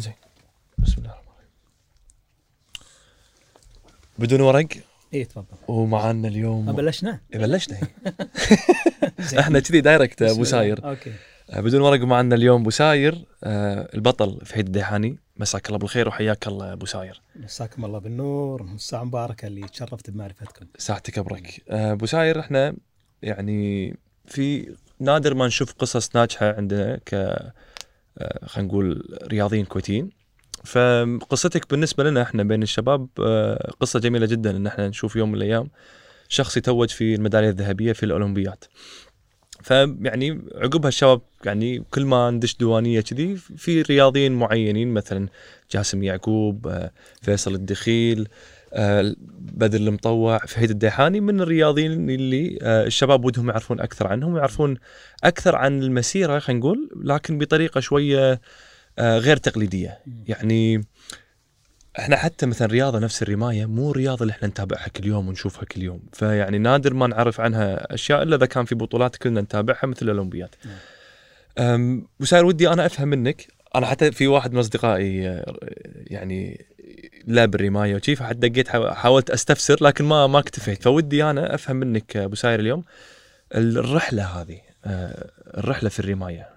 زين. بسم الله الرحمن الرحيم. بدون ورق؟ اي تفضل. ومعنا اليوم بلشنا إيه، بلشنا. زين. إحنا كذي direct أبو. ساير. okay. آه، بدون ورق ومعنا اليوم أبو ساير. آه، البطل فهيد الديحاني. مساك الله بالخير وحياك الله أبو ساير. مساكم الله بالنور. مساء مباركه اللي تشرفت بمعرفتكم. ساعتك أبرك. آه، أبو ساير إحنا يعني في نادر ما نشوف قصص ناجحة عندنا ك خلينا نقول رياضيين كويتيين. فقصتك بالنسبة لنا إحنا بين الشباب آه، قصة جميلة جدا إن إحنا نشوف يوم من الأيام شخص يتوج في الميدالية الذهبية في الاولمبيات فيعني عقبها الشباب يعني كل ما ندش ديوانيه كذي في رياضيين معينين مثلا جاسم يعقوب آه، فيصل الدخيل آه، بدر المطوع فهيد الديحاني من الرياضيين اللي آه، الشباب ودهم يعرفون أكثر عنهم ويعرفون أكثر عن المسيرة خلينا نقول لكن بطريقة شوية آه، غير تقليدية. يعني إحنا حتى مثلا رياضة نفس الرماية مو الرياضه اللي إحنا نتابعها كل يوم ونشوفها كل يوم. فيعني نادر ما نعرف عنها أشياء إلا إذا كان في بطولات كلنا نتابعها مثل الأولمبياد. نعم. أم، وصاير ودي أنا أفهم منك أنا حتى في واحد من أصدقائي آه، يعني لعب الرمايه وشي فحتى دقيت حا- حاولت أستفسر لكن ما ما اكتفيت. فودي أنا أفهم منك أبو ساير اليوم الرحلة هذه آه، الرحلة في الرماية.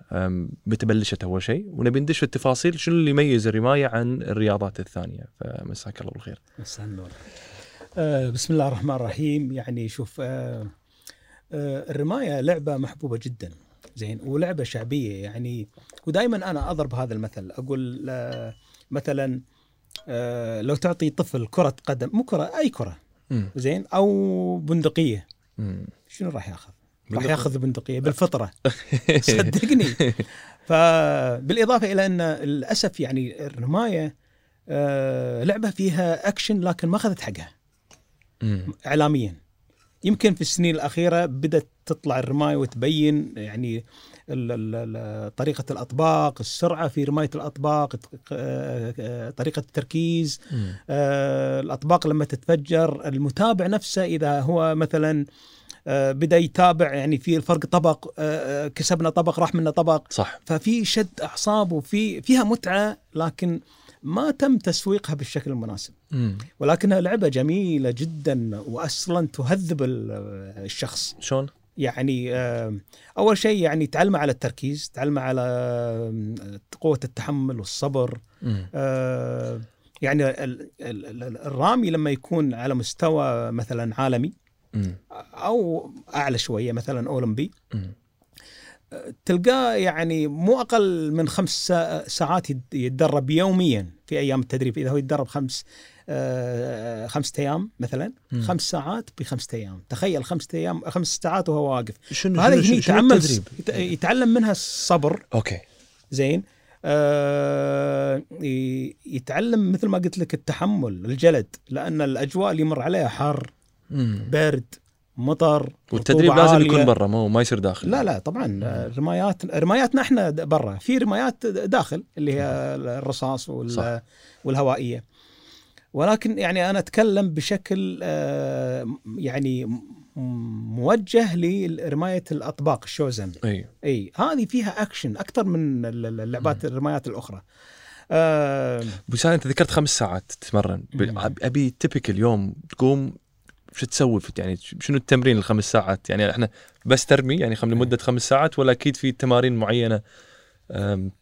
متى بلشت أول شيء ونبي ندش في التفاصيل شنو اللي يميز الرماية عن الرياضات الثانية. فمساك الله بالخير. مساء النور. آه بسم الله الرحمن الرحيم. يعني شوف آه الرماية لعبة محبوبة جدا. زين ولعبة شعبية. يعني ودائما أنا أضرب هذا المثل. أقول مثلا آه لو تعطي طفل كرة قدم مو كرة أي كرة مم. زين أو بندقية مم. شنو راح ياخذ؟ راح بندقية. ياخذ بندقية بالفطرة صدقني فبالاضافه إلى أن للأسف يعني الرماية آه لعبة فيها أكشن لكن ما أخذت حقها مم. اعلاميا يمكن في السنين الأخيرة بدأت تطلع الرماية وتبين يعني طريقة الأطباق، السرعة في رماية الأطباق، آه، طريقة التركيز،. آه، الأطباق لما تتفجر، المتابع نفسه إذا هو مثلا آه، بدأ يتابع يعني في الفرق طبق كسبنا طبق راح منا طبق صح ففي شد أعصاب وفي فيها متعة لكن ما تم تسويقها بالشكل المناسب. مم. ولكنها لعبة جميلة جدا وأصلا تهذب ال- الشخص شلون؟ يعني آه، أول شيء يعني تعلمه على التركيز تعلمه على آه، قوة التحمل والصبر. آه، يعني ال- ال- ال- الرامي لما يكون على مستوى مثلا عالمي مم. أو أعلى شوية مثلا أولمبي مم. تلقاه يعني مو أقل من خمس سا- ساعات يتدرب يوميا في أيام التدريب إذا هو يتدرب خمس خمسة أيام مثلا. مم. خمس ساعات بخمسة أيام. تخيل خمسة أيام خمس ساعات وهو واقف. شنو هذا شنو- شنو يتعمل؟ يت- يتعلم منها الصبر. أوكي. زين. آه يتعلم مثل ما قلت لك التحمل الجلد لأن الأجواء اللي يمر عليها حر مم. برد مطر والتدريب لازم عالية. يكون برا ما ما يصير داخل. لا لا طبعا. رمايات رماياتنا إحنا برا. في رمايات داخل اللي هي الرصاص وال صح. والهوائية. ولكن يعني أنا أتكلم بشكل آه، يعني موجه لرماية الأطباق الشوزن. إي. إي هذه فيها أكشن أكثر من ال- ال- اللعبات الرمايات الأخرى. آه، ابو سالم أنت ذكرت خمس ساعات تتمرن. أبي تبكل يوم تقوم شو تسوي في يعني شنو التمرين الخمس ساعات؟ يعني إحنا بس ترمي؟ يعني لمدة خمس ساعات ولا أكيد في تمارين معينة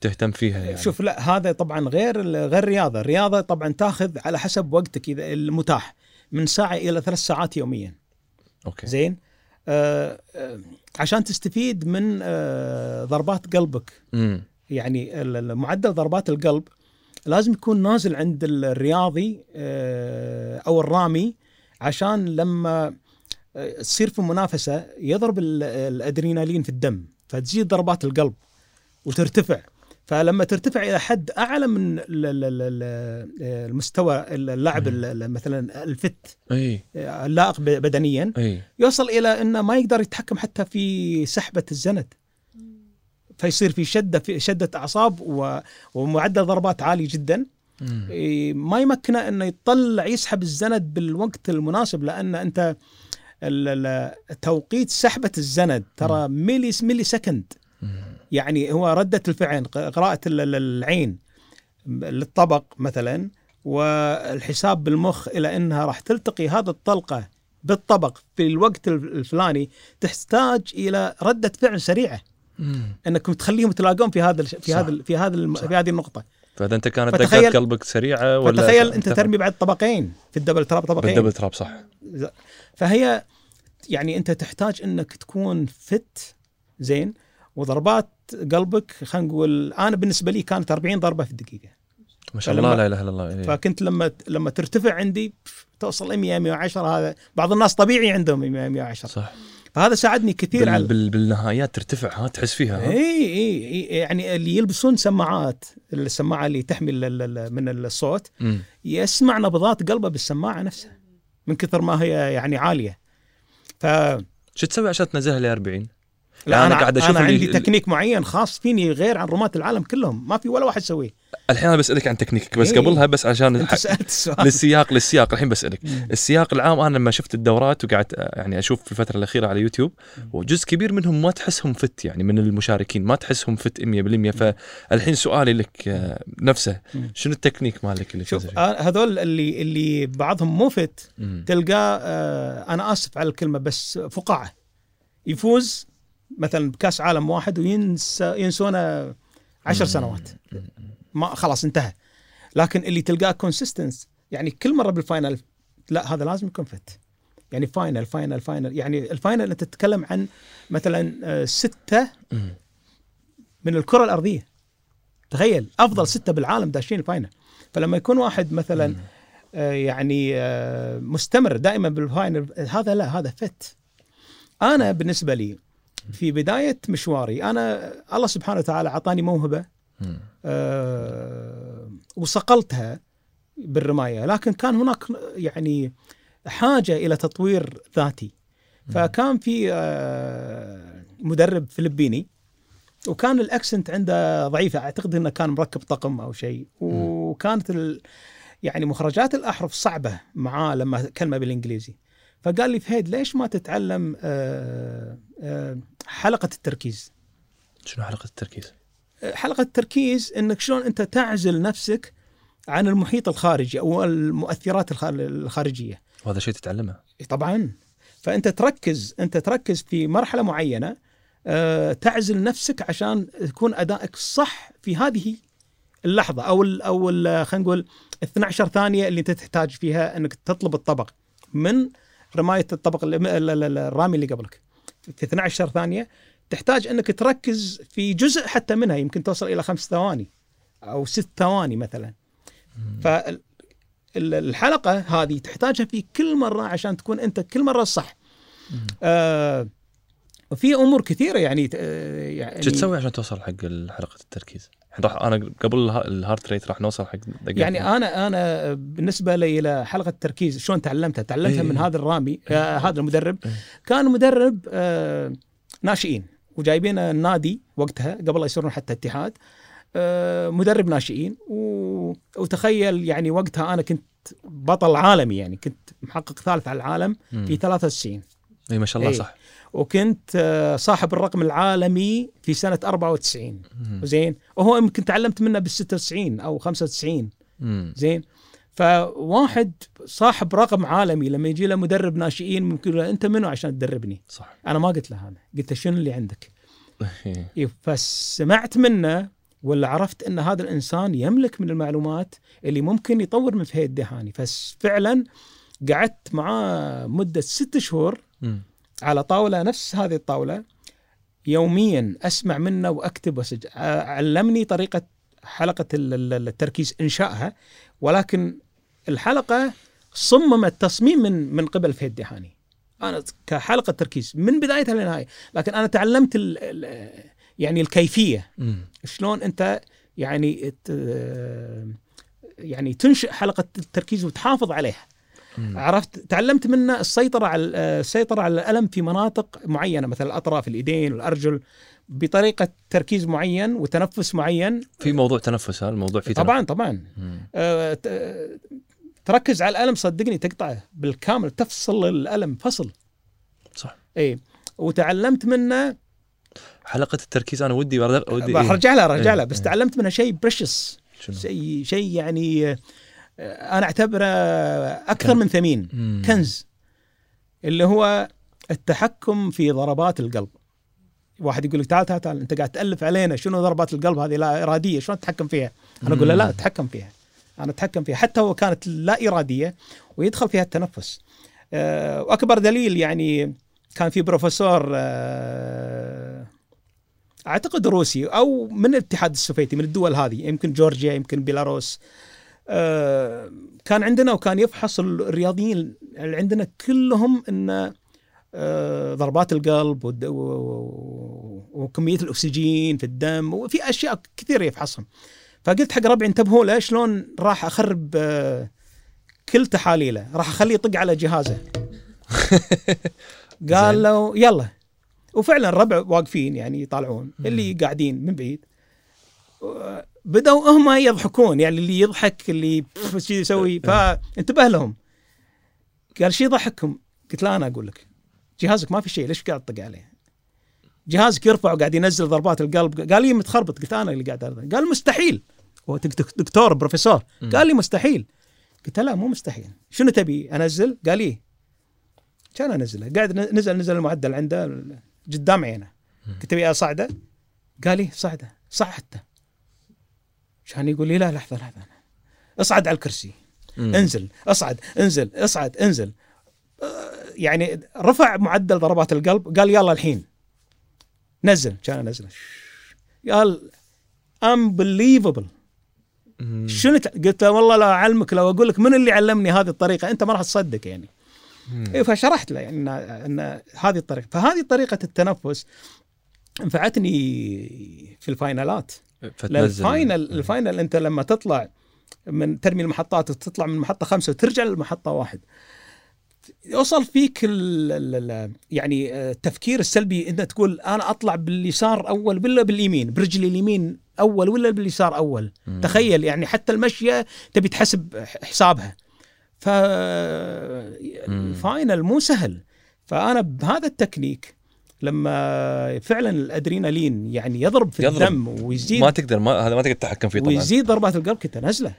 تهتم فيها يعني. شوف لا هذا طبعا غير غير رياضة، الرياضه طبعا تاخذ على حسب وقتك إذا المتاح من ساعة إلى ثلاث ساعات يوميا. أوكي. زين؟ آه آه عشان تستفيد من آه ضربات قلبك. امم يعني معدل ضربات القلب لازم يكون نازل عند ال- الرياضي آه أو الرامي عشان لما آه، تصير في منافسة يضرب ال- الأدرينالين في الدم فتزيد ضربات القلب. وترتفع. فلما ترتفع إلى حد أعلى من ال- ال- ال- ال- المستوى اللاعب ال- ال- مثلا الفت أي. اللائق بدنيا أي. يوصل إلى إنه ما يقدر يتحكم حتى في سحبة الزند. فيصير في شدة في شدة أعصاب ومعدل ضربات عالي جدا. ما يمكنه إنه يطلع يسحب الزند بالوقت المناسب لأن أنت توقيت سحبة الزند ترى milli millisecond. يعني هو ردة الفعل ال- العين للطبق مثلا والحساب بالمخ إلى إنها راح تلتقي هذا الطلقة بالطبق في الوقت الفلاني تحتاج إلى ردة فعل سريعة. إنكم تخليهم يتلاقون في هذا الش- في صح. هذا في هذا. في هذه النقطة. فإذا أنت كانت فتخيل- دقات قلبك سريعة ولا فتخيل أنت ترمي بعد طبقين في الدبل تراب طبقين. بالدبل تراب صح. فهي يعني أنت تحتاج إنك تكون فت زين وضربات قلبك خلينا نقول أنا بالنسبة لي كانت 40 ضربة في الدقيقة ما شاء الله لا إله إلا الله إيه. فكنت لما لما ترتفع عندي توصل 100 110 هذا بعض الناس طبيعي عندهم 100 110 صح فهذا ساعدني كثير بال... على بال... بالنهايات ترتفع ها تحس فيها ها؟ اي اي اي يعني اللي يلبسون سماعات السماعة اللي ال- من الصوت مم. يسمع نبضات قلبه بالسماعة نفسها من كثر ما هي يعني عالية ف شو تسوي عشان تنزلها ل 40 لا يعني أنا أنا قاعد أشوف أنا عندي تكنيك معين خاص فيني غير عن رماة العالم كلهم ما في ولا واحد يسويه الحين أنا بسألك عن تكنيكك بس إيه. قبلها بس عشان للسياق للسياق الحين بسألك. السياق العام أنا لما شفت الدورات وقعدت آه، يعني أشوف في الفترة الأخيرة على يوتيوب. وجزء كبير منهم ما تحسهم فت يعني من المشاركين ما تحسهم فت 100% فالحين سؤالي لك آه، نفسه. شنو التكنيك مالك اللي شوف آه، هذول اللي اللي بعضهم مو فت. تلقاه أنا آسف على الكلمة بس فقاعة يفوز مثلا بكأس عالم واحد وينسى ينسونه عشر سنوات. ما خلاص انتهى. لكن اللي تلقاه consistence يعني كل مرة بال final لا هذا لازم يكون fit يعني final final final يعني ال final أنت تتكلم عن مثلا آه، ستة. من الكرة الأرضية. تخيل أفضل ستة بالعالم داشين ال final فلما يكون واحد مثلا. آه، يعني آه، مستمر دائما بال final هذا لا هذا fit أنا بالنسبة لي في بداية مشواري أنا الله سبحانه وتعالى اعطاني موهبة. آه، وصقلتها بالرماية لكن كان هناك يعني حاجة إلى تطوير ذاتي. فكان في آه، مدرب فلبيني وكان الأكسنت عنده ضعيفة أعتقد إنه كان مركب طقم أو شيء وكانت يعني مخرجات الأحرف صعبة معاه لما كلمة بالإنجليزي. فقال لي فهيد ليش ما تتعلم آه، آه، حلقة التركيز؟ شنو حلقة التركيز؟ حلقة التركيز إنك شلون أنت تعزل نفسك عن المحيط الخارجي أو المؤثرات الخ- الخارجية. وهذا شيء تتعلمه. طبعا. فأنت تركز أنت تركز في مرحلة معينة آه، تعزل نفسك عشان يكون أدائك صح في هذه اللحظة أو ال أو خلينا نقول 12 ثانية اللي أنت تحتاج فيها إنك تطلب الطبق من رماية الطبق الرامي اللي قبلك. في 12 ثانية تحتاج أنك تركز في جزء حتى منها يمكن توصل إلى خمس ثواني أو ست ثواني مثلا. فالحلقه هذه تحتاجها في كل مرة عشان تكون أنت كل مرة صح. آه وفي أمور كثيرة يعني آه يعني شو تسوي عشان توصل حق حلقة التركيز؟ راح أنا قبل اله- الهارت ريت راح نوصل حق دقائق يعني أنا أنا بالنسبة لي إلى حلقة التركيز شلون تعلمتها؟ تعلمتها إيه. من هذا الرامي آه هذا المدرب إيه. كان مدرب آه ناشئين وجايبين النادي وقتها قبل لا يصيرون حتى اتحاد آه مدرب ناشئين و... وتخيل يعني وقتها أنا كنت بطل عالمي يعني كنت محقق ثالث على العالم مم. في 93 إي ما شاء الله إيه. صح وكنت آه، صاحب الرقم العالمي في سنة 94 مم. زين وهو يمكن تعلمت منه بال 96 أو 95 مم. زين فواحد صاحب رقم عالمي لما يجي له مدرب ناشئين ممكن له أنت منو عشان تدربني؟ صح أنا ما قلت له هذا، قلت له شنو اللي عندك؟ إيه. فسمعت منه ولا عرفت أن هذا الإنسان يملك من المعلومات اللي ممكن يطور من فهيد دهاني، ففعلا قعدت معاه مدة ست شهور. على طاولة نفس هذه الطاولة يوميا أسمع منه وأكتب وأسجل. ع- علمني طريقة حلقة ال- ال- التركيز إنشائها. ولكن الحلقة صممت تصميم من من قبل فهد دهاني أنا كحلقة تركيز من بدايتها للنهايه لكن أنا تعلمت ال ال يعني الكيفية. مم. شلون أنت يعني يعني تنشئ حلقة التركيز وتحافظ عليها. مم. عرفت تعلمت منه السيطرة على السيطرة على الألم في مناطق معينة مثل الأطراف الإيدين والارجل بطريقة تركيز معين وتنفس معين في موضوع تنفس ها الموضوع فيه طبعا طبعا. آه، تركز على الألم صدقني تقطعه بالكامل تفصل الألم فصل صح اي وتعلمت منه حلقة التركيز أنا ودي ودي إيه. برجع له أرجع إيه، له بس إيه. تعلمت منه شيء بريشس؟ شيء شيء يعني آه، أنا أعتبره أكثر من ثمين. مم. كنز. اللي هو التحكم في ضربات القلب. واحد يقول لك تعال تعال تعال أنت قاعد تألف علينا شنو ضربات القلب هذه؟ لا إرادية. شلون تتحكم فيها؟ أنا أقول له لا. اتحكم فيها. أنا أتحكم فيها. حتى لو كانت لا إرادية ويدخل فيها التنفس. آه، وأكبر دليل يعني كان في بروفيسور آه، أعتقد روسي أو من الاتحاد السوفيتي من الدول هذه يمكن جورجيا يمكن بيلاروس. كان عندنا وكان يفحص الرياضيين اللي عندنا كلهم إن آه، ضربات القلب وكمية الأكسجين في الدم وفي أشياء كثيرة يفحصهم. فقلت حق ربعي انتبهوا له شلون راح أخرب آه، كل تحاليله راح أخليه يطق على جهازه. قال. له يلا. وفعلا ربع واقفين يعني يطالعون اللي قاعدين من بعيد. بدأوا هم يضحكون يعني اللي يضحك اللي يسوي فانتبه لهم. قال شي يضحككم؟ قلت لا أنا أقول لك. جهازك ما في شيء ليش قاعد تطق عليه؟ جهازك يرفع وقاعد ينزل ضربات القلب. قال لي متخربط. قلت أنا اللي قاعد أرضى. قال مستحيل. هو دك- دك- دكتور بروفيسور. قال لي مستحيل. قلت لا مو مستحيل. شنو تبي؟ أنزل؟ قال لي كان أنزله. قاعد نزل نزل المعدل عنده قدام عينه. قلت تبي أصعده؟ قال لي صعده. صعدته. كان يقول لي لا لحظة لحظة. اصعد على الكرسي. مم. انزل اصعد انزل اصعد انزل. آه، يعني رفع معدل ضربات القلب قال يلا الحين. نزل كان انزله قال unbelievable. شنو قلت له والله لا أعلمك لو أقول لك من اللي علمني هذه الطريقة أنت ما راح تصدق يعني. مم. إيه فشرحت له يعني ان إن هذه الطريقة. فهذه طريقة التنفس نفعتني في ال final ات لأن فتنزل. ال final ال final انت لما تطلع من ترمي المحطات وتطلع من محطة خمسة وترجع للمحطة واحد. يوصل فيك ال ال ال يعني آه، التفكير السلبي انت تقول أنا أطلع باليسار أول ولا باليمين؟ برجلي اليمين أول ولا باليسار أول؟ مم. تخيل يعني حتى المشية تبي تحسب حسابها. ف ال final مو سهل. فأنا بهذا التكنيك لما فعلا الأدرينالين يعني يضرب في يضرب. الدم ويزيد ما تقدر ما هذا ما تقدر تتحكم فيه طبعا ويزيد ضربات القلب كنت انزله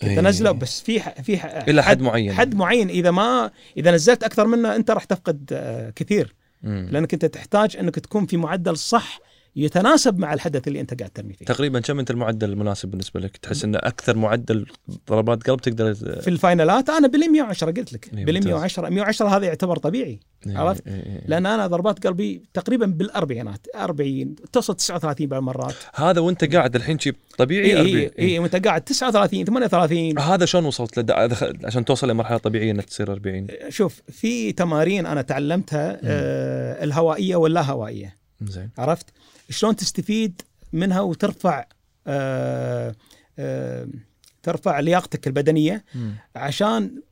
كنت إيه. انزله بس في ح- في ح- إلى حد معين حد معين إذا ما إذا نزلت أكثر منه أنت راح تفقد آه، كثير مم. لأنك أنت تحتاج أنك تكون في معدل صح يتناسب مع الحدث اللي انت قاعد ترمي فيه. تقريبا كم انت المعدل المناسب بالنسبة لك؟ تحس إنه أكثر معدل ضربات قلب تقدر في ال final ات أنا بال 110 قلت لك. بال ممتاز. 110 110 هذا يعتبر طبيعي. إيه، عرفت؟ إيه، إيه. لأن أنا ضربات قلبي تقريبا بالأربعينات. 40 توصل 39 بعض المرات هذا وأنت قاعد الحين شيء طبيعي اي 40. اي اي وأنت قاعد 39 38 هذا شلون وصلت دخل- عشان توصل لمرحلة طبيعية إنك تصير 40 شوف في تمارين أنا تعلمتها آه الهوائية واللا هوائية. زين. عرفت؟ شلون تستفيد منها وترفع آه آه ترفع لياقتك البدنية؟ مم. عشان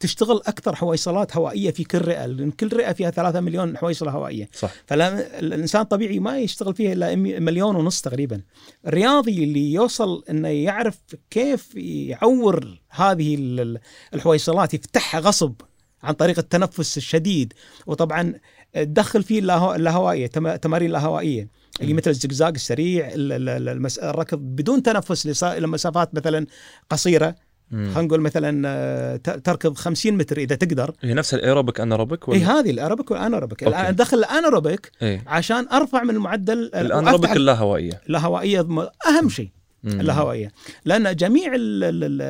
تشتغل أكثر حويصلات هوائية في كل رئة لأن كل رئة فيها 3 مليون حويصله هوائية. صح. فالانسان الطبيعي ما يشتغل فيها إلا مليون ونص تقريبا. الرياضي اللي يوصل إنه يعرف كيف يعور هذه ال- ال- الحويصلات يفتحها غصب عن طريق التنفس الشديد. وطبعا تدخل فيه اللاهو- اللاهوائية تم- تمارين لاهوائيه اللي مثل الزقزاق السريع ال- ال- ال- المس- الركض بدون تنفس لص- لمسافات مثلا قصيرة. خلينا نقول مثلا آه، تركض 50 متر إذا تقدر. هي نفس ال aerobic anaerobic اي ولا هذه ال anaerobic وال anaerobic okay. الان دخل ال anaerobic إيه. عشان أرفع من المعدل ال anaerobic اللاهوائية. اللاهوائية أهم شيء. اللاهوائية. لأن جميع ال-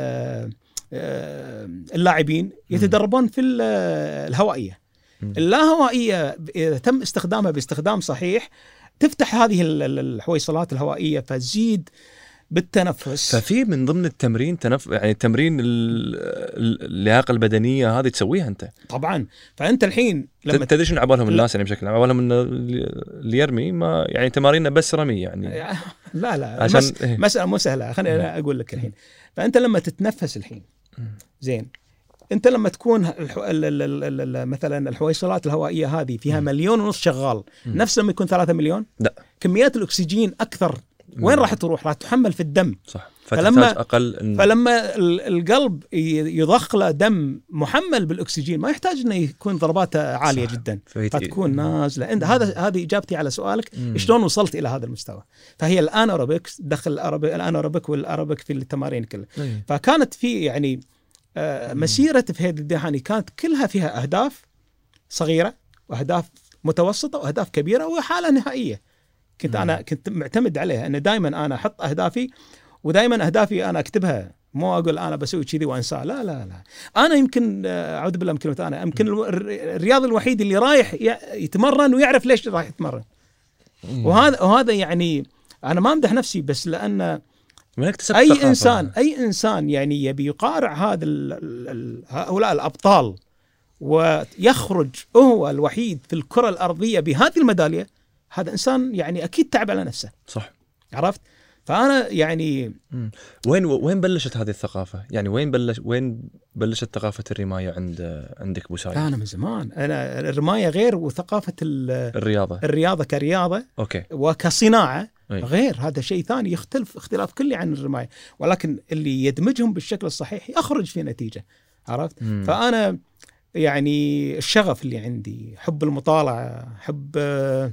آه، اللاعبين يتدربون في ال- الهوائية. اللاهوائيه إذا تم استخدامها باستخدام صحيح تفتح هذه ال- ال- الحويصلات الهوائية فتزيد بالتنفس. ففي من ضمن التمرين تنف... يعني تمرين ال- ال- اللياقة البدنية هذه تسويها أنت. طبعا. فأنت الحين لما تدري شنو عبالهم. الناس يعني بشكل عام؟ عبالهم انه اللي يرمي ما يعني تمارينه بس رمي يعني. لا لا. عشان مس... إيه. مسألة مو سهلة. خليني أقول لك الحين. فأنت لما تتنفس الحين زين انت لما تكون الحو... ال... ال... ال... ال... مثلا الحويصلات الهوائية هذه فيها مليون ونص شغال. نفس لما يكون ثلاثة مليون لا. كميات الأكسجين أكثر وين. راح تروح؟ راح تحمل في الدم صح فلما- أقل إن... فلما ال- القلب يضخ له دم محمل بالأكسجين ما يحتاج إنه يكون ضرباته عالية صح. جدا فهي- فتكون نازلة انت هذا هذه إجابتي على سؤالك مم. شلون وصلت إلى هذا المستوى فهي الأناروبكس دخل الاناروبيك والارابيك في التمارين كلها. فكانت في يعني آه، مسيرة فهيد الدهاني كانت كلها فيها أهداف صغيرة وأهداف متوسطة وأهداف كبيرة وحالة نهائية. كنت مم. أنا كنت معتمد عليها. ان دائما أنا أحط أهدافي ودائما أهدافي أنا أكتبها. مو أقول أنا بسوي كذي وأنساه. لا لا لا. أنا يمكن آه، أعوذ بالله من كلمة أنا يمكن الرياضي الوحيد اللي رايح يتمرن ويعرف ليش رايح يتمرن. وهذا وهذا يعني أنا ما أمدح نفسي بس لأن من اكتسبت أي ثقافة. إنسان أي إنسان يعني يبي يقارع هذا هؤلاء الأبطال ويخرج هو الوحيد في الكرة الأرضية بهذه الميدالية هذا إنسان يعني أكيد تعب على نفسه صح عرفت؟ فأنا يعني وين وين بلشت هذه الثقافة؟ يعني وين بلش وين بلشت ثقافة الرماية عند عندك أبو سعيد؟ أنا من زمان أنا الرماية غير وثقافة ال- الرياضة الرياضة كرياضة أوكي وكصناعة أي. غير هذا شيء ثاني يختلف اختلاف كلي عن الرماية ولكن اللي يدمجهم بالشكل الصحيح يخرج في نتيجة عرفت؟ مم. فأنا يعني الشغف اللي عندي حب المطالعة حب آه،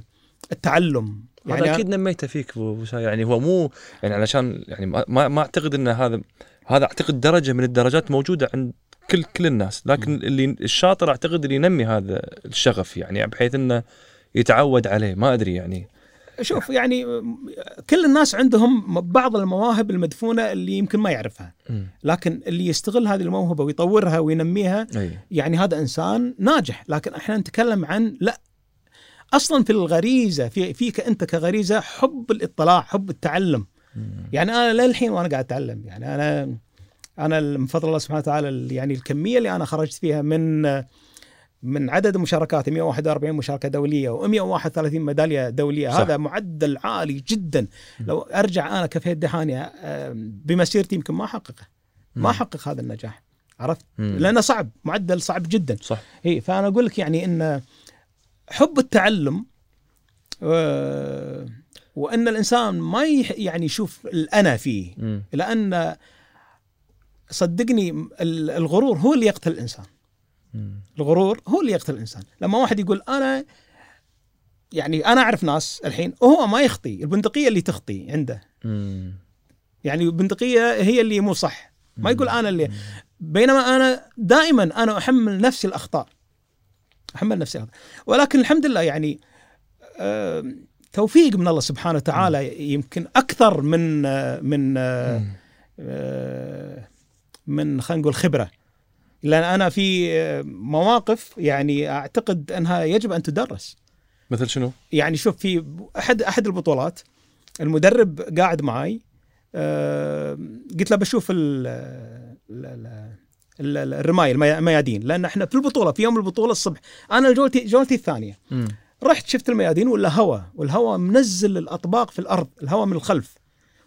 التعلم هذا يعني أكيد نميته فيك ابو يعني هو مو يعني علشان يعني ما ما أعتقد إن هذا هذا أعتقد درجة من الدرجات موجودة عند كل كل الناس. لكن اللي الشاطر أعتقد اللي ينمي هذا الشغف يعني بحيث إنه يتعود عليه. ما أدري يعني. شوف يعني كل الناس عندهم بعض المواهب المدفونة اللي يمكن ما يعرفها. لكن اللي يستغل هذه الموهبة ويطورها وينميها يعني هذا إنسان ناجح. لكن إحنا نتكلم عن لا أصلا في الغريزة في فيك أنت كغريزة حب الاطلاع حب التعلم. يعني أنا للحين وأنا قاعد أتعلم يعني أنا أنا من فضل الله سبحانه وتعالى ال- يعني الكمية اللي أنا خرجت فيها من من عدد مشاركاتي 141 مشاركة دولية و131 ميدالية دولية صح. هذا معدل عالي جدا. لو أرجع أنا كفيد دهاني آه، بمسيرتي يمكن ما احققه ما أحقق هذا النجاح عرفت. لأنه صعب معدل صعب جدا. صح. اي فأنا أقول لك يعني إن حب التعلم وأن الإنسان ما يعني يشوف الأنا فيه. لأن صدقني ال- الغرور هو اللي يقتل الإنسان. الغرور هو اللي يقتل الإنسان. لما واحد يقول أنا يعني أنا أعرف ناس الحين وهو ما يخطي البندقية اللي تخطي عنده. يعني البندقية هي اللي مو صح. ما يقول أنا اللي بينما أنا دائما أنا أحمل نفسي الأخطاء. أحمل نفسي الأخطاء. ولكن الحمد لله يعني آم، توفيق من الله سبحانه وتعالى يمكن أكثر من آه، من آه،. آه، من خلينا نقول خبرة لأن أنا في آه، مواقف يعني أعتقد أنها يجب أن تدرس مثل شنو؟ يعني شوف في أحد أحد البطولات المدرب قاعد معي آه، قلت له بشوف ال ال- ال- ال- الرماية المي- الميادين. لأن إحنا في البطولة في يوم البطولة الصبح أنا جولتي جولتي الثانية. مم. رحت شفت الميادين ولا هواء والهواء منزل الأطباق في الأرض الهواء من الخلف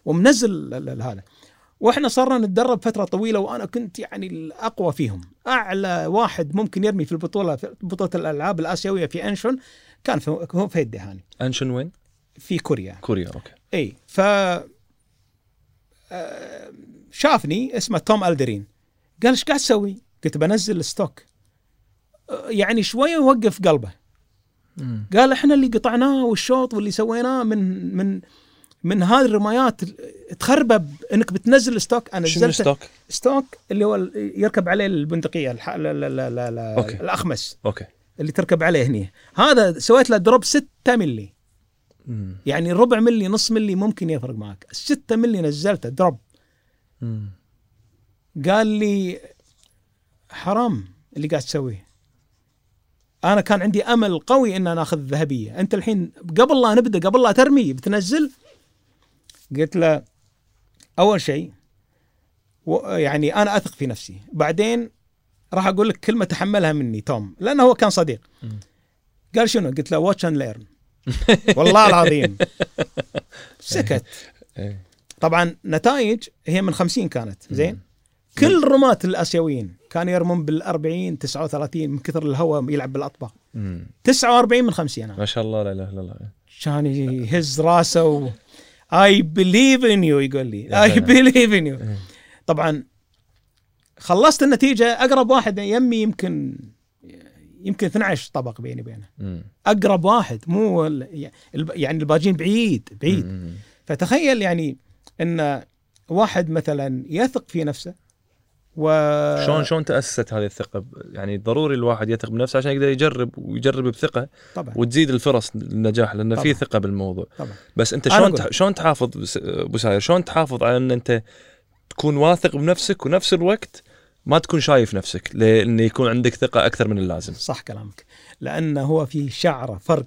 ومنزل هذا. وإحنا صرنا نتدرب فترة طويلة وأنا كنت يعني الأقوى فيهم. أعلى واحد ممكن يرمي في البطولة في بطولة الألعاب الآسيوية في أنشون كان في هو في الدهاني انشن وين؟ في كوريا. كوريا okay. إي ف آه، شافني اسمه توم ألدرين. قال إيش قاعد تسوي؟ قلت بنزل ال stock يعني شوية يوقف قلبه مم. قال إحنا اللي قطعناه والشوط واللي سويناه من من من هذه الرمايات تخربه انك بتنزل ال stock أنا شنو نزلت stock؟ stock اللي هو يركب عليه البندقية الح... لا لا لا لا لا okay. الأخمص okay اللي تركب عليه هني هذا سويت له drop 6 ملي مم. يعني ربع ملي نص ملي ممكن يفرق معك 6 ملي نزلته drop مم. قال لي حرام اللي قاعد تسويه. أنا كان عندي أمل قوي إن أنا أخذ الذهبية. أنت الحين قبل لا نبدأ قبل لا ترمي بتنزل؟ قلت له أول شيء يعني أنا أثق في نفسي. بعدين راح أقول لك كلمة تحملها مني توم لأنه هو كان صديق. قال شنو؟ قلت له watch and learn والله العظيم. سكت. إيه. طبعا نتائج هي من 50 كانت زين؟ كل الرماة الآسيويين كانوا يرمون بال 40 39 من كثر الهواء يلعب بالأطباق مم. 49 من 50 أنا ما شاء الله لا إله إلا الله كان يهز راسه و... I believe in you يقول لي I. believe in you. طبعا خلصت النتيجة أقرب واحد يمي يمكن يمكن 12 طبق بيني وبينه. أقرب واحد مو يعني الباجين بعيد بعيد. فتخيل يعني إن واحد مثلا يثق في نفسه و شلون شلون تأسست هذه الثقة؟ يعني ضروري الواحد يثق بنفسه عشان يقدر يجرب ويجرب بثقة طبعا. وتزيد الفرص للنجاح لأن في. ثقة بالموضوع. طبعا. بس أنت شلون. تح... شلون تحافظ أبو ساير؟ شلون تحافظ على أن أنت تكون واثق بنفسك ونفس الوقت ما تكون شايف نفسك لأن يكون عندك ثقة أكثر من اللازم. صح كلامك. لأن هو في شعرة فرق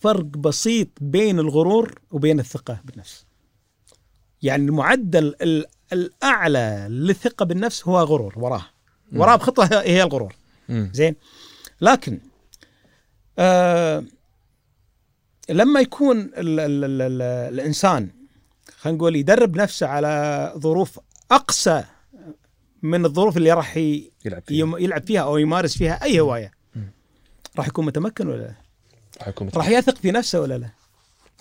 فرق بسيط بين الغرور وبين الثقة بالنفس. يعني المعدل ال- الأعلى للثقة بالنفس هو غرور وراه وراه بخطوة هي الغرور. زين لكن آه لما يكون ال ال ال ال الإنسان خلينا نقول يدرب نفسه على ظروف أقسى من الظروف اللي راح يلعب فيها يم- يلعب فيها أو يمارس فيها أي هواية. راح يكون متمكن ولا لا؟ راح يكون راح يثق في نفسه ولا لا؟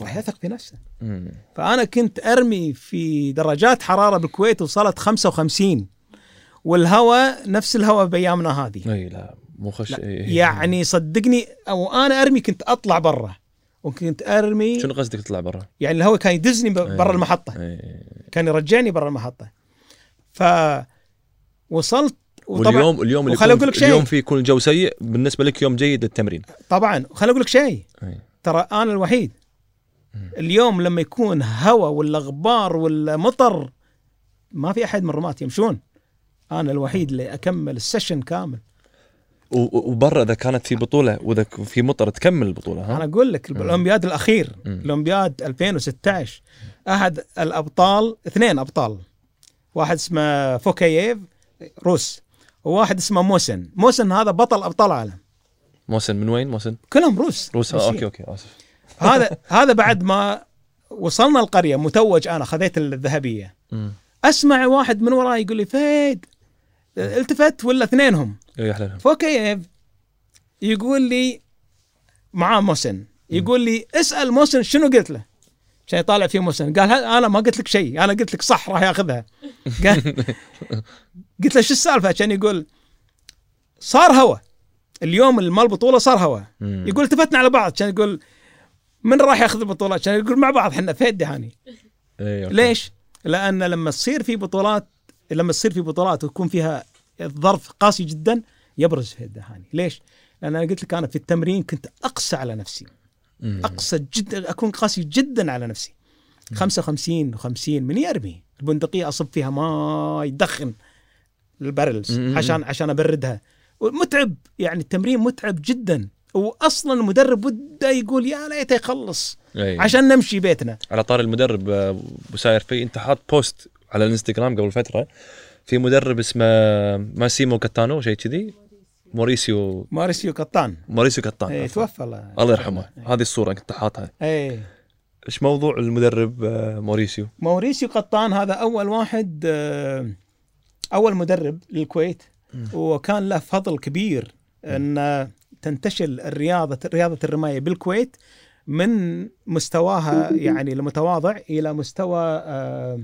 راح يثق في نفسه مم. فأنا كنت أرمي في درجات حرارة بالكويت وصلت 55 والهواء نفس الهواء بأيامنا هذه أي لا مو خش لا، إي. يعني صدقني أو أنا أرمي كنت أطلع برا وكنت أرمي شنو قصدك تطلع برا؟ يعني الهواء كان يدزني برا إيه. المحطة إي. كان يرجعني برا المحطة ف وصلت وطبعا واليوم اليوم اللي يكون لك شيء. اليوم في يكون الجو سيء بالنسبة لك يوم جيد للتمرين طبعا خليني أقول لك شيء. ترى أنا الوحيد. اليوم لما يكون هواء ولا غبار ولا مطر ما في أحد من الرماة يمشون. أنا الوحيد اللي أكمل ال session كامل. وبرا إذا كانت في بطولة وإذا في مطر تكمل البطولة ها؟ أنا أقول لك الأولمبياد الأخير. الأولمبياد 2016 أحد الأبطال اثنين أبطال. واحد اسمه فوكاييف روس. وواحد اسمه موسن. موسن هذا بطل أبطال العالم. موسن من وين؟ موسن؟ كلهم روس. روس. آه. okay okay آسف. هذا هذا بعد ما وصلنا القرية متوج أنا خذيت الذهبية. مم. أسمع واحد من وراي يقول لي فهد التفت ولا اثنينهم؟ لهم. فوكيف يقول لي معاه موسن يقول لي اسأل موسن شنو قلت له؟ عشان يطالع في موسن قال "ها- أنا ما قلت لك شيء. أنا قلت لك صح راح ياخذها. قال قلت له شو السالفة؟ عشان يقول صار هوا. اليوم البطوله صار هوا. يقول التفتنا على بعض. عشان يقول من راح ياخذ البطوله عشان يقول مع بعض إحنا فهد دهاني okay. ليش؟ لأن لما تصير في بطولات لما تصير في بطولات ويكون فيها الظرف قاسي جدا يبرز فهد الديحاني، ليش؟ لأن أنا قلت لك أنا في التمرين كنت أقسى على نفسي،. أقسى جدا أكون قاسي جدا على نفسي. 55 و50 من يرمي البندقية أصب فيها ماي يدخن ال barrels مم. عشان عشان أبردها متعب يعني التمرين متعب جدا واصلا المدرب وده يقول يا ليته يخلص إي. عشان نمشي بيتنا. على طار المدرب آه، أبو ساير في أنت حاط post على الانستغرام قبل فترة في مدرب اسمه ماسيمو كاتانو شيء كذي؟ موريسيو. مارسيو قطان موريسيو كاتان عفواً. توفى الله. الله يرحمه. هذه الصورة كنت حاطها. إيه. إيش موضوع المدرب آه، موريسيو؟ موريسيو قطان هذا أول واحد آه، أول مدرب للكويت. وكان له فضل كبير إن تنتشر الرياضة رياضة الرماية بالكويت من مستواها يعني المتواضع إلى مستوى آه،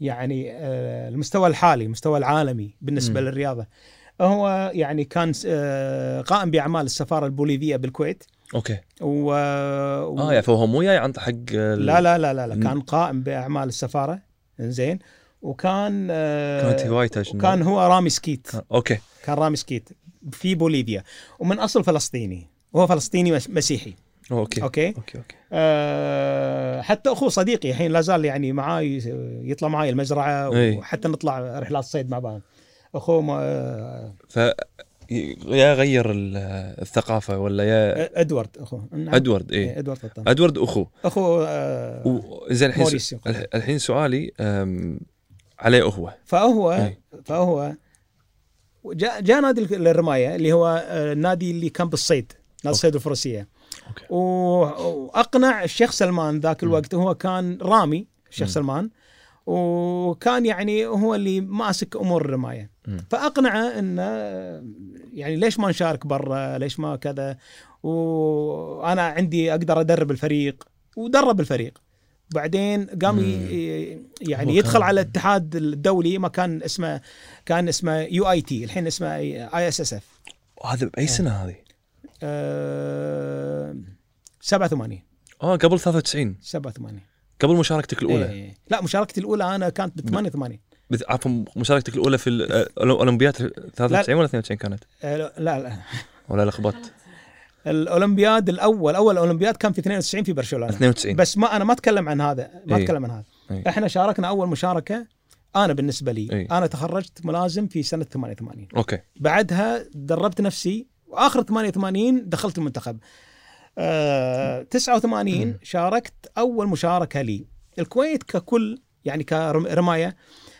يعني آه، المستوى الحالي المستوى العالمي بالنسبة مم. للرياضة. هو يعني كان آه، قائم بأعمال السفارة البوليفية بالكويت. okay. و... و... آه يعني فهو مو جاي عن حق ال- لا لا لا لا. كان قائم بأعمال السفارة. زين. وكان كانت هوايته؟ وكان هو رامي skeet. كان- okay. كان رامي skeet. في بوليفيا. ومن أصل فلسطيني. وهو فلسطيني مس- مسيحي. okay. okay؟ okay okay. آه حتى أخوه صديقي الحين لا زال يعني معاي يطلع معاي المزرعة. وحتى نطلع رحلات صيد مع بعض. أخوه ما آه، ف يا غير ال- الثقافة ولا يا؟ إدوارد أخوه. نعم. إدوارد إيه إدوارد. إدوارد أخوه. أخوه آه و- زين الحين. س- الح- الحين سؤالي عليه هو. فهو إيه. فهو جاء جاء نادي الرمايه اللي هو آه، النادي اللي كان بالصيد نادي الصيد الفروسية. أوكي. و- وأقنع الشيخ سلمان ذاك الوقت هو كان رامي الشيخ مم. سلمان. وكان يعني هو اللي ماسك أمور الرماية. فأقنعه انه يعني ليش ما نشارك برا؟ ليش ما كذا؟ وأنا عندي أقدر أدرب الفريق. ودرب الفريق. بعدين قام يعني يدخل على الاتحاد الدولي ما كان اسمه كان اسمه UIT الحين اسمه ISSF. هذا بأي سنة هذه؟ 87 آه قبل 93 87 قبل مشاركتك الأولى. إيه. لا مشاركتي الأولى أنا كانت ب 88 بت- عفوا مشاركتك الأولى في ال- آه، الاولمبياد 93 ولا 92 كانت؟ آه، لا لا. ولا لخبطت؟ الأولمبياد الأول أول أولمبياد كان في 92 في برشلونة 92 بس ما أنا ما أتكلم عن هذا ما إيه. أتكلم عن هذا إيه. إحنا شاركنا أول مشاركة أنا بالنسبة لي إيه. أنا تخرجت ملازم في سنة 88 okay بعدها دربت نفسي وآخر 88 دخلت المنتخب آه 89 مم. شاركت أول مشاركة لي الكويت ككل يعني كرمايه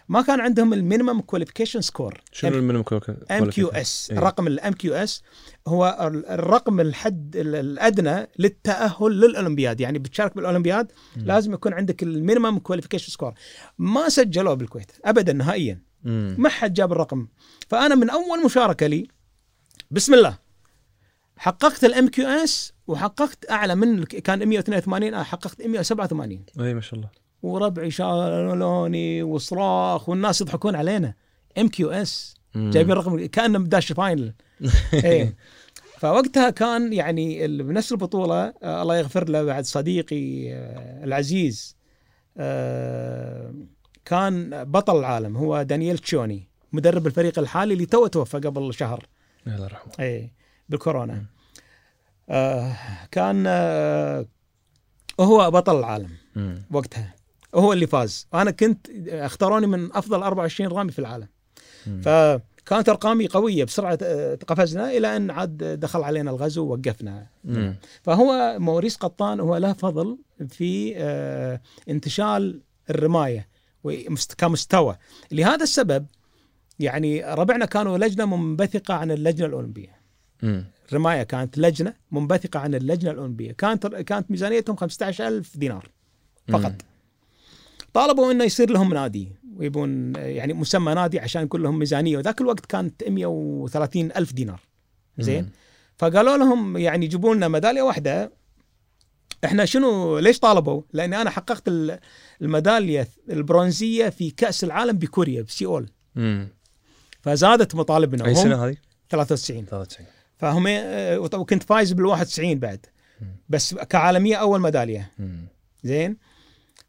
ما كان عندهم ال minimum qualification score شنو ال minimum MQS إيه. رقم ال MQS هو ال- الرقم الحد ال- الأدنى للتأهل للأولمبياد. يعني بتشارك بالأولمبياد مم. لازم يكون عندك ال minimum qualification score ما سجلوه بالكويت ابدا نهائيا. مم. ما حد جاب الرقم. فأنا من أول مشاركة لي بسم الله حققت ال MQS وحققت أعلى من كان 182 أنا حققت 187 اي ما شاء الله. وربعي شالوني وصراخ والناس يضحكون علينا. MQS. جايبين رقم كأنه داش final إيه. فوقتها كان يعني بنفس البطولة آه الله يغفر له بعد صديقي آه العزيز آه كان بطل العالم. هو دانييل تشوني مدرب الفريق الحالي اللي تو توفى قبل شهر. الله يرحمه. اي بالكورونا. آه كان آه هو بطل العالم. وقتها. هو اللي فاز أنا كنت اختاروني من أفضل 24 رامي في العالم مم. فكانت أرقامي قوية بسرعة آه، قفزنا إلى ان عاد دخل علينا الغزو ووقفنا مم. فهو موريس قطان هو له فضل في آه، انتشال الرماية كمستوى لهذا السبب يعني ربعنا كانوا لجنة منبثقة عن اللجنة الأولمبية مم. الرماية كانت لجنة منبثقة عن اللجنة الأولمبية كانت كانت ميزانيتهم 15000 دينار فقط مم. طالبوا إنه يصير لهم نادي ويبون يعني مسمى نادي عشان يكون لهم ميزانية وذاك الوقت كانت 130 ألف دينار زين. فقالوا لهم يعني جيبوا لنا ميدالية واحدة إحنا شنو ليش طالبوا؟ لأني أنا حققت ال- الميدالية البرونزية في كأس العالم بكوريا بسيول. فزادت مطالبنا أي سنة هذه؟ 93 93 فهم وكنت فايز بال 91 بعد. بس كعالمية أول ميدالية. زين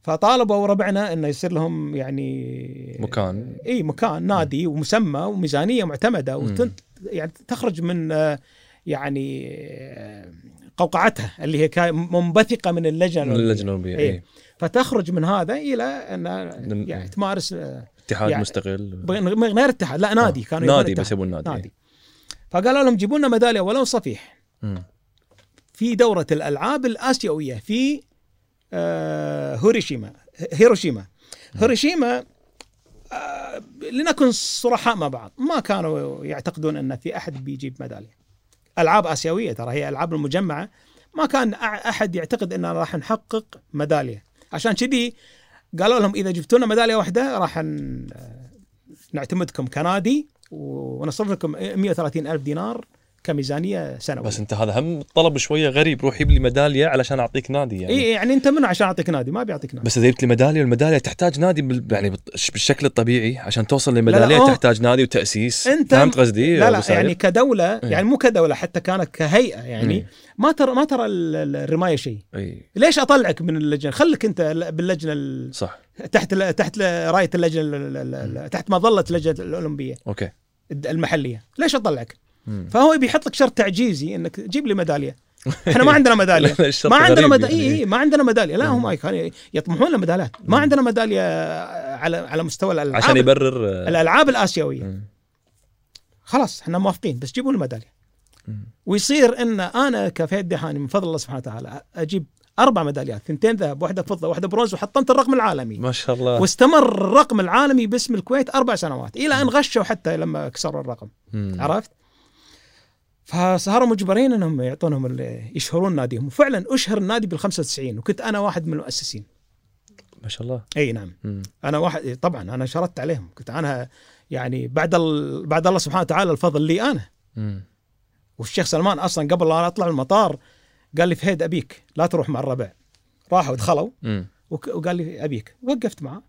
فطالبوا ربعنا إنه يصير لهم يعني مكان. إي مكان نادي ومسمى وميزانية معتمدة. وتنت يعني تخرج من آه، يعني آه، قوقعتها اللي هي منبثقة من اللجنة من. اللجنة الاولمبيه إيه. إي فتخرج من هذا إلى أن يعني تمارس آه، اتحاد يعني مستقل غير اتحاد لا نادي آه. كانوا نادي. بس يبون نادي, نادي فقالوا لهم جيبوا لنا ميدالية ولو صفيح مم. في دورة الألعاب الآسيوية في هيروشيما. هيروشيما. هيروشيما آه، لنكن صرحاء مع بعض. ما كانوا يعتقدون أن في أحد بيجيب ميدالية. ألعاب آسيوية ترى هي ألعاب المجمعة. ما كان أحد يعتقد ان راح نحقق ميدالية. عشان كذي قالوا لهم إذا جبتوا لنا ميدالية واحدة راح ن- نعتمدكم كنادي ونصرف لكم 130 ألف دينار كميزانية سنوية. بس انت هذا هم طلب شوية غريب. روح جيب لي ميدالية علشان أعطيك نادي يعني. إي يعني أنت منو عشان أعطيك نادي؟ ما بيعطيك نادي. بس إذا جبت لي ميدالية الميداليه تحتاج نادي بال... يعني بالشكل الطبيعي. عشان توصل لميداليه تحتاج نادي وتأسيس. أنت- فهمت قصدي؟ لا لا؟ يعني كدولة إيه. يعني مو كدولة حتى كانت كهيئة يعني مم. ما ترى ما ترى ال- ال- الرماية شيء. اي ليش أطلعك من اللجنة؟ خليك أنت ل- باللجنة ال- صح. تحت ال- تحت ل- راية اللجنة ال- تحت مظلة اللجنه الأولمبية. أوكي. المحلية. ليش أطلعك. فهو بيحط لك شرط تعجيزي إنك جيب لي ميدالية. إحنا ما عندنا ميدالية. ما عندنا ميدالية. يعني. إيه ما عندنا ميدالية. لا. هم يطمحون لميداليات. ما. عندنا ميدالية على على مستوى الألعاب. عشان يبرر الألعاب الآسيوية. خلاص إحنا موافقين. بس جيبوا لي ميدالية. مم. ويصير إن أنا كفهد دحاني من فضل الله سبحانه وتعالى أجيب أربع ميداليات. ثنتين ذهب واحدة فضة واحدة برونز وحطمت الرقم العالمي. ما شاء الله. واستمر الرقم العالمي باسم الكويت أربع سنوات. إلى أن غشوا حتى لما كسروا الرقم. مم. عرفت؟ فصاروا مجبرين إنهم يعطونهم يشهرون ناديهم. وفعلا أشهر النادي بال 95 وكنت أنا واحد من المؤسسين. ما شاء الله. إي نعم. مم. أنا واحد طبعا أنا شردت عليهم. كنت أنا يعني بعد ال... بعد الله سبحانه وتعالى الفضل لي أنا. مم. والشيخ سلمان أصلا قبل لا أطلع المطار قال لي فهيد أبيك لا تروح مع الربع. راحوا دخلوا. وك- وقال لي أبيك. وقفت معه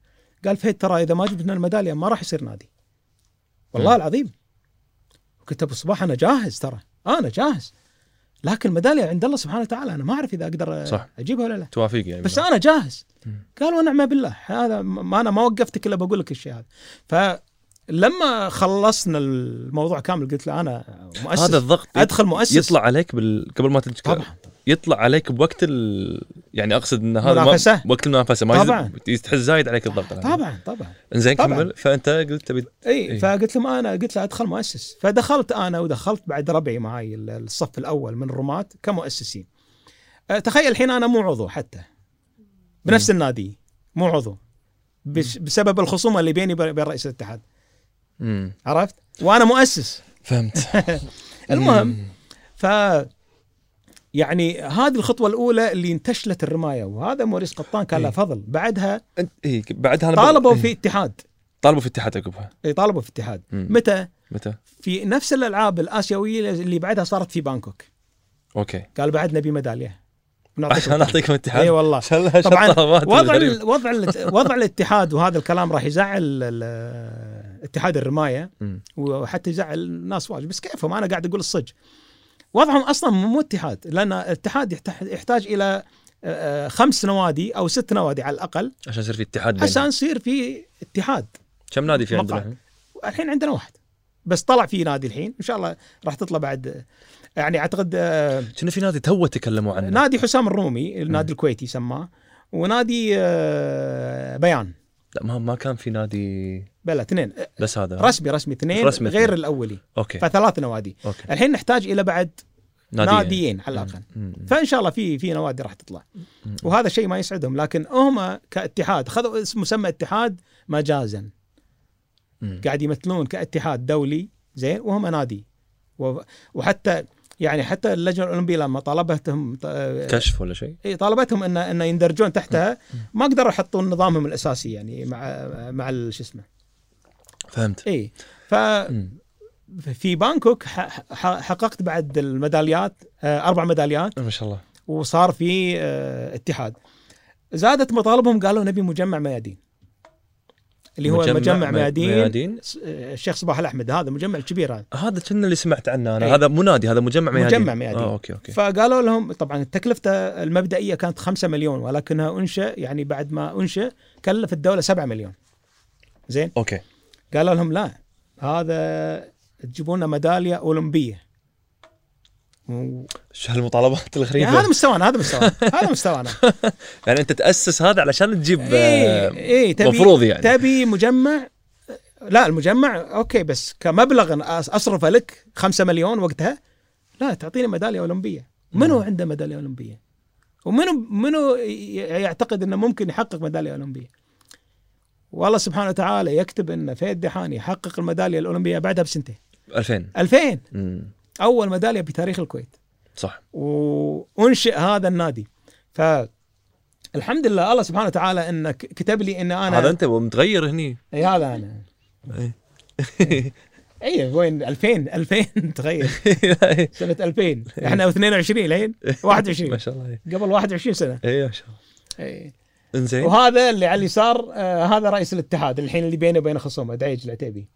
قال فهد ترى إذا ما جبنا الميدالية ما راح يصير نادي. والله مم. العظيم. قلت أبو صباح أنا جاهز ترى. أنا جاهز. لكن الميدالية عند الله سبحانه وتعالى أنا ما أعرف إذا أقدر صح. أجيبها ولا لا. توافق يعني بس. أنا جاهز. قال ونعم بالله. هذا ما أنا ما وقفتك إلا بقول لك الشيء هذا. فلما خلصنا الموضوع كامل قلت له أنا مؤسس. هذا الضغط أدخل مؤسس. يطلع عليك بال... قبل ما تتكلم طبعا. يطلع عليك بوقت ال... يعني أقصد إن هذا منافسة. ما... وقت المنافسة ما طبعاً. يز... تحس زايد عليك الضغط. طبعا طبعا. إنزين. كمل. فأنت قلت تبي إي إيه. فقلت له أنا قلت له أدخل مؤسس. فدخلت أنا ودخلت بعد ربعي معي ال- الصف الأول من الرماة كمؤسسين. أه، تخيل الحين أنا مو عضو حتى. بنفس النادي مو عضو. بس بسبب الخصومة اللي بيني وبين رئيس الاتحاد. مم. عرفت؟ وأنا مؤسس. فهمت. المهم ف يعني هذه الخطوة الأولى اللي انتشلت الرماية وهذا موريس قطان كان له إيه. فضل. بعدها انت إيه بعدها طالبوا إيه. في اتحاد. طالبوا في اتحاد عقبها. إيه، طالبوا في اتحاد. متى؟ متى؟ في نفس الألعاب الآسيوية اللي بعدها صارت في بانكوك. okay. قال بعد نبي ميدالية. عشان اعطيكم اتحاد. اي والله. طبعا وضع. ال- وضع ال- وضع الاتحاد وهذا الكلام راح يزعل اتحاد الرماية. وحتى يزعل الناس واجد. بس كيفهم؟ أنا قاعد أقول الصج. وضعهم أصلا مو اتحاد لأن الاتحاد يحتاج- إلى آه، خمس نوادي أو ست نوادي على الأقل عشان يصير في اتحاد. عشان يصير في اتحاد كم نادي في عندنا. الحين؟ عندنا واحد بس طلع في نادي الحين إن شاء الله راح تطلع بعد يعني أعتقد آه، كنا في نادي تو تكلموا عنه نادي حسام الرومي النادي الكويتي سماه ونادي آه، بيان لا ما ما كان في نادي بلا اثنين بس هذا رسمي رسمي اثنين رسمي غير اثنين. الأولي okay فثلاث نوادي okay الحين نحتاج إلى بعد ناديين. ناديين على الأقل مم. فإن شاء الله في في نوادي راح تطلع مم. وهذا شيء ما يسعدهم لكن هم كاتحاد خذوا اسم مسمى اتحاد مجازا مم. قاعد يمثلون كاتحاد دولي زين وهم نادي وحتى يعني حتى اللجنة الأولمبية لما طالبتهم كشف ولا شيء؟ إيه، طالبتهم ان إن يندرجون تحتها. ما قدروا يحطون نظامهم الأساسي يعني مع مع شو اسمه؟ فهمت. إي ف. في بانكوك حققت بعد الميداليات آه، أربع ميداليات. ما شاء الله. وصار في آه، اتحاد. زادت مطالبهم قالوا نبي مجمع ميادين. اللي هو مجمع, مي- ميادين, ميادين. آه، الشيخ صباح الأحمد هذا مجمع الكبير هذا. هذا كنا اللي سمعت عنه أنا إيه. هذا مو نادي هذا مجمع ميادين. مجمع ميادين. آه okay okay. فقالوا لهم طبعا تكلفته المبدئية كانت 5 مليون ولكنها أنشأ يعني بعد ما أنشأ كلف الدولة 7 مليون. زين؟ okay. قالوا لهم لا هذا تجيبون ميدالية أولمبية. شو هالمطالبات يعني الغريبة؟ هذا مستوانا هذا مستوانا هذا مستوانا. يعني أنت تأسس هذا علشان تجيب اي آه، اي تبي مفروض يعني. تبي مجمع؟ لا المجمع okay بس كمبلغ أصرفه لك 5 مليون وقتها لا تعطيني ميدالية أولمبية. منو عنده ميدالية أولمبية؟ ومنو منو يعتقد إنه ممكن يحقق ميدالية أولمبية؟ والله سبحانه وتعالى يكتب إن فهد دحاني يحقق الميدالية الأولمبية بعدها بسنتين. 2000 2000 مم. أول ميدالية بتاريخ الكويت. صح. وأنشئ هذا النادي. ف الحمد لله الله سبحانه وتعالى انه كتب لي إن أنا هذا أنت متغير هني. إي هذا أنا. إي. وين؟ 2000 2000 تغير. سنة 2000 إحنا 22 الحين. 21 ما شاء الله. قبل 21 سنة. إي ما شاء الله. إي. إنزين. وهذا اللي على اليسار آه هذا رئيس الاتحاد الحين اللي بينه وبين خصومه دعيج العتيبي.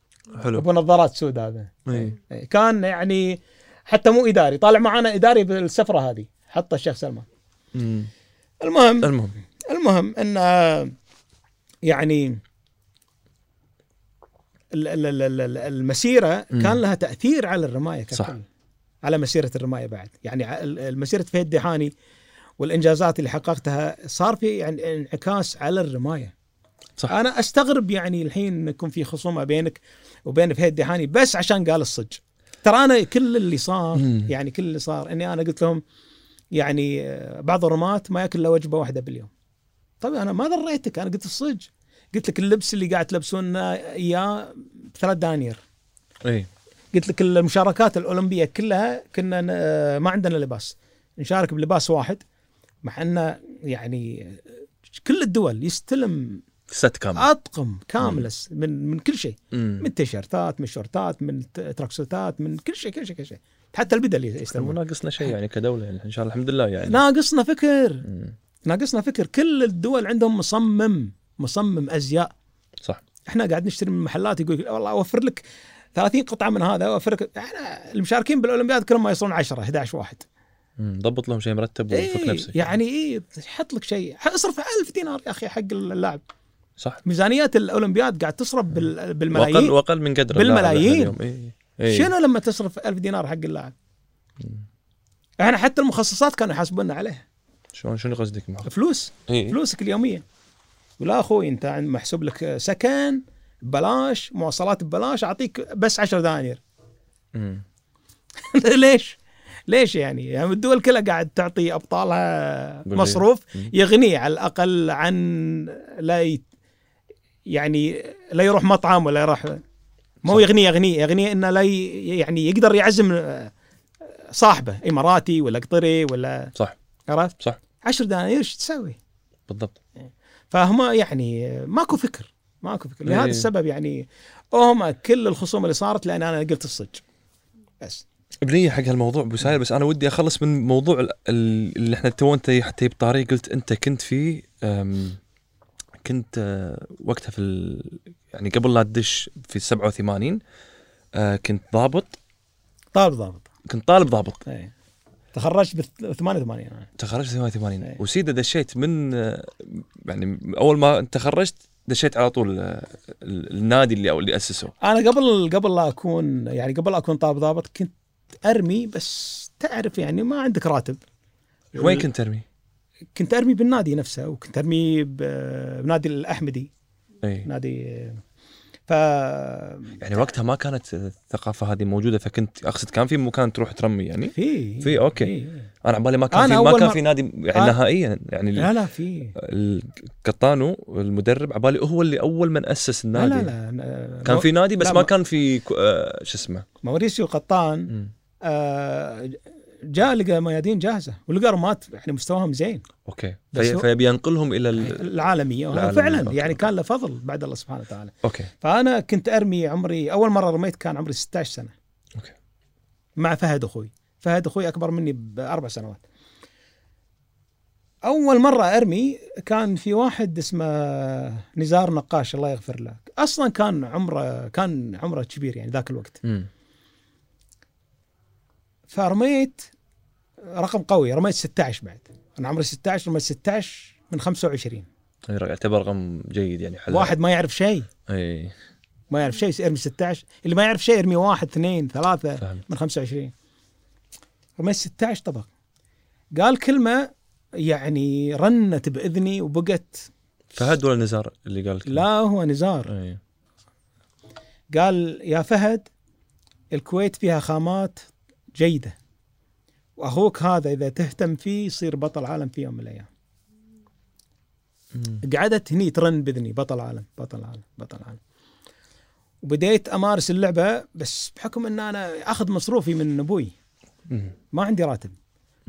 حلو ابو نظارات سود هذا إي. إي. كان يعني حتى مو إداري طالع معنا إداري بالسفرة هذه حطه الشيخ سلمان مم. المهم المهم المهم إن آه، يعني ال- ال- ال- ال- ال- المسيرة مم. كان لها تأثير على الرماية ككل صح. على مسيرة الرماية بعد يعني مسيرة فهد دحاني والإنجازات اللي حققتها صار في يعني انعكاس على الرماية صح. أنا أستغرب يعني الحين يكون في خصومة بينك وبين فهد دحاني بس عشان قال الصج. ترى أنا كل اللي صار مم. يعني كل اللي صار إني أنا قلت لهم يعني آه، بعض الرماة ما يأكل إلا وجبة واحدة باليوم. طيب أنا ما ضريتك أنا قلت الصج. قلت لك اللبس اللي قاعد تلبسون إياه بثلاث دنانير. إي. قلت لك المشاركات الأولمبية كلها كنا ن- ما عندنا لباس. نشارك بلباس واحد مع إنه يعني كل الدول يستلم ست كامل اطقم كامله من من كل شيء. مم. من تيشيرتات من شورتات من تراكسوتات من كل شيء كل شيء كل شيء. حتى البدل مو يستلمون ناقصنا شيء يعني كدولة يعني. إن شاء الله الحمد لله يعني. ناقصنا فكر. مم. ناقصنا فكر. كل الدول عندهم مصمم مصمم أزياء. صح. إحنا قاعد نشتري من محلات يقول والله أوفر لك 30 قطعة من هذا أوفر لك. إحنا المشاركين بالأولمبياد كلهم ما يصلون 10 11 واحد. ضبط لهم شيء مرتب وفك إيه نفسك. يعني إيه حط لك شيء. اصرف 1000 دينار يا أخي حق اللاعب. صح ميزانيات الأولمبياد قاعد تصرف بال- واقل بالملايين واقل من قدر بالملايين. اليوم. إيه. إيه. شنو لما تصرف 1000 دينار حق اللاعب إحنا حتى المخصصات كانوا يحاسبونا عليها شلون شنو قصدك معه؟ فلوس إيه. فلوسك اليومية ولا أخوي أنت عند- محسوب لك سكن ببلاش مواصلات ببلاش أعطيك بس 10 دنانير. ليش؟ ليش يعني؟ يعني الدول كلها قاعد تعطي أبطالها. مصروف. يغني على الأقل عن لا. يعني لا يروح مطعم ولا يروح مو صح. يغني يغني يغني إنه لا. يعني يقدر يعزم صاحبه إماراتي ولا قطري ولا صح عرفت؟ صح 10 دنانير إيش تسوي؟ بالضبط فهم يعني ماكو فكر ماكو فكر لهذا إيه. السبب يعني هم كل الخصوم اللي صارت لأن أنا قلت الصج بس بنية حق هالموضوع أبو ساير بس أنا ودي أخلص من موضوع ال- ال- اللي إحنا تو أنت حتى بطاري قلت أنت كنت في أم، كنت آه، وقتها في ال... يعني قبل لا تدش في 87 آه، كنت ضابط. طالب ضابط. كنت طالب ضابط. إيه تخرجت ب 88 أنا. تخرجت في 88 إيه. وسيدة دشيت من آه، يعني أول ما تخرجت دشيت على طول ال- النادي اللي أو اللي أسسه. أنا قبل قبل لا أكون يعني قبل لا أكون طالب ضابط كنت أرمي بس تعرف يعني ما عندك راتب. وين كنت ترمي؟ كنت أرمي بالنادي نفسه وكنت أرمي بنادي الأحمدي اي نادي ف يعني وقتها ما كانت الثقافة هذه موجودة فكنت أقصد كان في مكان تروح ترمي يعني في في، okay. في. أنا على بالي ما كان أنا في ما كان في نادي يعني آه. نهائيا يعني لا لا في القطانو المدرب على بالي هو اللي أول من أسس لا النادي لا لا كان في نادي بس لا، ما ما- كان في آه، شو اسمه موريسيو قطان. آه، جاء لقى ميادين جاهزة ولقى رمات يعني مستواهم زين. أوكي. في فيبي ينقلهم إلى ال... العالمية. وهذا العالمية، فعلا okay. يعني كان له فضل بعد الله سبحانه وتعالى. okay. فأنا كنت أرمي عمري أول مرة رميت كان عمري 16 سنة. okay. مع فهد أخوي. فهد أخوي أكبر مني بأربع سنوات. أول مرة أرمي كان في واحد اسمه نزار نقاش الله يغفر له. أصلا كان عمره كان عمره كبير يعني ذاك الوقت. مم. فرميت رقم قوي رميت 16 بعد. أنا عمري 16 رميت 16 من 25 يعني يعتبر رقم جيد يعني حلو واحد ما يعرف شيء. اي ما يعرف شيء يرمي 16 اللي ما يعرف شيء يرمي واحد اثنين ثلاثة فهمت. من 25 رميت 16 طبق. قال كلمة يعني رنت بإذني وبقت فهد ولا نزار اللي قال لا هو نزار. اي قال يا فهد الكويت فيها خامات جيدة. وأخوك هذا إذا تهتم فيه يصير بطل عالم في يوم من الأيام. قعدت هني ترن بإذني بطل عالم بطل عالم بطل عالم. وبديت أمارس اللعبة بس بحكم أن أنا أخذ مصروفي من أبوي. مم. ما عندي راتب.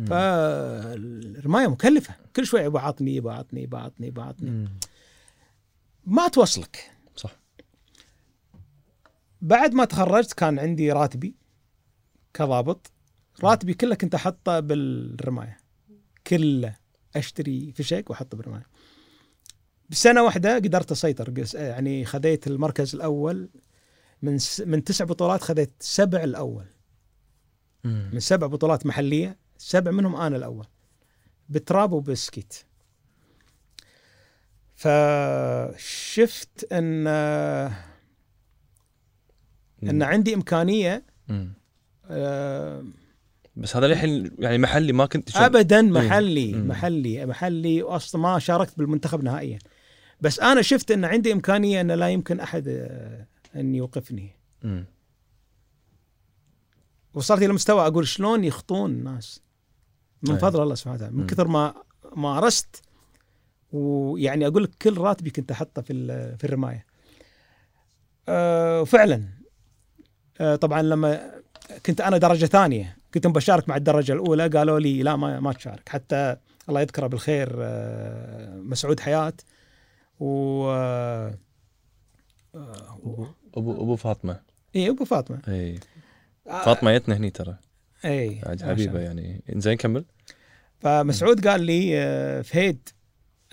فالرماية مكلفة. كل شوي بعطني بعطني بعطني بعطني. ما توصلك. صح. بعد ما تخرجت كان عندي راتبي. كضابط راتبي كله كنت أحطه بالرماية. كله. أشتري فشك وأحطه بالرماية. بسنة واحدة قدرت أسيطر. يعني خذيت المركز الأول. من س... من تسع بطولات خذيت سبع الأول. مم. من سبع بطولات محلية سبع منهم أنا الأول. بتراب وبسكيت. فشفت ان أن عندي إمكانية مم. آه، بس هذا الحين يعني محلي ما كنت ابدا محلي مم. محلي محلي واصلا ما شاركت بالمنتخب نهائيا بس أنا شفت إن عندي إمكانية إن لا يمكن أحد آه، إن يوقفني مم. وصلت إلى مستوى أقول شلون يخطون الناس من. فضل الله سبحانه وتعالى من. كثر ما مارست ويعني أقول لك كل راتبي كنت أحطه في في الرماية. أه وفعلا أه طبعا لما كنت أنا درجة ثانية. كنت بشارك مع الدرجة الأولى قالوا لي لا ما ما تشارك. حتى الله يذكره بالخير أه مسعود حياة. و آه، أبو أبو فاطمة. اي أبو فاطمة. إي. فاطمة جتنا هني ترى. إي حبيبة. يعني. زين كمل. فمسعود قال لي آه، فهيد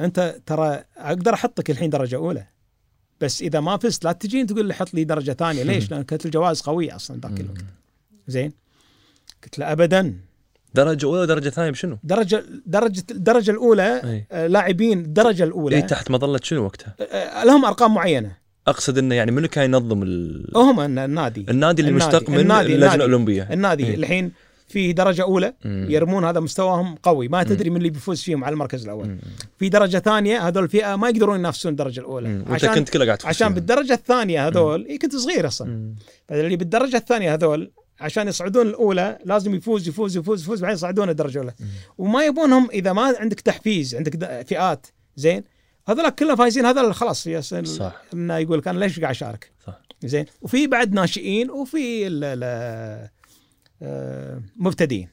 أنت ترى أقدر أحطك الحين درجة أولى. بس إذا ما فزت لا تجيني تقول لي حط لي درجة ثانية. ليش؟ لأن كانت الجوائز قوية أصلا ذاك الوقت. زين قلت له ابدا درجة أولى ودرجة ثانية بشنو؟ درجة درجة الدرجه الأولى أي آه، لاعبين الدرجه الأولى إيه تحت مظلة شنو وقتها؟ آه، لهم أرقام معينة أقصد إنه يعني منو كان ينظم ال... هم الن- النادي النادي اللي النادي- مشتق من النادي- اللجنة النادي. الأولمبية النادي إيه. الحين في درجة أولى مم. يرمون هذا مستواهم قوي ما تدري من اللي بيفوز فيهم على المركز الأول مم. في درجة ثانية هذول الفئه ما يقدرون ينافسون الدرجه مم. الاولى وإنت عشان كنت كله قاعد عشان. بالدرجة الثانية هذول إيه كنت صغير أصلا مم. فاللي بالدرجة الثانية هذول عشان يصعدون الأولى لازم يفوز يفوز يفوز يفوز بعدين يصعدون الدرجة الأولى. وما يبونهم إذا ما عندك تحفيز عندك فئات. زين؟ هذول كلهم فايزين هذول خلاص صح. إنه يقول لك أنا ليش قاعد أشارك؟ صح. زين؟ وفي بعد ناشئين وفي آه، مبتدئين.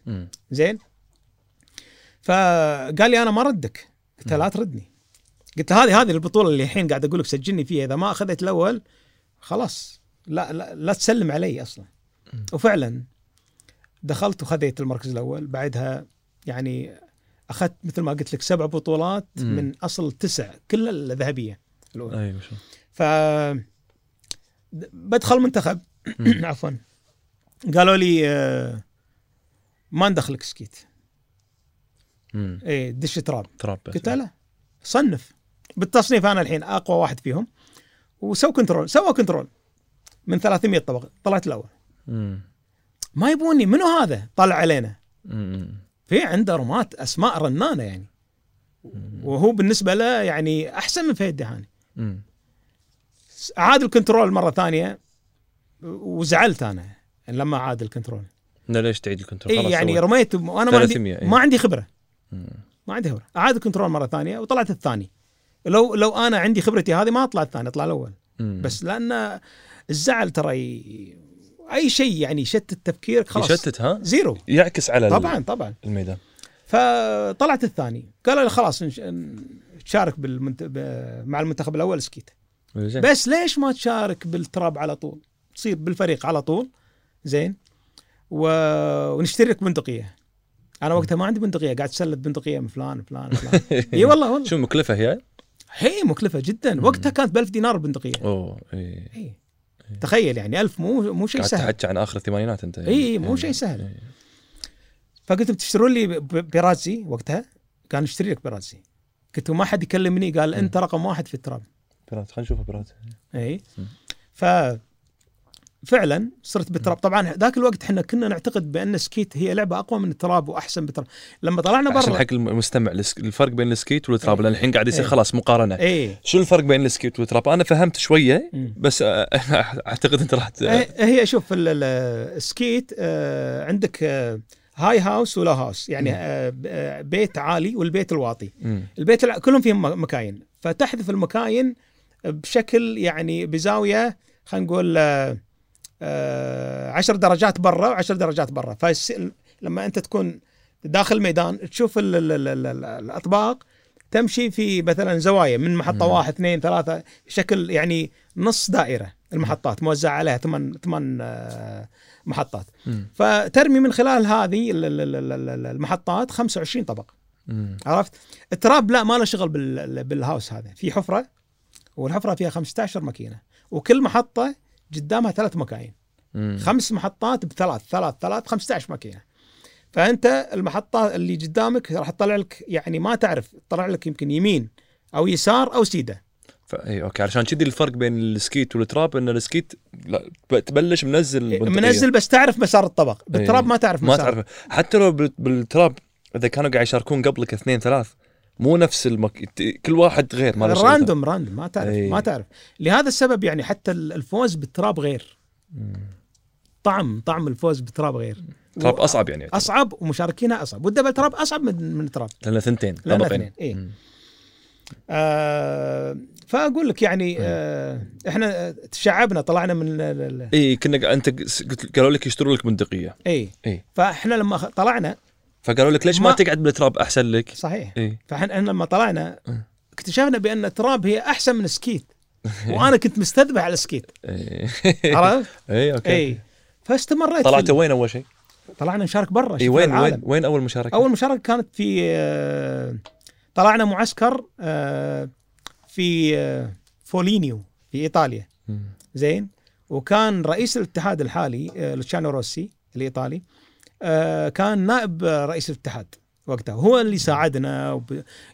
زين؟ فقال لي أنا ما ردك. قلت له لا تردني. قلت له هذه هذه البطولة اللي الحين قاعد أقول لك سجلني فيها إذا ما أخذت الأول خلاص لا لا, لا تسلم علي أصلا. وفعلا دخلت وخذيت المركز الأول بعدها يعني أخذت مثل ما قلت لك سبع بطولات مم. من أصل تسع كلها الذهبية الأولى اي الله ف بدخل منتخب. عفوا قالوا لي آه، ما ندخلك skeet. إيه دش trap trap. قلت له لا صنف بالتصنيف أنا الحين أقوى واحد فيهم وسوي control سوى control من 300 طبقة طلعت الأول. ما يبوني منو هذا طلع علينا. في عنده رماة أسماء رنانة يعني وهو بالنسبة له يعني أحسن من فهد دهاني مم. أعاد ال control مرة ثانية وزعلت أنا لما عاد الكنترول لا ليش تعيد ال control اي خلاص يعني. رميت وأنا ما عندي 300 إيه. ما عندي خبرة. ما عندي خبرة أعاد ال control مرة ثانية وطلعت الثاني لو لو أنا عندي خبرتي هذه ما اطلع الثاني اطلع الأول. بس لأن الزعل ترى. أي شيء يعني يشتت تفكيرك خلاص. يشتت ها؟ zero. يعكس على طبعا طبعا. الميدان. فطلعت الثاني. قالوا لي خلاص. تشارك بالمنت... مع المنتخب الأول skeet. بس ليش ما تشارك بال trap على طول؟ تصير بالفريق على طول. زين. و... ونشتري لك بندقية. أنا وقتها ما عندي بندقية. قاعد اتسلف بندقية من فلان فلان فلان. إي والله والله. شو مكلفة هي؟ هي مكلفة جدا. وقتها كانت ب 1000 دينار البندقيه أوه إي. تخيل يعني ألف مو مو شيء سهل. تحكي عن آخر الثمانينات أنت يعني. اي مو يعني- شيء سهل. إي. فقلت بتشترون لي Perazzi وقتها؟ كان نشتري لك Perazzi قلت ما حد يكلمني؟ قال أنت رقم واحد في ال trap. برات خلينا نشوفها برات اي. ف فعلا صرت بال trap. طبعا ذاك الوقت إحنا كنا نعتقد بأن skeet هي لعبة أقوى من ال trap وأحسن بال trap. لما طلعنا عشان برا حق المستمع الفرق بين ال skeet وال trap لأن الحين قاعد يصير إيه. خلاص مقارنة. اي شو الفرق بين ال skeet وال trap؟ أنا فهمت شوية. بس أعتقد أنت راح هي- شوف ال- ال- ال skeet آه، عندك high house و low house يعني مم. آه، آه، بيت عالي والبيت الواطي. مم. البيت الع- كلهم فيهم مكاين. فتحذف المكاين بشكل يعني بزاوية خلينا نقول عشر درجات برا وعشر درجات برا. فلما أنت تكون داخل الميدان تشوف ال ال ال ال ال الأطباق تمشي في مثلا زوايا من محطة. واحد اثنين ثلاثة شكل يعني نص دائرة المحطات موزعة عليها ثمان ثمان آه، محطات. فترمي من خلال هذه ال- ال- ال- ال- ال- المحطات 25 طبق. عرفت؟ التراب لا ما له شغل بال- بالهاوس هذا. في حفرة والحفرة فيها 15 ماكينة. وكل محطة قدامها ثلاث مكاين مم. خمس محطات بثلاث ثلاث ثلاث 15 ماكينة فأنت المحطة اللي قدامك راح تطلع لك يعني ما تعرف تطلع لك يمكن يمين أو يسار أو سيدة ف... اي أوكي علشان كذي الفرق بين ال skeet وال trap إن ال skeet لا تبلش منزل بندقية. منزل بس تعرف مسار الطبق بال trap إيه. ما تعرف ما مسار تعرف حتى لو بال- بال trap إذا كانوا قاعد يشاركون قبلك اثنين ثلاث مو نفس المك... كل واحد غير ما. random random ما تعرف إيه. ما تعرف لهذا السبب يعني حتى الفوز بال trap غير مم. طعم طعم الفوز بال trap غير trap أصعب يعني أصعب ومشاركينها أصعب وال double trap أصعب من من ال trap لأنه ثنتين. اثنين، إيه. مم. آه فأقول لك يعني إيه. آه إحنا تشعبنا طلعنا من اي كنا أنت قلت قالوا لك يشتروا لك بندقيه اي إيه. فإحنا لما طلعنا فقالوا لك ليش ما, ما- تقعد بال trap أحسن لك صحيح اي فإحنا لما طلعنا إيه. اكتشفنا بأن ال trap هي أحسن من ال skeet وأنا كنت مستذبح على ال skeet اي عرفت؟ اي أوكي اي فاستمريت في طلعتوا وين أول شيء؟ طلعنا نشارك برا اي شفنا وين العالم. وين وين أول مشاركة؟ أول مشاركة كانت في آه، طلعنا معسكر آه، في آه، فولينيو في إيطاليا. زين وكان رئيس الاتحاد الحالي لوتشانو روسي الإيطالي كان نائب آه، رئيس الاتحاد وقتها. هو اللي ساعدنا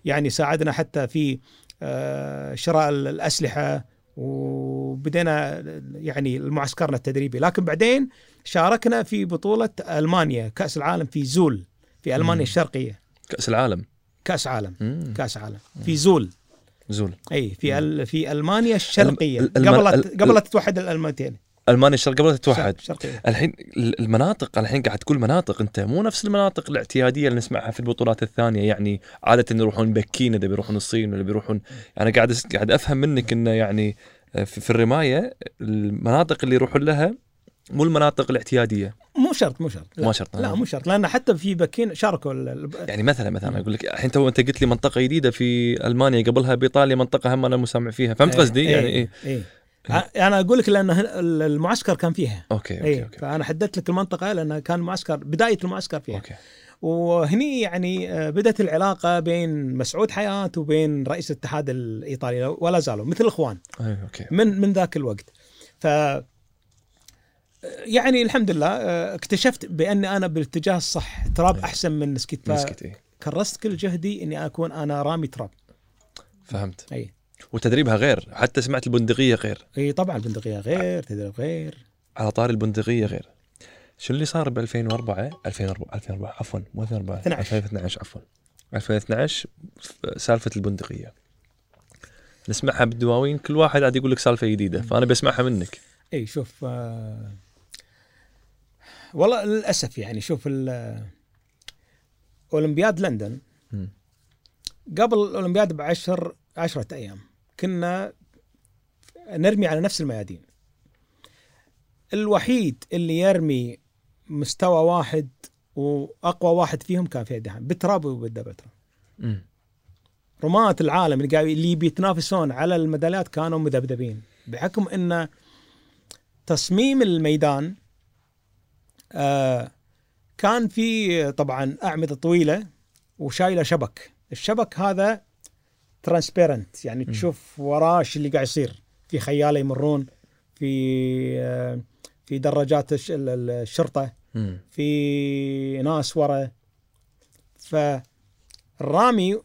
يعني ساعدنا حتى في آه، شراء ال- الأسلحة وبدينا يعني معسكرنا التدريبي. لكن بعدين شاركنا في بطولة ألمانيا كأس العالم في زول في ألمانيا مم. الشرقية. كأس العالم. كأس عالم مم. كأس عالم. في زول. زول. أي في في ألمانيا الشرقية. ألم- قبل قبل تتوحد الالمانيتين ألمانيا الشرق قبل تتوحد الشرقيه الحين المناطق الحين قاعد تقول مناطق أنت مو نفس المناطق الاعتيادية اللي نسمعها في البطولات الثانية. يعني عادة يروحون بكين إذا بيروحون الصين ولا بيروحون يعني قاعد قاعد أفهم منك انه يعني في, في الرماية المناطق اللي يروحون لها مو المناطق الاعتيادية. مو شرط مو شرط. لا. ما شرط لا مو شرط. لأن حتى في بكين شاركوا ال- يعني مثلا مثلا أقول لك الحين تو أنت قلت لي منطقة جديدة في ألمانيا قبلها بإيطاليا منطقة هم أنا مو سامع فيها. فهمت إيه، قصدي؟ يعني إيه، إيه. إيه. أنا أقول لك لأن المعسكر كان فيها. أوكي أوكي إيه أوكي, فأنا حددت لك المنطقة لأن كان معسكر بداية المعسكر فيها. أوكي. وهني يعني آه، بدأت العلاقة بين مسعود حياة وبين رئيس الاتحاد الإيطالي ولا زالوا مثل الاخوان أيه أوكي. من من ذاك الوقت. ف يعني الحمد لله اكتشفت بأني أنا بالاتجاه الصح trap إيه. أحسن من skeet مسكت إيه. فكرست كل جهدي إني أكون أنا رامي trap. فهمت. اي وتدريبها غير حتى سمعت البندقية غير. إي طبعا البندقية غير تدريب غير. على طاري البندقية غير. شو اللي صار ب 2004 2004 2004 عفوا مو 2004 12. 2012 عفوا. 2012 سالفة البندقية. نسمعها بالدواوين كل واحد قاعد يقول لك سالفة جديدة فأنا بسمعها منك. إي شوف آه والله للأسف يعني شوف أولمبياد لندن. مم. قبل الأولمبياد بعشر عشرة أيام. كنا نرمي على نفس الميادين. الوحيد اللي يرمي مستوى واحد وأقوى واحد فيهم كان في الدهان بالتراب وبالدبتر مم. رماة العالم اللي اللي بيتنافسون على الميداليات كانوا مذبذبين. بحكم إن تصميم الميدان آه كان في طبعا أعمدة طويلة وشايلة شبك. الشبك هذا ترانسبيرنت يعني م. تشوف وراه إيش اللي قاعد يصير. في خياله يمرون في آه في دراجات الش- ال- ال- الشرطة مم. في ناس ورا. فالرامي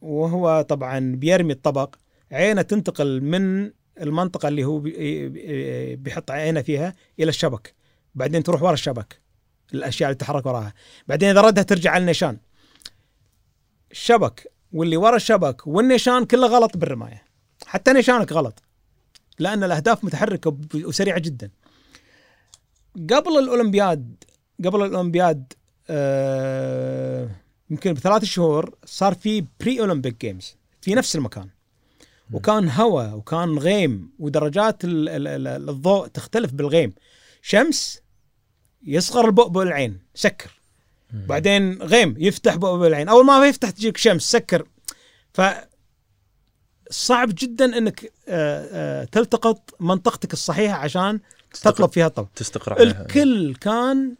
وهو طبعا بيرمي الطبق عينه تنتقل من المنطقة اللي هو بي- بيحط عينه فيها إلى الشبك. بعدين تروح ورا الشبك الأشياء اللي تتحرك وراها. بعدين إذا ردها ترجع على النيشان الشبك واللي ورا الشبك والنيشان كله غلط بالرماية. حتى نيشانك غلط لأن الأهداف متحركة وب- وسريعة جدا. قبل الأولمبياد قبل الأولمبياد آه يمكن بثلاث شهور صار في pre Olympic games في نفس المكان. وكان هواء وكان غيم ودرجات ال- ال- ال- الضوء تختلف بالغيم. شمس يصغر البؤبؤ العين سكر. مم. بعدين غيم يفتح بؤبؤ العين أول ما يفتح تجيك شمس سكر ف صعب جدا إنك آه، آه، تلتقط منطقتك الصحيحة عشان تطلب فيها الطلب تستقر عليها الكل كان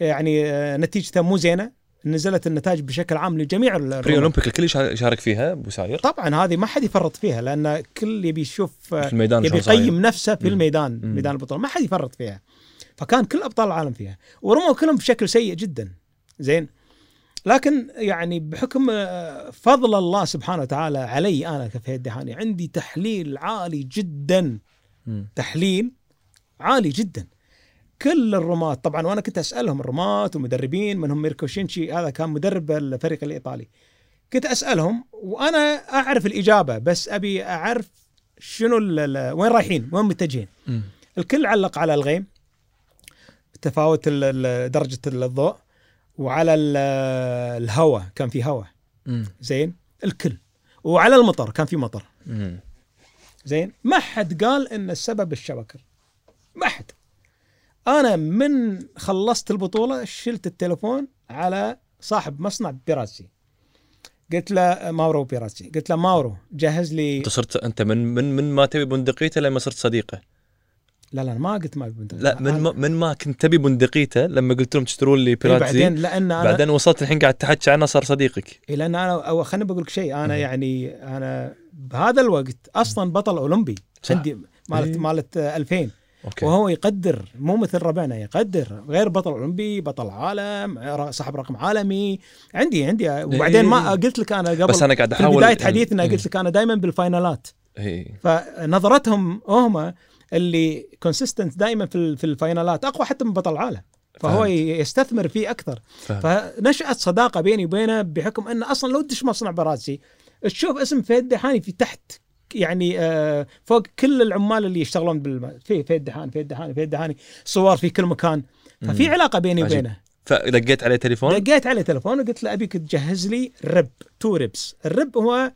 يعني آه، نتيجته مو زينة نزلت النتائج بشكل عام لجميع ال- بري الرماة. اولمبيك الكل يشا- يشارك فيها أبو ساير طبعا هذه ما حد يفرط فيها لأن كل يبي يشوف في الميدان يبي. يقيم نفسه في مم. الميدان مم. ميدان البطولة ما حد يفرط فيها فكان كل أبطال العالم فيها ورموا كلهم بشكل سيء جدا. زين؟ لكن يعني بحكم آه، فضل الله سبحانه وتعالى علي أنا كفهد دهاني عندي تحليل عالي جدا. مم. تحليل عالي جدا. كل الرماة طبعا وأنا كنت أسألهم الرماة والمدربين منهم ميركو شينشي هذا كان مدرب الفريق الإيطالي. كنت أسألهم وأنا أعرف الإجابة بس أبي أعرف شنو وين رايحين وين متجهين. الكل علق على الغيم. تفاوت درجة الضوء وعلى ال- الهواء كان في هواء. زين؟ الكل. وعلى المطر كان في مطر. مم. زين؟ ما حد قال إن السبب الشبكة. ما حد. أنا من خلصت البطولة شلت التليفون على صاحب مصنع بيرازي. قلت له ماورو بيرازي. قلت له ماورو جهز لي أنت صرت أنت من من من ما تبي بندقيته لما صرت صديقه. لا لا ما قلت ما بندقية لا من ما من ما كنت تبي بندقيته لما قلت لهم تشترون لي إيه بيرات زي بعدين لأن أنا بعدين وصلت الحين قاعد تحكي عنه صار صديقك إيه لأن أنا أو خليني بقول لك شيء أنا مم. يعني أنا بهذا الوقت أصلا بطل أولمبي صح. عندي مالت إيه. مالت 2000 أوكي وهو يقدر مو مثل ربعنا يقدر غير بطل أولمبي بطل عالم صاحب رقم عالمي عندي عندي وبعدين ما إيه. قلت لك أنا قبل بس أنا قاعد في أحاول بداية يعني- حديثنا إيه. قلت لك أنا دائما بال final ات إيه. فنظرتهم هم اللي consistent دائما في في ال final ات أقوى حتى من بطل العالم فهو فهمت. يستثمر فيه أكثر فاهم. فنشأت صداقة بيني وبينه بحكم إنه أصلا لو تدش مصنع براسي تشوف اسم فهد دحاني في تحت يعني آه، فوق كل العمال اللي يشتغلون بال في فهد دحاني فهد دحاني فهد دحاني صور في كل مكان ففي. علاقة بيني عجيب. وبينه فدقيت عليه تليفون دقيت عليه تلفون وقلت له أبيك تجهز لي رب تو ربس الرب هو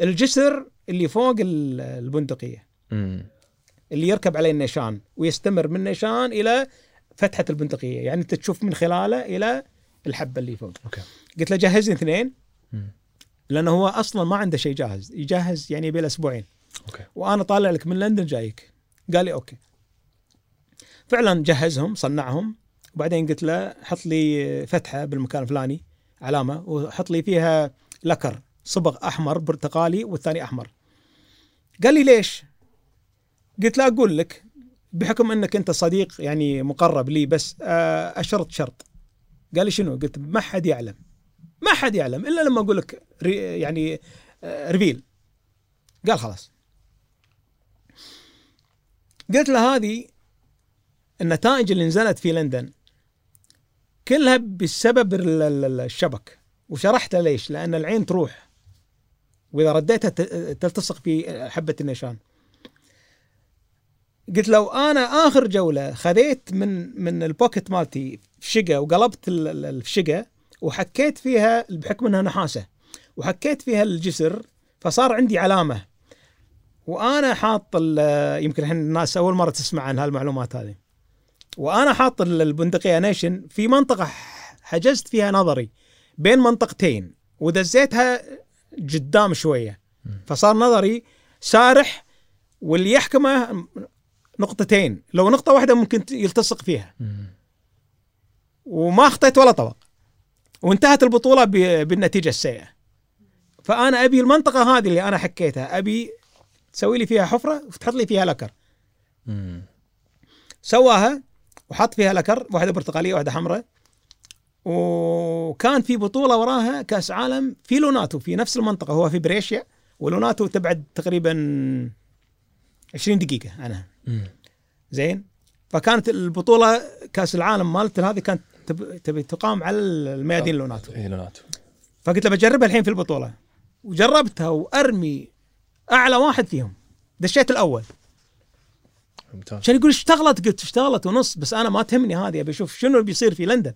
الجسر اللي فوق ال- البندقية مم. اللي يركب عليه النيشان ويستمر من النيشان إلى فتحة البندقية. يعني أنت تشوف من خلاله إلى الحبة اللي فوق. أوكي. قلت له جهز لي اثنين. لأنه هو أصلا ما عنده شيء جاهز. يجهز يعني بين أسبوعين. أوكي. وأنا طالع لك من لندن جايك. قال لي أوكي. فعلا جهزهم صنعهم. وبعدين قلت له حط لي فتحة بالمكان الفلاني علامة وحط لي فيها lacquer صبغ أحمر برتقالي والثاني أحمر. قال لي ليش؟ قلت له أقول لك بحكم إنك أنت صديق يعني مقرب لي بس آه، اشرط شرط. قال لي شنو؟ قلت ما حد يعلم. ما حد يعلم إلا لما أقول لك يعني آه، ريفيل قال خلاص. قلت له هذه النتائج اللي نزلت في لندن كلها بسبب ال- ال- ال- الشبك. وشرحت ليش؟ لأن العين تروح. وإذا رديتها تلتصق في حبة النيشان قلت له أنا آخر جولة خذيت من من ال pocket مالتي فشقه وقلبت ال- ال- الفشقه وحكيت فيها بحكم إنها نحاسة وحكيت فيها الجسر فصار عندي علامة. وأنا حاط يمكن الحين الناس أول مرة تسمع عن هالمعلومات هذه. وأنا حاط ال- البندقية نيشن في منطقة حجزت فيها نظري بين منطقتين ودزيتها قدام شوية. فصار نظري سارح واللي يحكمه نقطتين. لو نقطة واحدة ممكن يلتصق فيها. وما أخطيت ولا طبق. وانتهت البطولة بالنتيجة السيئة. فأنا أبي المنطقة هذه اللي أنا حكيتها أبي تسوي لي فيها حفرة وتحط لي فيها لكر. سواها وحط فيها lacquer واحدة برتقالية واحدة حمراء. وكان في بطولة وراها كأس عالم في لوناتو في نفس المنطقة هو في بريشيا. ولوناتو تبعد تقريبا 20 دقيقة عنها. زين؟ فكانت البطولة كأس العالم مالت هذه كانت تب- تبي تقام على الميادين لوناتو. اي لوناتو. فقلت له بجربها الحين في البطولة. وجربتها وأرمي أعلى واحد فيهم. دشيت الأول. ممتاز. عشان يقول اشتغلت؟ قلت اشتغلت ونص بس أنا ما تهمني هذه أبي أشوف شنو بيصير في لندن.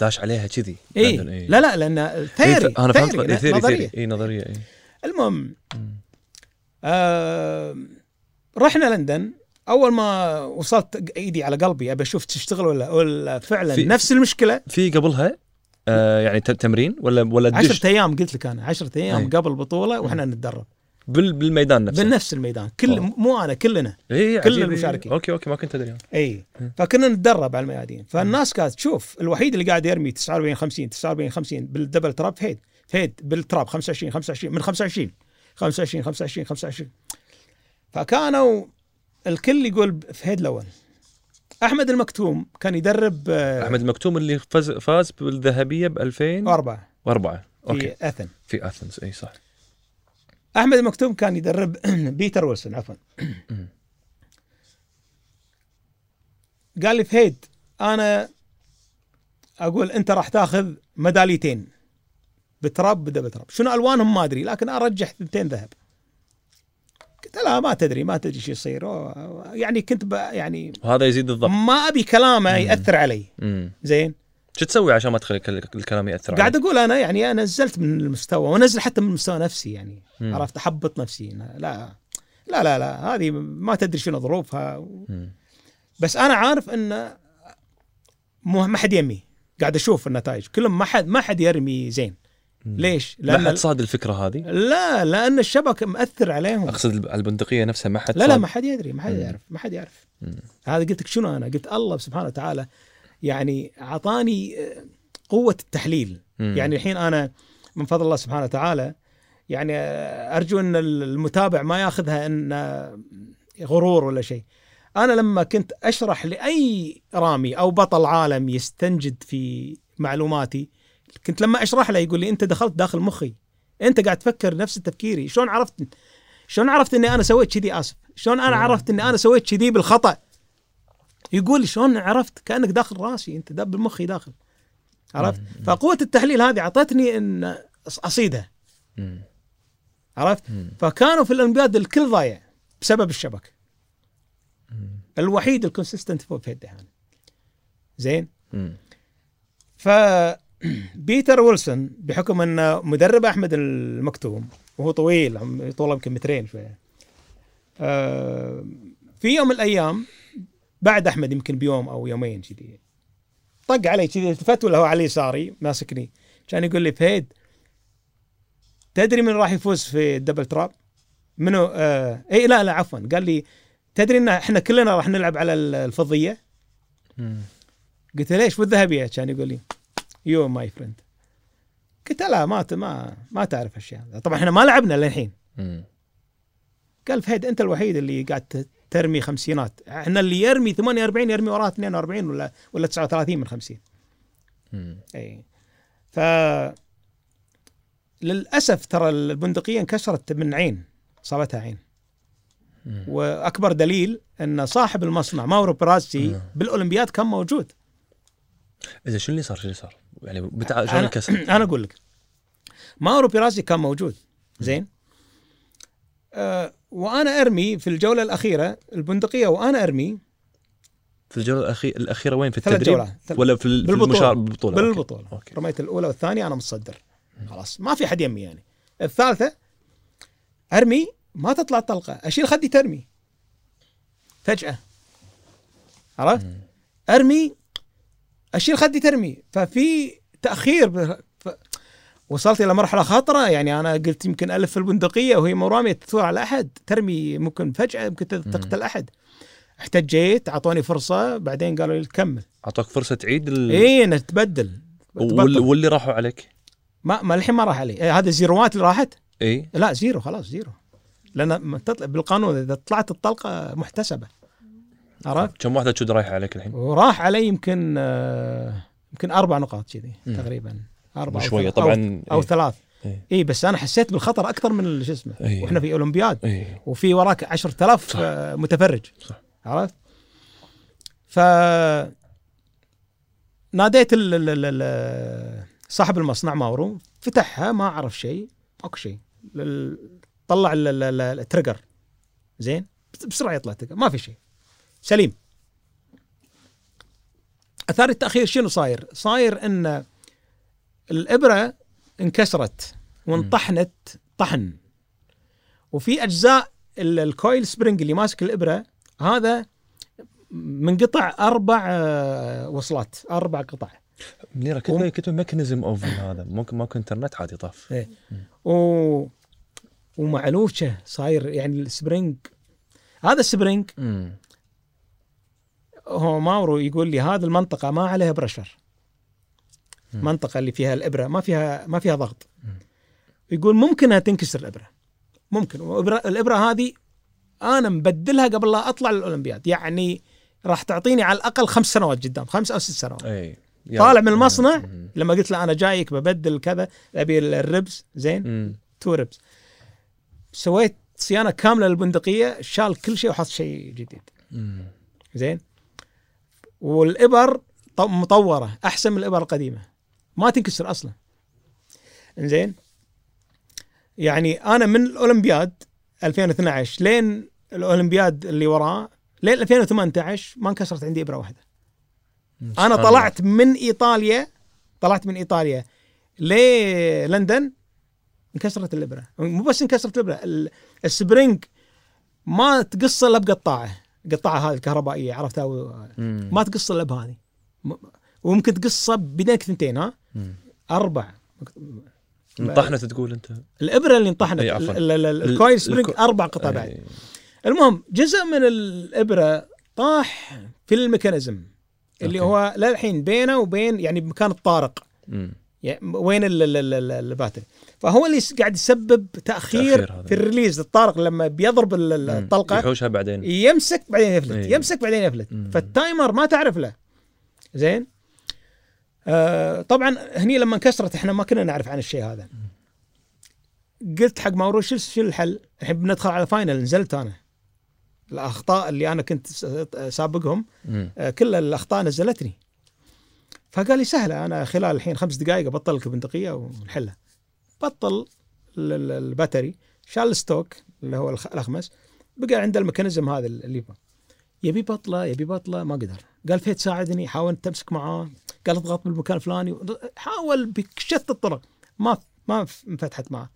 داش عليها كذي. اي إيه. لا لا لأن theory إيه، أنا فهمت theory إيه، theory نظرية. theory اي نظرية اي المهم آه رحنا لندن. أول ما وصلت إيدي على قلبي أبي أشوف تشتغل ولا ولا فعلا في- نفس المشكلة. في قبلها آه يعني تمرين ولا ولا دش 10 أيام قلت لك أنا 10 أيام أي. قبل البطولة وإحنا نتدرب. بال بالميدان نفسه؟ بنفس الميدان. كل أوه. مو أنا كلنا. إي كل إيه. المشاركين. أوكي أوكي ما كنت أدري. إي. فكنا نتدرب على الميادين. فالناس كانت تشوف الوحيد اللي قاعد يرمي 49 50 49 50 بال double trap فهد فهد بال trap 25 25 من 25 25 25 25 فكانوا الكل يقول فهد الأول أحمد المكتوم كان يدرب آه، أحمد المكتوم اللي فاز فاز بالذهبية ب 2004 أربعة. أوكي في أثن. في Athens إي صح. أحمد المكتوم كان يدرب بيتر ويلسون عفوا. قال لي فهد أنا أقول أنت راح تاخذ ميداليتين. ب trap ب double trap شنو ألوانهم ما أدري لكن أرجح ثنتين ذهب. قلت لا ما تدري ما تدري شو يصير. يعني كنت يعني وهذا يزيد الضغط ما أبي كلامه. يأثر علي. زين؟ شو تسوي عشان ما تخلي الك- الكلام يأثر قاعد؟ أقول أنا يعني أنا نزلت من المستوى ونزل حتى من مستوى نفسي يعني. مم. عرفت؟ أحبط نفسي. لا لا لا لا هذه ما تدري شنو ظروفها. مم. بس أنا عارف إن ما حد يمي قاعد أشوف النتائج. كلهم ما حد ما حد يرمي. زين. ليش؟ لا حد لأن صاد الفكرة هذه لا لأن الشبك مأثر عليهم أقصد على البندقية نفسها ما حد لا لا. ما حد يدري ما حد. يعرف ما حد يعرف مم. هذا قلت لك شنو أنا قلت الله سبحانه وتعالى يعني أعطاني آه، قوة التحليل مم. يعني الحين أنا من فضل الله سبحانه وتعالى يعني آه، أرجو أن المتابع ما ياخذها إن آه، غرور ولا شيء أنا لما كنت أشرح لأي رامي أو بطل عالم يستنجد في معلوماتي كنت لما أشرح له يقول لي أنت دخلت داخل مخي. أنت قاعد تفكر نفس تفكيري. شلون عرفت شلون عرفت إني أنا سويت كذي؟ آسف. شلون أنا عرفت إني أنا سويت كذي بالخطأ؟ يقول لي شلون عرفت؟ كأنك داخل راسي. أنت داب بمخي داخل. عرفت؟ فقوة التحليل هذه أعطتني إن اصيدها. عرفت. فكانوا في الاولمبياد الكل ضايع بسبب الشبكة. الوحيد ال consistent فوق فهيد الديحاني زين. ف بيتر ويلسون بحكم انه مدرب أحمد المكتوم وهو طويل طوله يمكن مترين شوية آه، في يوم من الأيام بعد أحمد يمكن بيوم أو يومين كذي طق علي كذي التفت ولا هو على يساري ماسكني كان يقول لي فهيد تدري من راح يفوز في ال double trap؟ منو آه اي لا لا عفوا قال لي تدري إن إحنا كلنا راح نلعب على الفضية؟ مم. قلت له ليش والذهبية؟ كان يقول لي you my friend قلت لا ما ما ما تعرف اشياء طبعا إحنا ما لعبنا للحين. قال فهد أنت الوحيد اللي قاعد ترمي خمسينات إحنا اللي يرمي 48 يرمي وراه 42 ولا ولا 39 من 50 مم. إي ف للأسف ترى البندقية انكسرت من عين صابتها عين مم. وأكبر دليل إن صاحب المصنع ماورو بيرازي مم. بالأولمبياد كان موجود إذا شو اللي صار؟ شو اللي صار؟ يعني بتاع شلون أنا أقول لك. ماورو بيرازي كان موجود. زين؟ آه وأنا أرمي في الجولة الأخيرة البندقية وأنا أرمي في الجولة الأخي... الأخيرة وين؟ في ثلاث التدريب؟ جولات. ثل- ولا في, ال... في بالبطولة. المشار... بالبطولة. أوكي. بالبطولة. رميت الأولى والثانية أنا متصدر. خلاص. ما في حد يمي يعني. الثالثة أرمي ما تطلع طلقه أشيل خدي ترمي. فجأة. عرفت. أرمي أشيل خدي ترمي. ففي تأخير ب... ف... وصلت إلى مرحلة خطرة. يعني أنا قلت يمكن ألف في البندقية وهي مو راميه تثور على أحد. ترمي ممكن فجأة ممكن تقتل أحد. احتجيت أعطوني فرصة. بعدين قالوا لي كمل أعطوك فرصة تعيد ال... إي تبدل. وال... واللي راحوا عليك؟ ما ما الحين ما راح علي. إيه هذه الزيروات اللي راحت؟ إي. لا zero خلاص zero. لأن بالقانون إذا طلعت الطلقة محتسبة. عرفت كم واحدة تشود رايحة عليك الحين؟ وراح علي يمكن آه، يمكن أربع نقاط كذي. تقريبا أربع شوية طبعا أو, أو إيه. ثلاث إيه. اي بس أنا حسيت بالخطر أكثر من شو اسمه إيه. وإحنا في أولمبياد اي وفي وراك 10000 صح. آه، متفرج صح. عرفت؟ ف ناديت ال... ال... ال... صاحب المصنع ماورو فتحها ما عرف شيء ماكو شيء. طلع ال... ال... ال... ال trigger زين بسرعة يطلع ال trigger ما في شيء سليم. أثار التأخير شنو صاير؟ صاير إن الإبرة انكسرت وانطحنت طحن. وفي أجزاء ال- الكويل سبرينج اللي ماسك الإبرة هذا منقطع أربع آه، وصلات أربع قطع. منيره كتب كتب ميكانيزم اوف هذا؟ ممكن ماكو انترنت عادي طاف إيه. و ومعلوشه صاير يعني السبرينج هذا السبرينج هو ماورو يقول لي هذه المنطقة ما عليها برشر. المنطقة اللي فيها الإبرة ما فيها ما فيها ضغط. يقول ممكن انها تنكسر الإبرة ممكن الإبرة هذه أنا مبدلها قبل لا أطلع للأولمبياد يعني راح تعطيني على الأقل خمس سنوات قدام خمس أو ست سنوات اي طالع من المصنع مم. لما قلت له أنا جايك ببدل كذا أبي الربز زين مم. تو ربز سويت صيانة كاملة للبندقية شال كل شيء وحط شيء جديد مم. زين والإبر مطورة أحسن من الإبر القديمة. ما تنكسر أصلا. زين يعني أنا من الأولمبياد 2012 لين الأولمبياد اللي وراه لين 2018 ما انكسرت عندي إبرة واحدة. أنا. طلعت من إيطاليا طلعت من إيطاليا للندن انكسرت الإبرة. مو بس انكسرت الإبرة ال- ال spring ما تقص إلا بقطاعه. قطاعه هذه الكهربائية عرفتها. ما تقص إلا بهذه وممكن تقصه بدينك ثنتين ها مم. أربع انطحنت تقول أنت الإبرة اللي انطحنت ال coil spring الكو- أربع قطع بعد إيه. المهم جزء من الإبرة طاح في ال mechanism اللي أوكي. هو للحين بينه وبين يعني بمكان الطارق مم. يعني وين ال- ال- ال- ال- battery فهو اللي قاعد يسبب تأخير. في ال release الطارق لما بيضرب. الطلقة يحوشها بعدين يمسك بعدين يفلت إيه. يمسك بعدين يفلت مم. فال timer ما تعرف له زين آه طبعا هني لما انكسرت إحنا ما كنا نعرف عن الشيء هذا قلت حق ماورو شو الحل؟ الحين بندخل على final نزلت أنا الأخطاء اللي أنا كنت سابقهم. آه، كل الأخطاء نزلتني فقال لي سهلة أنا خلال الحين خمس دقائق ابطل لك البندقيه ونحلها بطل ال- ال- battery. شال ال stock اللي هو الأخمص بقى عنده ال mechanism هذا اللي يبغى يبي بطلة يبي بطلة ما قدر. قال فيت ساعدني حاول تمسك معاه. قال اضغط بالمكان الفلاني. حاول بشتى الطرق. ما ما انفتحت معه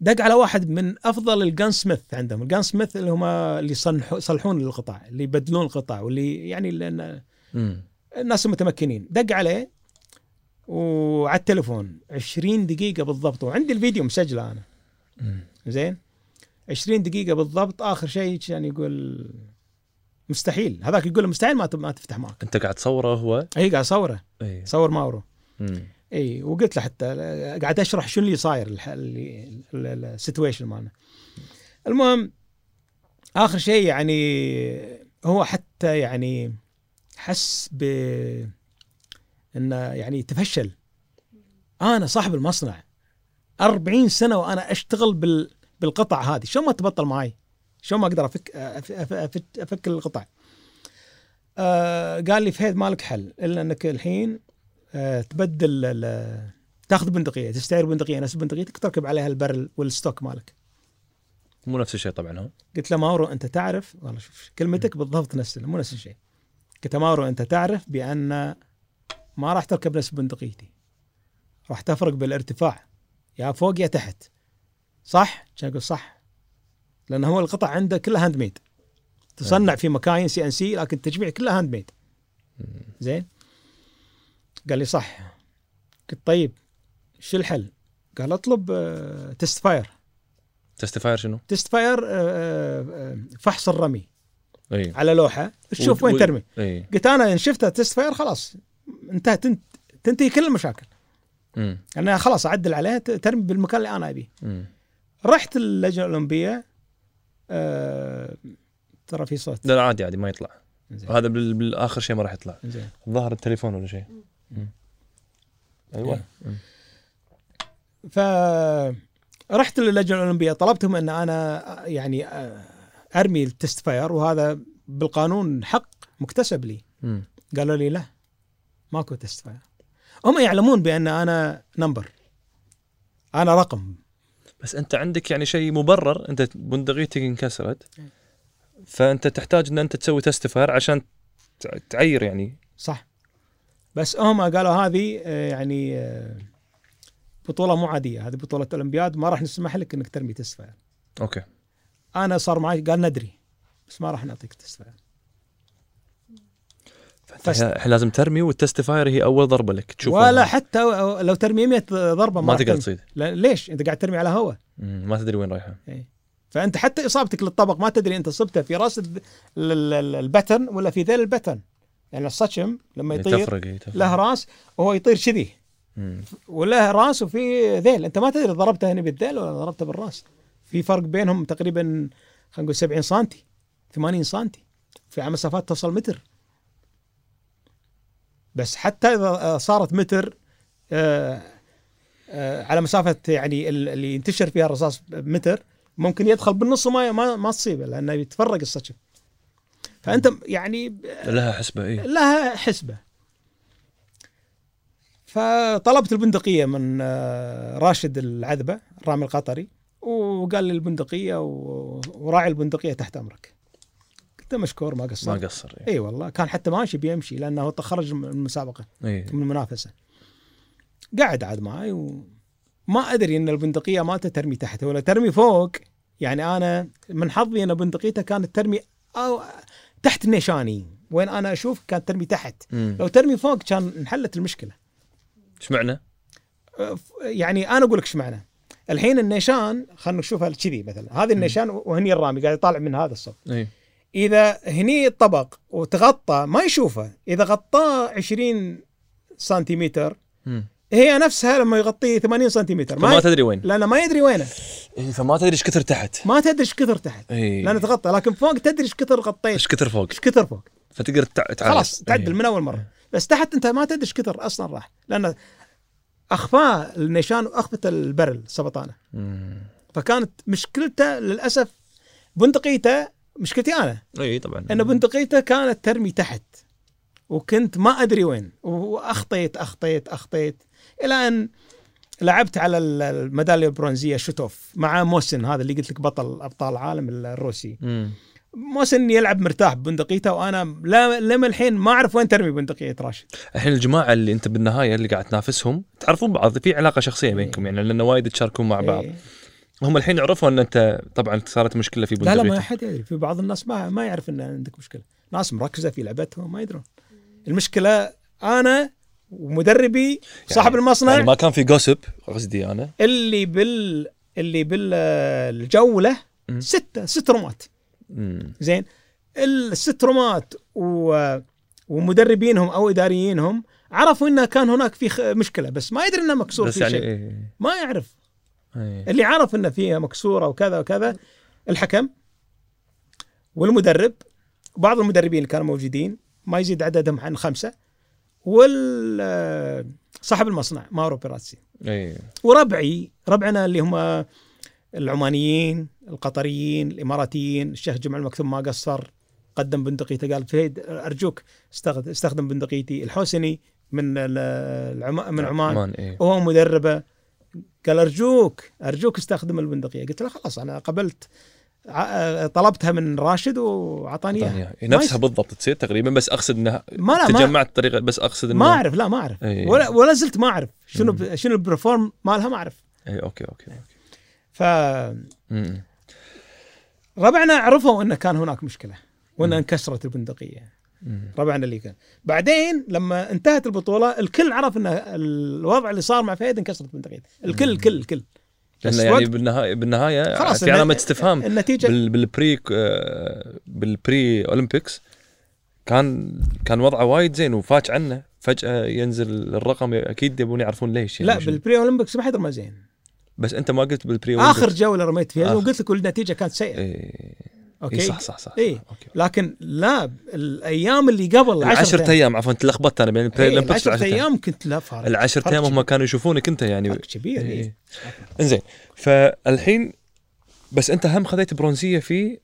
دق على واحد من أفضل الجان سميث عندهم. الجان سميث اللي هم اللي يصلحون القطع اللي يبدلون القطع واللي يعني. الناس المتمكنين. دق عليه وعلى التليفون. 20 دقيقة بالضبط. وعندي الفيديو مسجلة أنا. زين؟ 20 دقيقة بالضبط. آخر شيء كان يقول مستحيل. هذاك يقول مستحيل ما ما تفتح معك أنت قاعد تصوره هو؟ اي قاعد أصوره. اي صور ماورو. اي وقلت له حتى قاعد أشرح شو اللي صاير اللي ال situation مالنا. المهم آخر شيء يعني هو حتى يعني حس ب انه يعني تفشل. أنا صاحب المصنع. 40 سنة وأنا أشتغل بال بالقطع هذه. شلون ما تبطل معي شلون ما أقدر افك افك, أفك القطع. آه قال لي فهد مالك حل. إلا إنك الحين آه تبدل تاخذ بندقية تستعير بندقية نفس بندقيتك تركب عليها البرل والستوك مالك. مو نفس الشيء طبعا هو قلت له ماورو أنت تعرف؟ والله شوف كلمتك بالضبط نفس مو نفس الشيء. قلت له ماورو أنت تعرف بأن ما راح تركب نفس بندقيتي. راح تفرق بالارتفاع. يا فوق يا تحت. صح؟ كان يقول صح؟ لأن هو القطع عنده كلها handmade تصنع في مكاين CNC لكن التجميع كلها handmade زين؟ قال لي صح. قلت طيب شو الحل؟ قال اطلب test fire test fire شنو؟ test fire آه، آه، فحص الرمي أي. على لوحة. تشوف وين ترمي. أي. قلت أنا إن شفتها تست فاير خلاص. انتهت تنت- تنتهي كل المشاكل. مم. أنا خلاص أعدل عليها ت- ترمي بالمكان اللي أنا أبيه. رحت اللجنة الأولمبية آه ترى في صوت. لا لا عادي عادي ما يطلع. زين هذا بال- بالآخر شيء ما راح يطلع. زين ظهر التليفون ولا شيء. أيوه. إيه. ف رحت للجنة الأولمبية طلبتهم أن أنا يعني أرمي ال test fire وهذا بالقانون حق مكتسب لي. مم. قالوا لي لا. ماكو test fire. هم يعلمون بأن أنا number أنا رقم. بس أنت عندك يعني شيء مبرر أنت بندقيتك انكسرت. فأنت تحتاج إن أنت تسوي test fire عشان تع- تعير يعني. صح. بس هم قالوا هذه آه، يعني آه، بطولة مو عادية. هذه بطولة اولمبياد ما راح نسمح لك إنك ترمي test fire أوكي. أنا صار معي قال ندري بس ما راح نعطيك test الحين لازم ترمي وال test fire هي أول ضربة لك تشوف ولا حتى لو ترمي 100 ضربة ما راح تقدر. تصيد. ليش؟ إنت قاعد ترمي على هواء. ما تدري وين رايحة. فأنت حتى إصابتك للطبق ما تدري أنت صبته في راس ال- ال- ال- البتن ولا في ذيل البتن. يعني الصشم لما يطير تفرق إيه، تفرق له راس وهو يطير كذي. وله راس وفي ذيل. أنت ما تدري ضربته هنا بالذيل ولا ضربته بالراس. في فرق بينهم تقريبا خلينا نقول 70 سم 80 سم في مسافات توصل متر. بس حتى إذا صارت متر آه، آه، على مسافة يعني ال- اللي ينتشر فيها الرصاص متر ممكن يدخل بالنص وما ما, ما تصيبه لأنه يتفرق السكن فأنت يعني لها حسبة اي لها حسبة. فطلبت البندقية من آه، راشد العذبة الرامي القطري وقال لي البندقية و- وراعي البندقية تحت أمرك. قلت له مشكور ما ما قصر قصر إي اي والله كان حتى ماشي بيمشي لأنه تخرج من المسابقة إي. من المنافسة. قاعد عاد معي وما أدري إن البندقية مالته ترمي تحت ولا ترمي فوق. يعني أنا من حظي إن بندقيته كانت ترمي أو تحت النيشاني وين أنا أشوف كانت ترمي تحت. مم. لو ترمي فوق كان انحلت المشكلة. إيش معنى؟ يعني أنا أقول لك إيش معنى. الحين النيشان خلينا نشوفها كذي مثلا. هذه النيشان وهني الرامي قاعد يطالع من هذا الصف إي. إذا هني الطبق وتغطى ما يشوفه. إذا غطاه 20 سنتيمتر. هي نفسها لما يغطيه 80 سنتيمتر. فما ما تدري وين. لأنه ما يدري وينه. إيه فما تدري إيش كثر تحت. ما تدري إيش كثر تحت. اي لأنه تغطى. لكن فوق تدري إيش كثر غطيت. إيش كثر فوق. إيش كثر فوق. فتقدر تع- تعرف خلاص تعدل إيه. من أول مرة. بس تحت أنت ما تدري إيش كثر أصلا راح. لأن اخفاه النيشان واخفت البرل سبطانه. فكانت مشكلته للأسف بندقيته مشكلتي أنا. إي طبعا. ان بندقيته كانت ترمي تحت وكنت ما أدري وين وأخطيت أخطيت أخطيت إلى أن لعبت على ال- الميدالية البرونزية شوتوف مع موسن هذا اللي قلت لك بطل أبطال العالم الروسي. مم. موسن يلعب مرتاح ببندقيته وأنا لا لما الحين ما أعرف وين ترمي بندقيه راشد. الحين الجماعة اللي أنت بالنهاية اللي قاعد تنافسهم تعرفون بعض في علاقة شخصية بينكم يعني لأن وايد تشاركون مع بعض. إيه. هم الحين عرفوا إن أنت طبعا صارت مشكلة في لا لا ما حد يدري في بعض الناس ما ما يعرف إن عندك مشكلة ناس مركزة في لعبتهم ما يدرون المشكلة أنا ومدربي صاحب يعني- المصنع يعني ما كان في جوسب قصدي أنا اللي بال اللي بالجوله مم. ستة ست رومات مم. زين الست رومات و... ومدربينهم أو إداريينهم عرفوا انه كان هناك في. مشكلة بس ما يدري إنه مكسور بس في يعني شيء إيه. ما يعرف إيه. اللي عرف إنه فيها مكسورة وكذا وكذا الحكم والمدرب بعض المدربين اللي كانوا موجودين ما يزيد عددهم عن خمسة وال صاحب المصنع ماورو بيراتسي إيه. وربعي ربعنا اللي هم العمانيين القطريين الإماراتيين الشيخ جمع المكتوم ما قصر قدم بندقيته قال فهيد أرجوك استخدم, بندقيتي الحسني من ال- العما من عمان عمان إيه وهو مدربة قال أرجوك أرجوك استخدم البندقية قلت له خلاص أنا قبلت طلبتها من راشد وأعطاني إياها نفسها. بالضبط تصير تقريبا بس أقصد إنها ما تجمعت طريقه بس أقصد انه ما أعرف لا ما أعرف إيه. ولا ولا زلت ما أعرف شنو. ب- شنو ال perform مالها ما أعرف اي أوكي أوكي أوكي ف مم. ربعنا عرفوا انه كان هناك مشكلة وإن. انكسرت البندقية. ربعنا اللي كان. بعدين لما انتهت البطولة الكل عرف إن الوضع اللي صار مع فهد انكسرت بندقيته الكل الكل الكل. بس يعني بالنهايه بالنهاية خلاص في علامة استفهام. النتيجه بال بال pre بال pre Olympics كان كان وضعه وايد زين وفاش عنه. فجأة ينزل الرقم أكيد يبون يعرفون ليش يعني لا. بال pre Olympics ما حد رمى زين. بس أنت ما قلت بال pre آخر جولة رميت فيها آخر. وقلت لك النتيجة كانت سيئة. إيه. أوكي؟ إيه صح صح صح. إيه. أوكي. لكن لا الأيام اللي قبل العشرة أيام عفوا تلخبطت أنا بين ال pre إيه Olympics العشرة أيام كنت لا فارق. العشرة أيام هم. كانوا يشوفونك أنت يعني. فرق كبير إيه. إيه. إنزين فالحين بس أنت هم خذيت برونزية في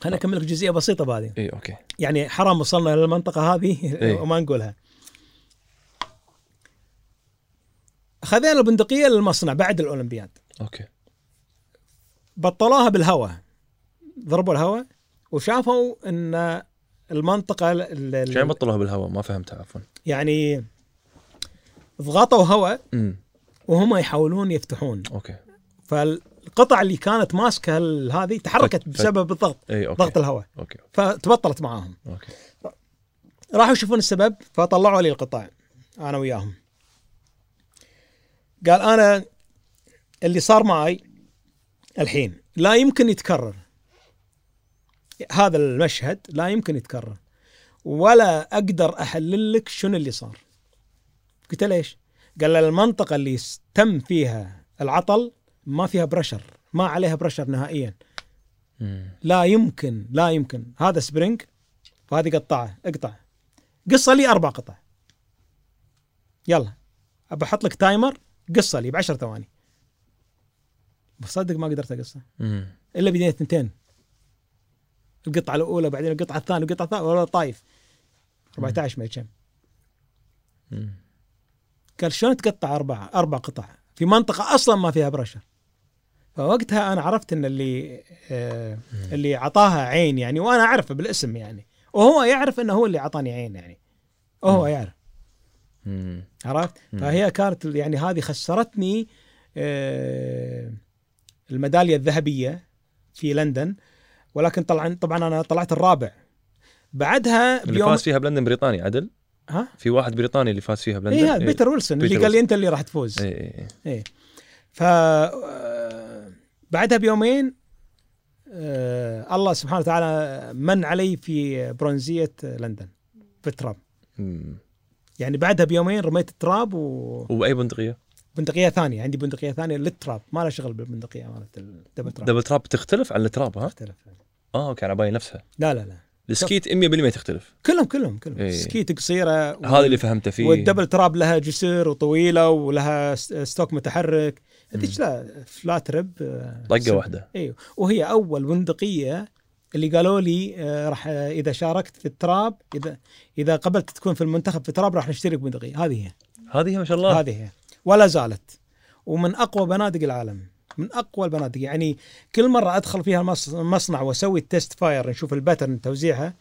خليني أكمل لك جزئية بسيطة بهذه إي أوكي. يعني حرام وصلنا للمنطقه هذه إيه. وما نقولها. خذينا البندقية للمصنع بعد الأولمبياد. أوكي. بطلوها بالهواء. ضربوا الهواء وشافوا إن المنطقة ال- ال- إيش يعني بطلوها بالهواء؟ ما فهمت عفوا. يعني ضغطوا هواء وهم يحاولون يفتحون. أوكي. فالقطع اللي كانت ماسكة هذه تحركت. بسبب الضغط إي أوكي. ضغط الهواء. أوكي. فتبطلت معاهم. أوكي. راحوا يشوفون السبب فطلعوا لي القطع أنا وياهم. قال أنا اللي صار معي الحين لا يمكن يتكرر. هذا المشهد لا يمكن يتكرر. ولا أقدر أحلل لك شنو اللي صار. قلت له ليش قال المنطقة اللي تم فيها العطل ما فيها pressure ما عليها pressure نهائيا. لا يمكن لا يمكن. هذا spring وهذه قطعه اقطع. قصه لي أربع قطع. يلا. أبى أحط لك timer قصه لي ب 10 ثواني. بصدق ما قدرت أقصها. مم. إلا بديت اثنتين. القطعة الأولى بعدين القطعة الثانية القطعة الثانية ولا طايف. 14 ما كم. قال شلون تقطع أربع أربع قطع؟ في منطقة أصلا ما فيها برشر فوقتها أنا عرفت إن اللي آه اللي عطاها عين يعني وأنا أعرفه بالاسم يعني. وهو يعرف إنه هو اللي عطاني عين يعني. وهو يعرف. عرفت. فهي كانت يعني هذه خسرتني آه الميدالية الذهبية في لندن. ولكن طبعا طبعا أنا طلعت الرابع. بعدها اللي بيوم فاز فيها بلندن بريطاني عدل؟ ها؟ في واحد بريطاني اللي فاز فيها بلندن؟ اي هذا بيتر ويلسون اللي قال لي أنت اللي راح تفوز. اي اي إيه. ف آه، بعدها بيومين آه، الله سبحانه وتعالى من علي في برونزية لندن في ال trap. يعني بعدها بيومين رميت ال trap واي بندقية؟ وبندقيه ثانية عندي بندقية ثانية لل trap ما لها شغل بالبندقية مالت ال double trap. double trap تختلف عن ال trap ها؟ تختلف. آه okay على بالي نفسها. لا لا لا. ال skeet 100% تختلف. كلهم كلهم كلهم. إيه. skeet قصيرة و- هذا اللي فهمته فيه. وال double trap لها جسر وطويلة ولها stock متحرك. هذيك لا flat rib آه، طقة سم- واحدة. أيوه وهي أول بندقيه اللي قالوا لي آه، راح آه، إذا شاركت في ال trap إذا إذا قبلت تكون في المنتخب في ال trap راح نشترك بندقيه هذه هي. هذه ما شاء الله. هذه هي. ولا زالت. ومن أقوى بنادق العالم. من أقوى البنادق يعني كل مرة أدخل فيها المص- المصنع وأسوي test fire نشوف ال pattern توزيعها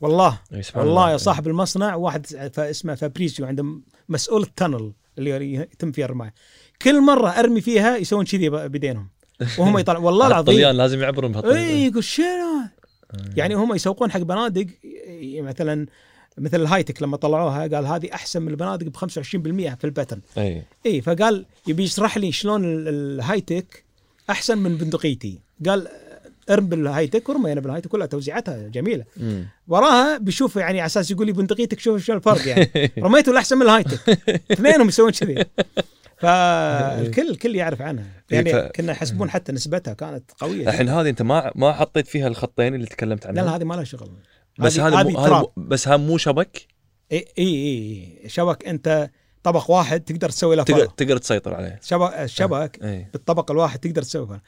والله والله الله. يا صاحب المصنع واحد اسمه فابريسيو عنده مسؤول ال tunnel اللي يتم فيها الرماية. كل مرة أرمي فيها يسوون كذي بدينهم وهم يطلع والله العظيم. الطليان لازم يعبرون بهالطريقة. إي يقول شنو يعني هم يسوقون حق بنادق مثلا مثل ال High Tech لما طلعوها قال هذه أحسن من البنادق ب 25% في ال pattern أي. إي فقال يبي يشرح لي شلون ال- ال High Tech أحسن من بندقيتي. قال ارم بالهايتك ورمينا بالهايتك كلها توزيعتها جميلة. مم. وراها بيشوف يعني على أساس يقول لي بندقيتك شوف شو الفرق يعني. رميته الاحسن من ال High Tech. اثنينهم يسوون كذي. فالكل الكل يعرف عنها. يعني ف- كنا يحسبون حتى نسبتها كانت قوية الحين هذه أنت ما ما حطيت فيها الخطين اللي تكلمت لا لا عنهم هذه ما لها شغل. بس هذا مو هذا بس هذا مو شبك؟ اي اي إي. شبك أنت طبق واحد تقدر تسوي له تقدر تقدر تسيطر عليه. شبك الشبك اي بالطبق الواحد تقدر تسوي فرع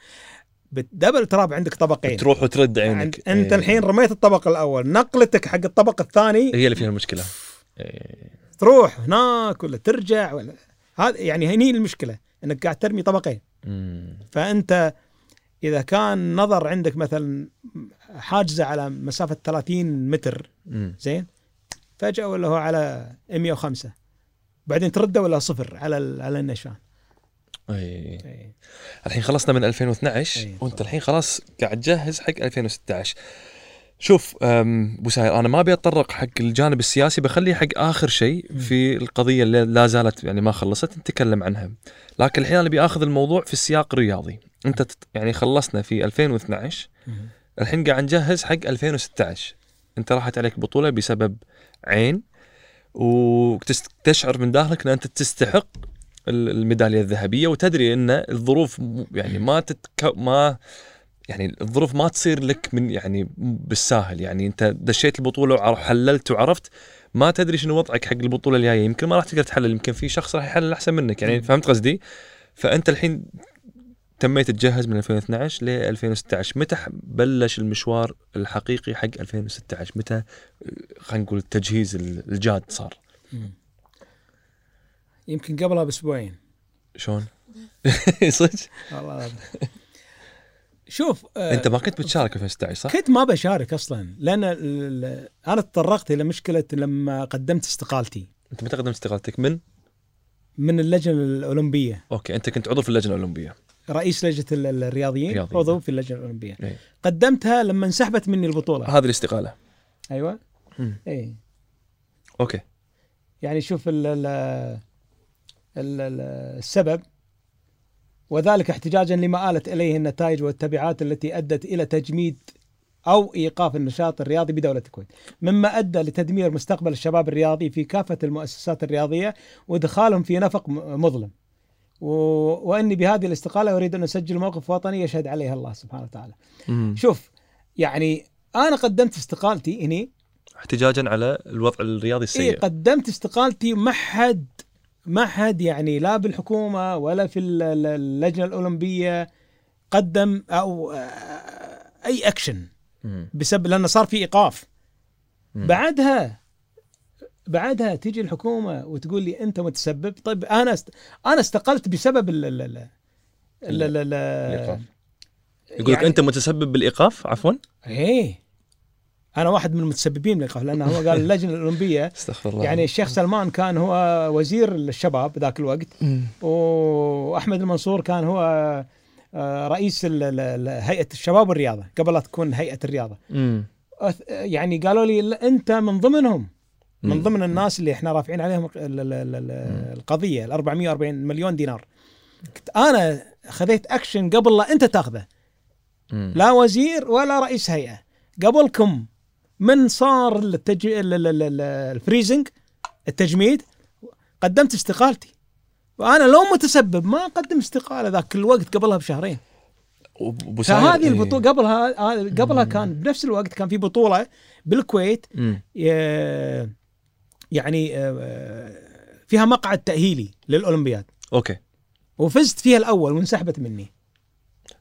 بالدبل تراب عندك طبقين. تروح وترد عينك. أنت إيه. الحين رميت الطبق الأول. نقلتك حق الطبق الثاني. هي اللي فيها المشكلة. إيه. تروح هناك ولا ترجع ولا هذا يعني هني المشكلة إنك قاعد ترمي طبقين. مم. فأنت إذا كان نظر عندك مثلا حاجزة على مسافة 30 متر. زين فجأة ولا هو على 105 بعدين ترده ولا صفر على على النشان أي إيه. الحين خلصنا من 2012 إيه. وأنت الحين خلاص قاعد تجهز حق 2016 شوف أبو ساير أنا ما أبي أتطرق حق الجانب السياسي بخليه حق آخر شيء في القضية اللي لا زالت يعني ما خلصت نتكلم عنها. لكن الحين أنا أبي آخذ الموضوع في السياق الرياضي. أنت يعني خلصنا في 2012 مم. الحين قاعد نجهز حق 2016 أنت راحت عليك بطولة بسبب عين وتشعر من داخلك إن أنت تستحق ال- الميدالية الذهبية وتدري إن الظروف يعني ما تتك... ما يعني الظروف ما تصير لك من يعني بالساهل. يعني انت دشيت البطولة وحللت وعرفت ما تدري شنو وضعك حق البطولة الجاية. يمكن ما راح تقدر تحلل يمكن في شخص راح يحلل أحسن منك. يعني. فهمت قصدي؟ فأنت الحين تميت تجهز من 2012 ل 2016 متى بلش المشوار الحقيقي حق 2016 متى خلينا نقول التجهيز ال- الجاد صار. يمكن قبلها بأسبوعين. شلون؟ صدق؟ والله. شوف آه، أنت ما كنت بتشارك في 2016 صح؟ كنت ما بشارك أصلا لأن أنا تطرقت إلى مشكلة لما قدمت استقالتي. أنت متى قدمت استقالتك؟ من؟ من اللجنة الأولمبية. okay أنت كنت عضو في اللجنة الأولمبية. رئيس لجنة ال- الرياضيين رياضيين. عضو في اللجنة الأولمبية. إيه. قدمتها لما انسحبت مني البطولة. هذه الاستقالة. أيوه. اي okay. يعني شوف ال ال السبب. وذلك احتجاجا لما آلت إليه النتائج والتبعات التي أدت إلى تجميد أو إيقاف النشاط الرياضي بدولة الكويت. مما أدى لتدمير مستقبل الشباب الرياضي في كافة المؤسسات الرياضية وإدخالهم في نفق مظلم. و... وأني بهذه الاستقالة أريد أن أسجل موقف وطني يشهد عليه الله سبحانه وتعالى. مم. شوف يعني أنا قدمت استقالتي هني. احتجاجا على الوضع الرياضي السيء. قدمت استقالتي ما حد ما حد يعني لا بالحكومة ولا في ال- ال- اللجنة الأولمبية قدم أو آه، أي اكشن. بسبب لأنه صار في إيقاف. بعدها بعدها تيجي الحكومة وتقول لي أنت متسبب طيب أنا است... أنا استقلت بسبب ال ال ال ال ال ال الإيقاف. يقول لك يعني- أنت متسبب بالإيقاف عفوا إيه أنا واحد من المتسببين بالايقاف لأنه هو قال اللجنة الأولمبية. استغفر الله. يعني الشيخ سلمان كان هو وزير الشباب ذاك الوقت. وأحمد المنصور كان هو آه، رئيس هيئة الشباب والرياضة قبل لا تكون هيئة الرياضة. يعني قالوا لي أنت من ضمنهم. من. ضمن الناس اللي إحنا رافعين عليهم ال- ال- ال- ال- القضية ال 440 مليون دينار. كنت أنا خذيت أكشن قبل لا أنت تاخذه. لا وزير ولا رئيس هيئة. قبلكم من صار التج... ال- ال- ال- ال- ال freezing التجميد قدمت استقالتي. وأنا لو متسبب ما أقدم استقالة ذاك الوقت قبلها بشهرين. فهذه إيه. البطولة قبلها قبلها كان بنفس الوقت كان في بطولة بالكويت يعني آه، فيها مقعد تأهيلي للأولمبياد. okay. وفزت فيها الأول وانسحبت مني.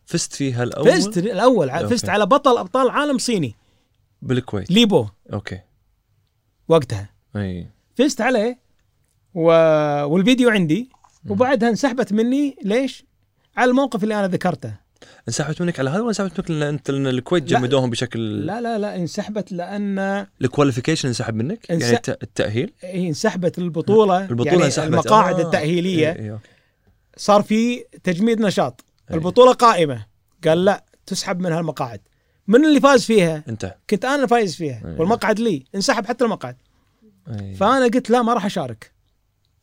فزت فيها الأول؟ فزت الأول okay. فزت على بطل أبطال العالم صيني. بالكويت. ليبو. okay. وقتها. أي. فزت عليه و... والفيديو عندي وبعدها انسحبت مني. ليش؟ على الموقف اللي أنا ذكرته. انسحبت منك على هذا ولا انسحبت منك لأن أنت الكويت لا. جمدوهم بشكل لا لا لا انسحبت لأن ال qualification انسحب منك؟ انس- يعني الت- التأهيل؟ هي انسحبت البطوله البطولة يعني انسحبت. المقاعد آه. التأهيلية. إيه، إيه، okay. صار في تجميد نشاط. أي. البطولة قائمة. قال لا تسحب من هالمقاعد. من اللي فاز فيها؟ أنت. كنت أنا فايز فيها. أي. والمقعد لي. انسحب حتى المقعد. أي. فأنا قلت لا ما راح أشارك.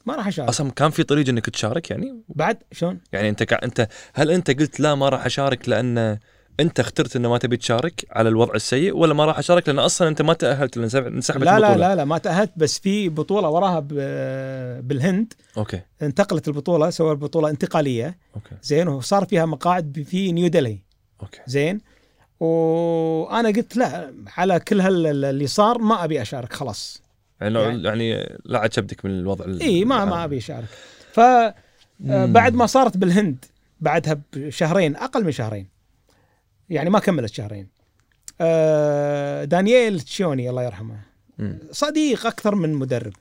ما راح أشارك. أصلا كان في طريقه إنك تشارك يعني؟ بعد؟ شلون؟ يعني أنت كا انت هل أنت قلت لا ما راح أشارك لأن أنت اخترت إنه ما تبي تشارك على الوضع السيء ولا ما راح أشارك لأن أصلا أنت ما تأهلت انسحبت لا لا البطولة؟ لا لا ما تأهلت بس في بطولة وراها ب- بالهند. okay. انتقلت البطولة سوى البطولة انتقالية. okay. زين وصار فيها مقاعد في نيو دلهي. okay. زين. وأنا قلت لا على كل هال اللي صار ما أبي أشارك خلاص. يعني, يعني- يعني لا كبدك من الوضع ال- إي ما. ما أبي أشارك. ف آه،. بعد ما صارت بالهند بعدها بشهرين أقل من شهرين. يعني ما كملت شهرين. آه، دانييل تشيوني الله يرحمه. مم. صديق أكثر من مدرب.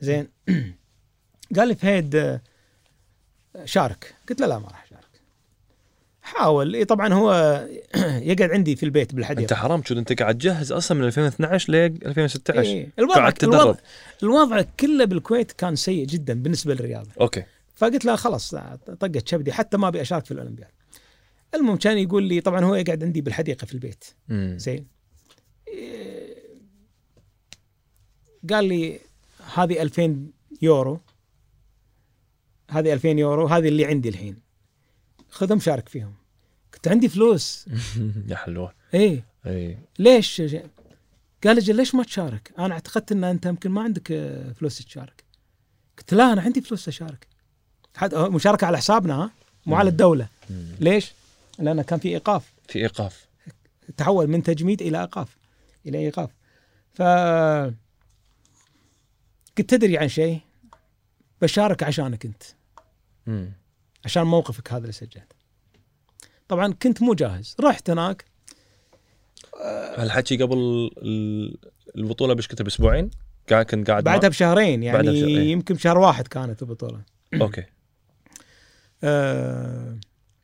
زين. قال لي فهيد آه، شارك. قلت له لا ما راح. حاول. إيه طبعا هو يقعد عندي في البيت أنت بالحديقه حرام شو أنت قاعد تجهز أصلا من 2012 ل 2016 إيه. الوضع قاعد تدرب. الوضع, الوضع كله بالكويت كان سيء جدا بالنسبة للرياضة. okay. فقلت له خلاص طقت شبدي حتى ما أبي أشارك في الأولمبياد. المهم كان يقول لي طبعا هو يقعد عندي بالحديقة في البيت. زين. إيه، قال لي هذه 2000 يورو. هذه 2000 يورو هذه اللي عندي الحين. خذهم شارك فيهم. كنت عندي فلوس. يا حلوة. إيه. اي ليش؟ قال لي ليش ما تشارك؟ أنا اعتقدت إن أنت يمكن ما عندك آه، فلوس تشارك. قلت لا أنا عندي فلوس أشارك. حد مشاركة على حسابنا ها مو على الدولة. ليش؟ لأن كان في إيقاف. في إيقاف. تحول من تجميد إلى إيقاف. إلى إيقاف. ف قلت تدري عن شيء؟ بشارك عشانك أنت. عشان موقفك هذا اللي سجلته طبعا كنت مو جاهز رحت هناك هالحكي قبل ال- البطولة بش كنت باسبوعين قاعد كنت قاعد بعدها بشهرين يعني بعدها بشهرين. يمكن بشهر واحد كانت البطولة. أوكي آه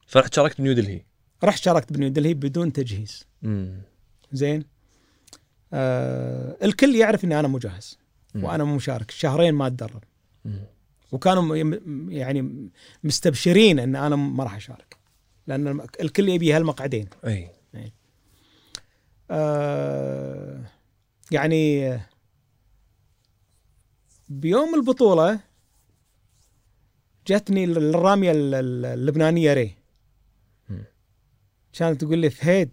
فرحت شاركت بنيو دلهي رحت شاركت بنيو دلهي بدون تجهيز مم. زين آه الكل يعرف إني أنا مجهز. وأنا مشارك شهرين ما أتدرب. وكانوا يعني مستبشرين إن أنا ما راح أشارك. لأن الكل يبي هالمقعدين. أي. آه يعني بيوم البطولة جتني الرامية ال- ال- اللبنانية ري. كانت تقول لي فهيد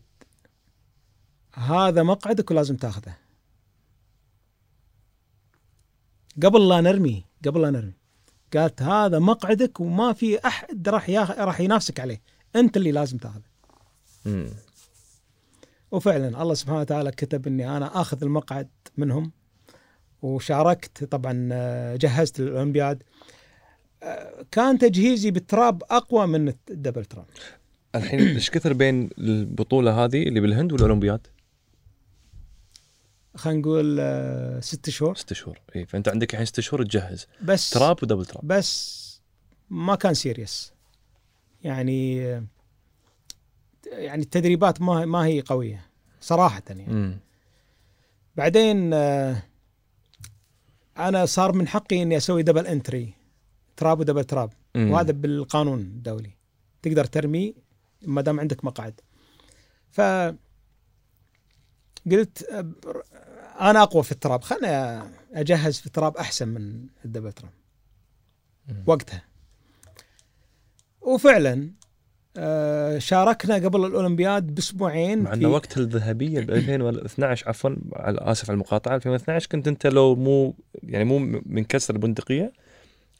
هذا مقعدك ولازم تاخذه. قبل لا نرمي قبل لا نرمي. قالت هذا مقعدك وما في أحد راح ياخ... راح ينافسك عليه أنت اللي لازم تاخذه. وفعلا الله سبحانه وتعالى كتب إني أنا آخذ المقعد منهم وشاركت طبعا آه، جهزت الاولمبياد آه، كان تجهيزي بالتراب أقوى من الدبل تراب الحين إيش كثر بين البطولة هذه اللي بالهند والأولمبياد؟ خلينا نقول آه، ست شهور. ست شهور. اي فأنت عندك الحين ست شهور تجهز. بس trap و double trap بس ما كان serious يعني يعني التدريبات ما ما هي قوية صراحة يعني. مم. بعدين آه، أنا صار من حقي إني أسوي double entry trap و double trap مم. وهذا بالقانون الدولي. تقدر ترمي ما دام عندك مقعد. ف قلت أنا أقوى في التراب خلنا أجهز في تراب أحسن من الدبل تراب. وقتها وفعلا آه، شاركنا قبل الأولمبياد بأسبوعين مع انه وقت الذهبية ب 2012 عفوا آسف على المقاطعة 2012 كنت أنت لو مو يعني مو من كسر البندقية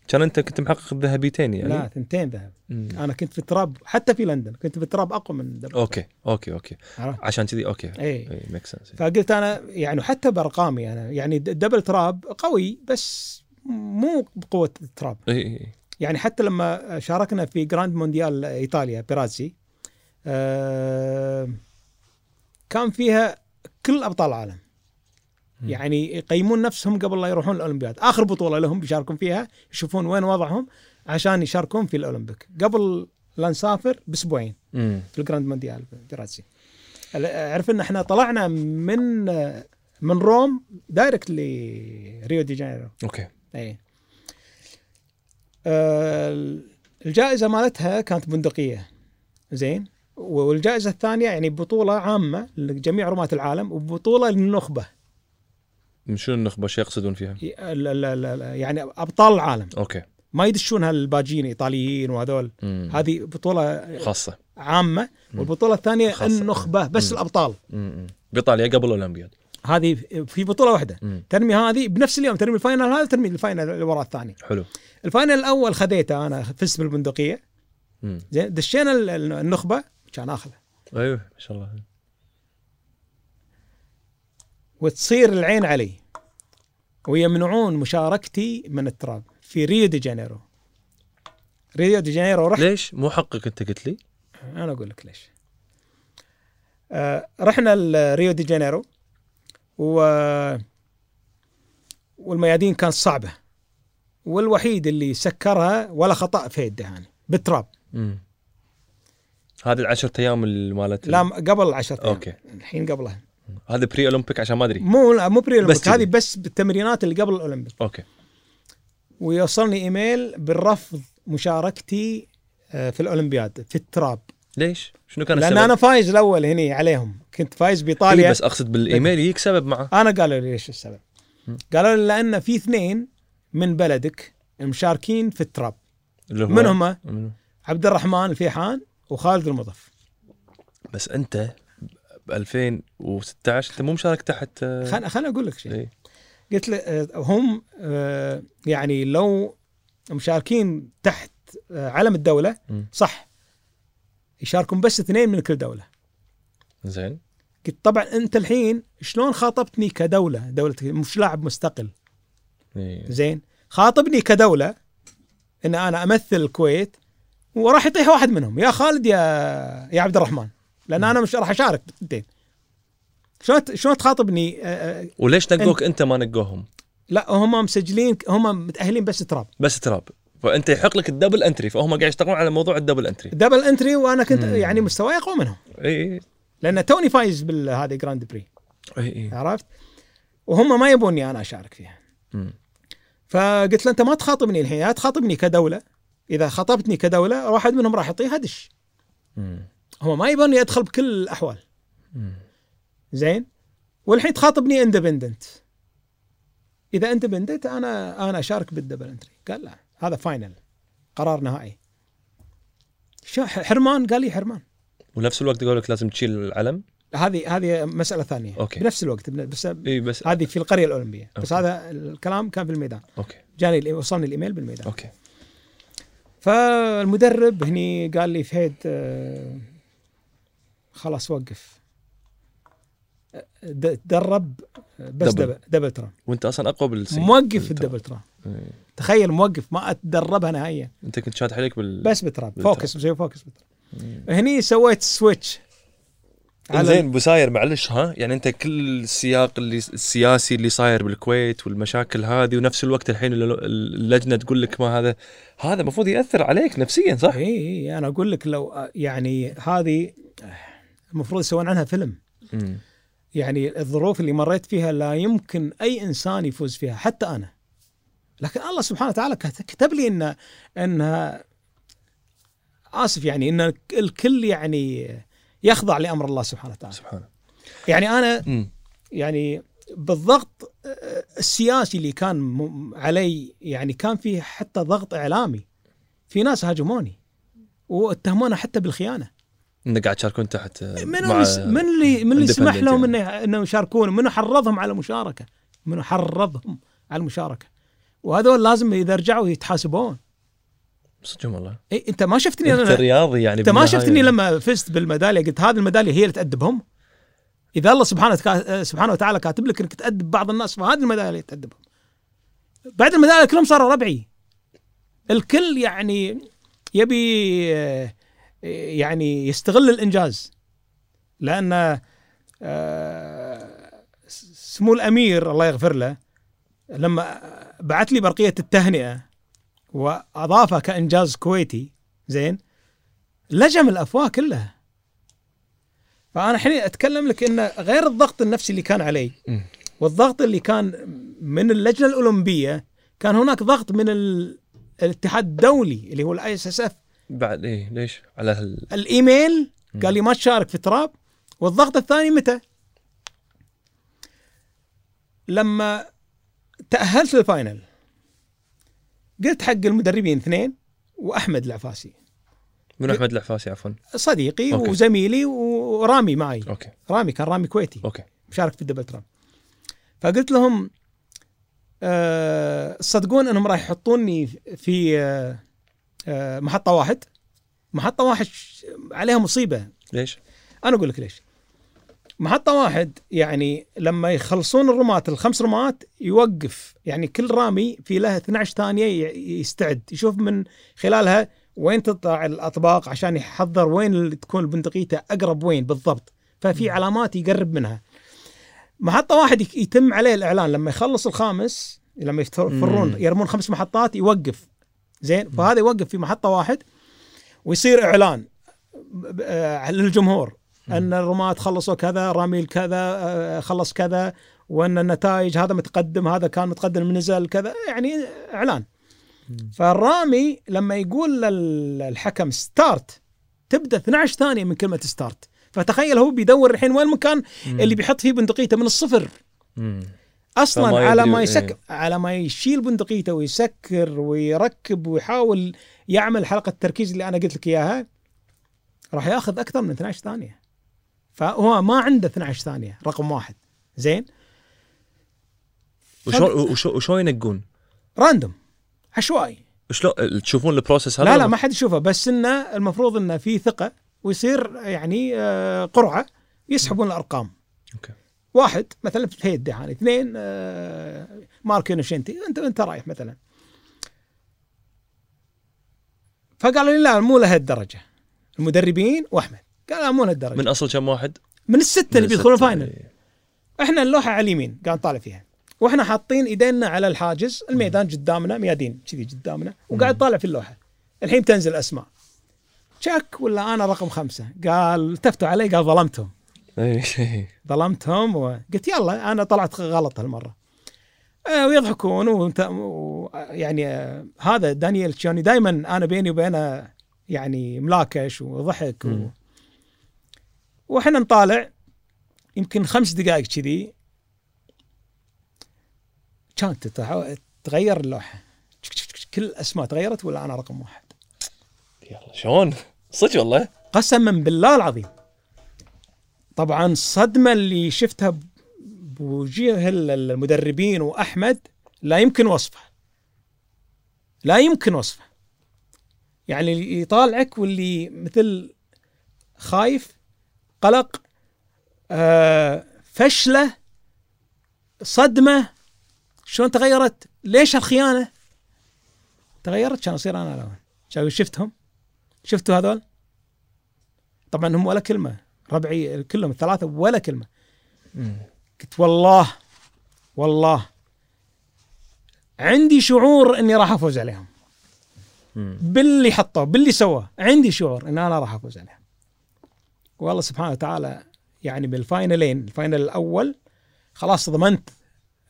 كان انت كنت محقق الذهبيتين يعني؟ لا ثنتين ذهب. مم. أنا كنت في ال trap حتى في لندن كنت في ال trap أقوى من double okay okay okay. عرفت؟ عشان كذي okay. اي make sense فقلت أنا يعني حتى بأرقامي أنا يعني د- double trap قوي بس مو بقوة ال trap. اي اي يعني حتى لما شاركنا في جراند مونديال إيطاليا بيرازي آه كان فيها كل أبطال العالم. يعني يقيمون نفسهم قبل لا يروحون الأولمبياد. آخر بطولة لهم بيشاركون فيها يشوفون وين وضعهم عشان يشاركون في الأولمبيك. قبل لا نسافر بأسبوعين. في الجراند مونديال بيرازي عرف إن إحنا طلعنا من من Rome direct لريو دي جانيرو. okay. اي آه، الجائزة مالتها كانت بندقية. زين. والجائزة الثانية يعني بطولة عامة لجميع رماة العالم وبطولة للنخبة. شنو النخبة شو يقصدون فيها؟ لا لا لا يعني أبطال العالم okay ما يدشون هالباجين إيطاليين وهذول مم. هذه بطولة خاصة عامة مم. والبطولة الثانية خاصة. النخبة بس مم. الأبطال مم. بإيطاليا قبل الأولمبياد هذه في بطولة واحدة مم. ترمي هذه بنفس اليوم ترمي ال final هذا ترمي ال final اللي وراء الثاني حلو ال final الأول خذيته أنا فزت بالبندقية. زين دشينا ال- ال- النخبة كان اخذه أيوه ما شاء الله وتصير العين علي. ويمنعون مشاركتي من التراب في ريو دي جانيرو. ريو دي جانيرو رحت ليش؟ مو حقك انت قلت لي؟ أنا أقول لك ليش. آه رحنا ريو دي جانيرو و والميادين كانت صعبة. والوحيد اللي سكرها ولا خطأ في يده يعني بالتراب. هذه العشرة أيام اللي مالت لا قبل 10 أيام. okay. الحين قبلها. هذا pre Olympic عشان ما أدري مو لا مو pre Olympic هذه. بس بالتمرينات اللي قبل الاولمبيك okay ويوصلني إيميل بالرفض مشاركتي آه، في الأولمبياد في التراب ليش؟ شنو كان لأن السبب؟ أنا فايز الأول هني عليهم كنت فايز إيه بايطاليا بس أقصد بالإيميل يجيك سبب معه أنا قالوا لي ليش السبب. قالوا لي لأن في اثنين من بلدك مشاركين في التراب اللي هو من هم؟ عبد الرحمن الفيحان وخالد المضف بس أنت ب 2016 أنت مو مشارك تحت آه، خل خليني أقول لك شيء. إيه. قلت له آه، هم آه، يعني لو مشاركين تحت علم الدولة. صح. يشاركون بس اثنين من كل دولة. زين. قلت طبعا أنت الحين شلون خاطبتني كدولة؟ دولة مش لاعب مستقل. إيه. زين. خاطبني كدولة إن أنا أمثل الكويت وراح يطيح واحد منهم. يا خالد يا يا عبد الرحمن. لأن أنا مش راح أشارك. بالثنتين شلون شلون تخاطبني؟ آه، آه، وليش نقوك أنت ما نقوهم؟ لا هم مسجلين هم متأهلين بس تراب. بس تراب. فأنت يحق لك ال double entry فهم قاعد يشتغلون على موضوع ال double entry double entry وأنا كنت مم. يعني مستواي أقوى منهم. إي إي لأن توني فايز بالهذه Grand Prix إي إي. عرفت؟ وهم ما يبوني أنا أشارك فيها. مم. فقلت له أنت ما تخاطبني الحين يا تخاطبني كدولة. إذا خاطبتني كدولة واحد منهم راح يعطيه هدش مم. هم ما يبوني ادخل بكل الأحوال. زين؟ والحين تخاطبني independent إذا independent أنا أنا أشارك بال double entry قال لا هذا final قرار نهائي. حرمان؟ قال لي حرمان. ونفس الوقت يقول لك لازم تشيل العلم؟ هذه هذه مسألة ثانية. okay. بنفس الوقت بس إي بس هذه في القرية الأولمبية. بس okay. هذا الكلام كان في الميدان. okay. جاني وصلني الإيميل بالميدان. okay. فالمدرب هني قال لي فهد آه، خلاص وقف تدرب بس double. double, double trap وانت أصلا أقوى بال سي موقف في ال double trap إيه. تخيل موقف ما أتدربها نهائيا أنت كنت شاطح عليك بال بس ب trap. focus مسوي focus ب trap مم. هني سويت switch زين بوساير معلش ها يعني أنت كل السياق اللي السياسي اللي صاير بالكويت والمشاكل هذه ونفس الوقت الحين الل- اللجنة تقول لك ما هذا هذا المفروض يأثر عليك نفسيا صح؟ اي اي أنا أقول لك لو آه، يعني هذه المفروض يسوون عنها فيلم. مم. يعني الظروف اللي مريت فيها لا يمكن أي إنسان يفوز فيها حتى أنا. لكن الله سبحانه وتعالى كت- كتب لي ان انها آسف يعني إن الكل يعني يخضع لأمر الله سبحانه وتعالى. سبحان يعني أنا يعني بالضغط السياسي اللي كان علي يعني كان فيه حتى ضغط إعلامي. في ناس هاجموني واتهمونا حتى بالخيانة. إنك قاعد تشاركون تحت من مع من اللي من اللي سمح لهم يعني. إنه إنه يشاركون منو حرضهم على المشاركه منو حرضهم على المشاركة؟ وهذول لازم إذا رجعوا يتحاسبون. صدق والله. إيه أنت ما شفتني أنت أنا. رياضي يعني أنت ما. شفتني لما فزت بالميدالية قلت هذه الميدالية هي اللي تأدبهم. إذا الله سبحانه وتعالى سبحانه وتعالى كاتب لك إنك تأدب بعض الناس فهذه الميدالية اللي تأدبهم. بعد الميدالية كلهم صاروا ربعي. الكل يعني يبي آه، يعني يستغل الإنجاز. لأن آه، سمو الأمير الله يغفر له لما بعث لي برقية التهنئة وأضافها كإنجاز كويتي زين لجم الأفواه كلها. فأنا الحين أتكلم لك انه غير الضغط النفسي اللي كان علي. والضغط اللي كان من اللجنة الأولمبية كان هناك ضغط من ال... الاتحاد الدولي اللي هو ال ISSF بعد إيه ليش؟ على هال... الإيميل قال لي ما تشارك في ال trap والضغط الثاني متى؟ لما تأهلت لل final قلت حق المدربين اثنين وأحمد العفاسي. من أحمد العفاسي عفوا. صديقي okay. وزميلي ورامي معي. okay. رامي كان رامي كويتي. okay. مشارك في ال double trap فقلت لهم أه تصدقون إنهم راح يحطوني في أه محطة واحد. محطة واحد عليها مصيبة. ليش؟ أنا أقول لك ليش. محطة واحد يعني لما يخلصون الرمات الخمس رمات يوقف. يعني كل رامي في له 12 ثانية يستعد. يشوف من خلالها وين تطلع الأطباق عشان يحضر وين اللي تكون بندقيته أقرب وين بالضبط. ففي علامات يقرب منها. محطة واحد يتم عليه الإعلان. لما يخلص الخامس لما يفرون. يرمون خمس محطات يوقف. زين؟ فهذا يوقف في محطة واحد ويصير إعلان آه، للجمهور. أن الرماة خلصوا كذا راميل كذا آه، خلص كذا وأن النتائج هذا متقدم هذا كان متقدم نزل كذا يعني إعلان. فالرامي لما يقول للحكم start تبدأ 12 ثانية من كلمة start. فتخيل هو بيدور الحين وين المكان اللي بيحط فيه بندقيته من الصفر. أصلا على ما إيه. يسكر على ما يشيل بندقيته ويسكر ويركب ويحاول يعمل حلقة التركيز اللي أنا قلت لك إياها راح ياخذ أكثر من 12 ثانية. فهو ما عنده 12 ثانية رقم واحد. زين؟ وشلون وشو- وشلون ينقون؟ random. عشوائي. شلون تشوفون ال process هذا؟ لا لا ما حد يشوفه بس إنه المفروض إنه في ثقة ويصير يعني آه، قرعة يسحبون الأرقام. okay. واحد مثلا في هيد دهاني اثنين آه، ماركو نوشنتي انت انت رايح مثلا. فقالوا لي لا مو لهالدرجة. المدربين واحمد. قال لا مو لهالدرجة. من أصل كم واحد؟ من الستة اللي بيدخلون. ال final إيه. إحنا اللوحة على اليمين قاعد نطالع فيها. وإحنا حاطين إيدينا على الحاجز الميدان قدامنا ميادين كذي قدامنا وقاعد طالع في اللوحة. الحين تنزل أسماء. تشك ولا أنا رقم خمسة؟ قال التفتوا علي قال ظلمتهم. ظلمتهم وقلت يلا أنا طلعت غلط هالمرة. آه ويضحكون وانت يعني آه هذا دانيال تشوني دائما أنا بيني وبينه يعني ملاكش وضحك و... وإحنا نطالع يمكن خمس دقائق كذي. كانت تغير اللوحة. كل الاسماء تغيرت ولا أنا رقم واحد؟ يلا شلون؟ صدق والله. قسما بالله العظيم. طبعا الصدمه اللي شفتها بوجيه ال- المدربين وأحمد لا يمكن وصفها. لا يمكن وصفها. يعني اللي يطالعك واللي مثل خايف قلق آه فشلة صدمة. شلون تغيرت؟ ليش الخيانة؟ تغيرت؟ كان اصير أنا شايف شفتهم؟ شفتوا هذول؟ طبعا هم ولا كلمة. ربعي كلهم الثلاثة ولا كلمة. مم. قلت والله والله. عندي شعور إني راح أفوز عليهم. مم. باللي حطوه باللي سواه عندي شعور إن أنا راح أفوز عليهم. والله سبحانه وتعالى يعني بال finalين ال final الأول خلاص ضمنت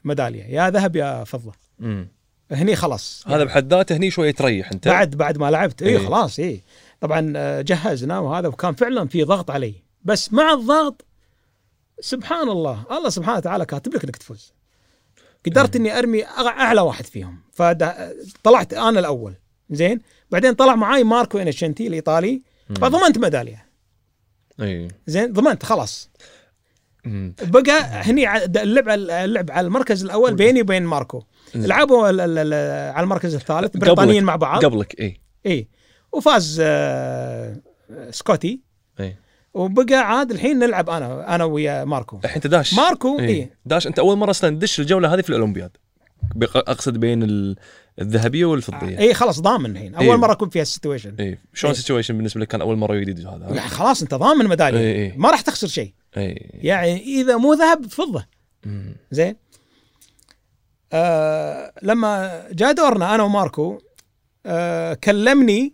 ميدالية. يا ذهب يا فضة. مم. هني خلاص. هذا بحد ذاته هني شوية تريح أنت. بعد بعد ما لعبت. اي إيه. خلاص اي طبعا آه، جهزنا وهذا وكان فعلا في ضغط علي. بس مع الضغط سبحان الله الله سبحانه وتعالى كاتب لك إنك تفوز. قدرت إني أرمي أعلى واحد فيهم. فطلعت أنا الأول. زين؟ بعدين طلع معاي ماركو انشنتي الإيطالي فضمنت ميدالية. إي. زين؟ ضمنت خلاص. بقى هني اللعب اللعب على المركز الأول بيني وبين ماركو. لعبوا على المركز الثالث بريطانيين مع بعض. قبلك إي. إي. وفاز آه، سكوتي. إي. وبقى عاد الحين نلعب أنا أنا ويا ماركو. الحين أنت داش. ماركو إيه. اي داش. أنت أول مرة أصلا تدش الجولة هذه في الأولمبياد. أقصد بين ال- الذهبية والفضية. اي خلاص ضامن الحين. أول إيه. مرة أكون في هال situation اي شلون إيه. ال situation بالنسبة لك كان أول مرة جديد هذا؟ يعني خلاص أنت ضامن ميدالية. إيه، إيه. ما راح تخسر شيء. اي يعني إذا مو ذهب فضة. زين. آه لما جاء دورنا أنا وماركو آه كلمني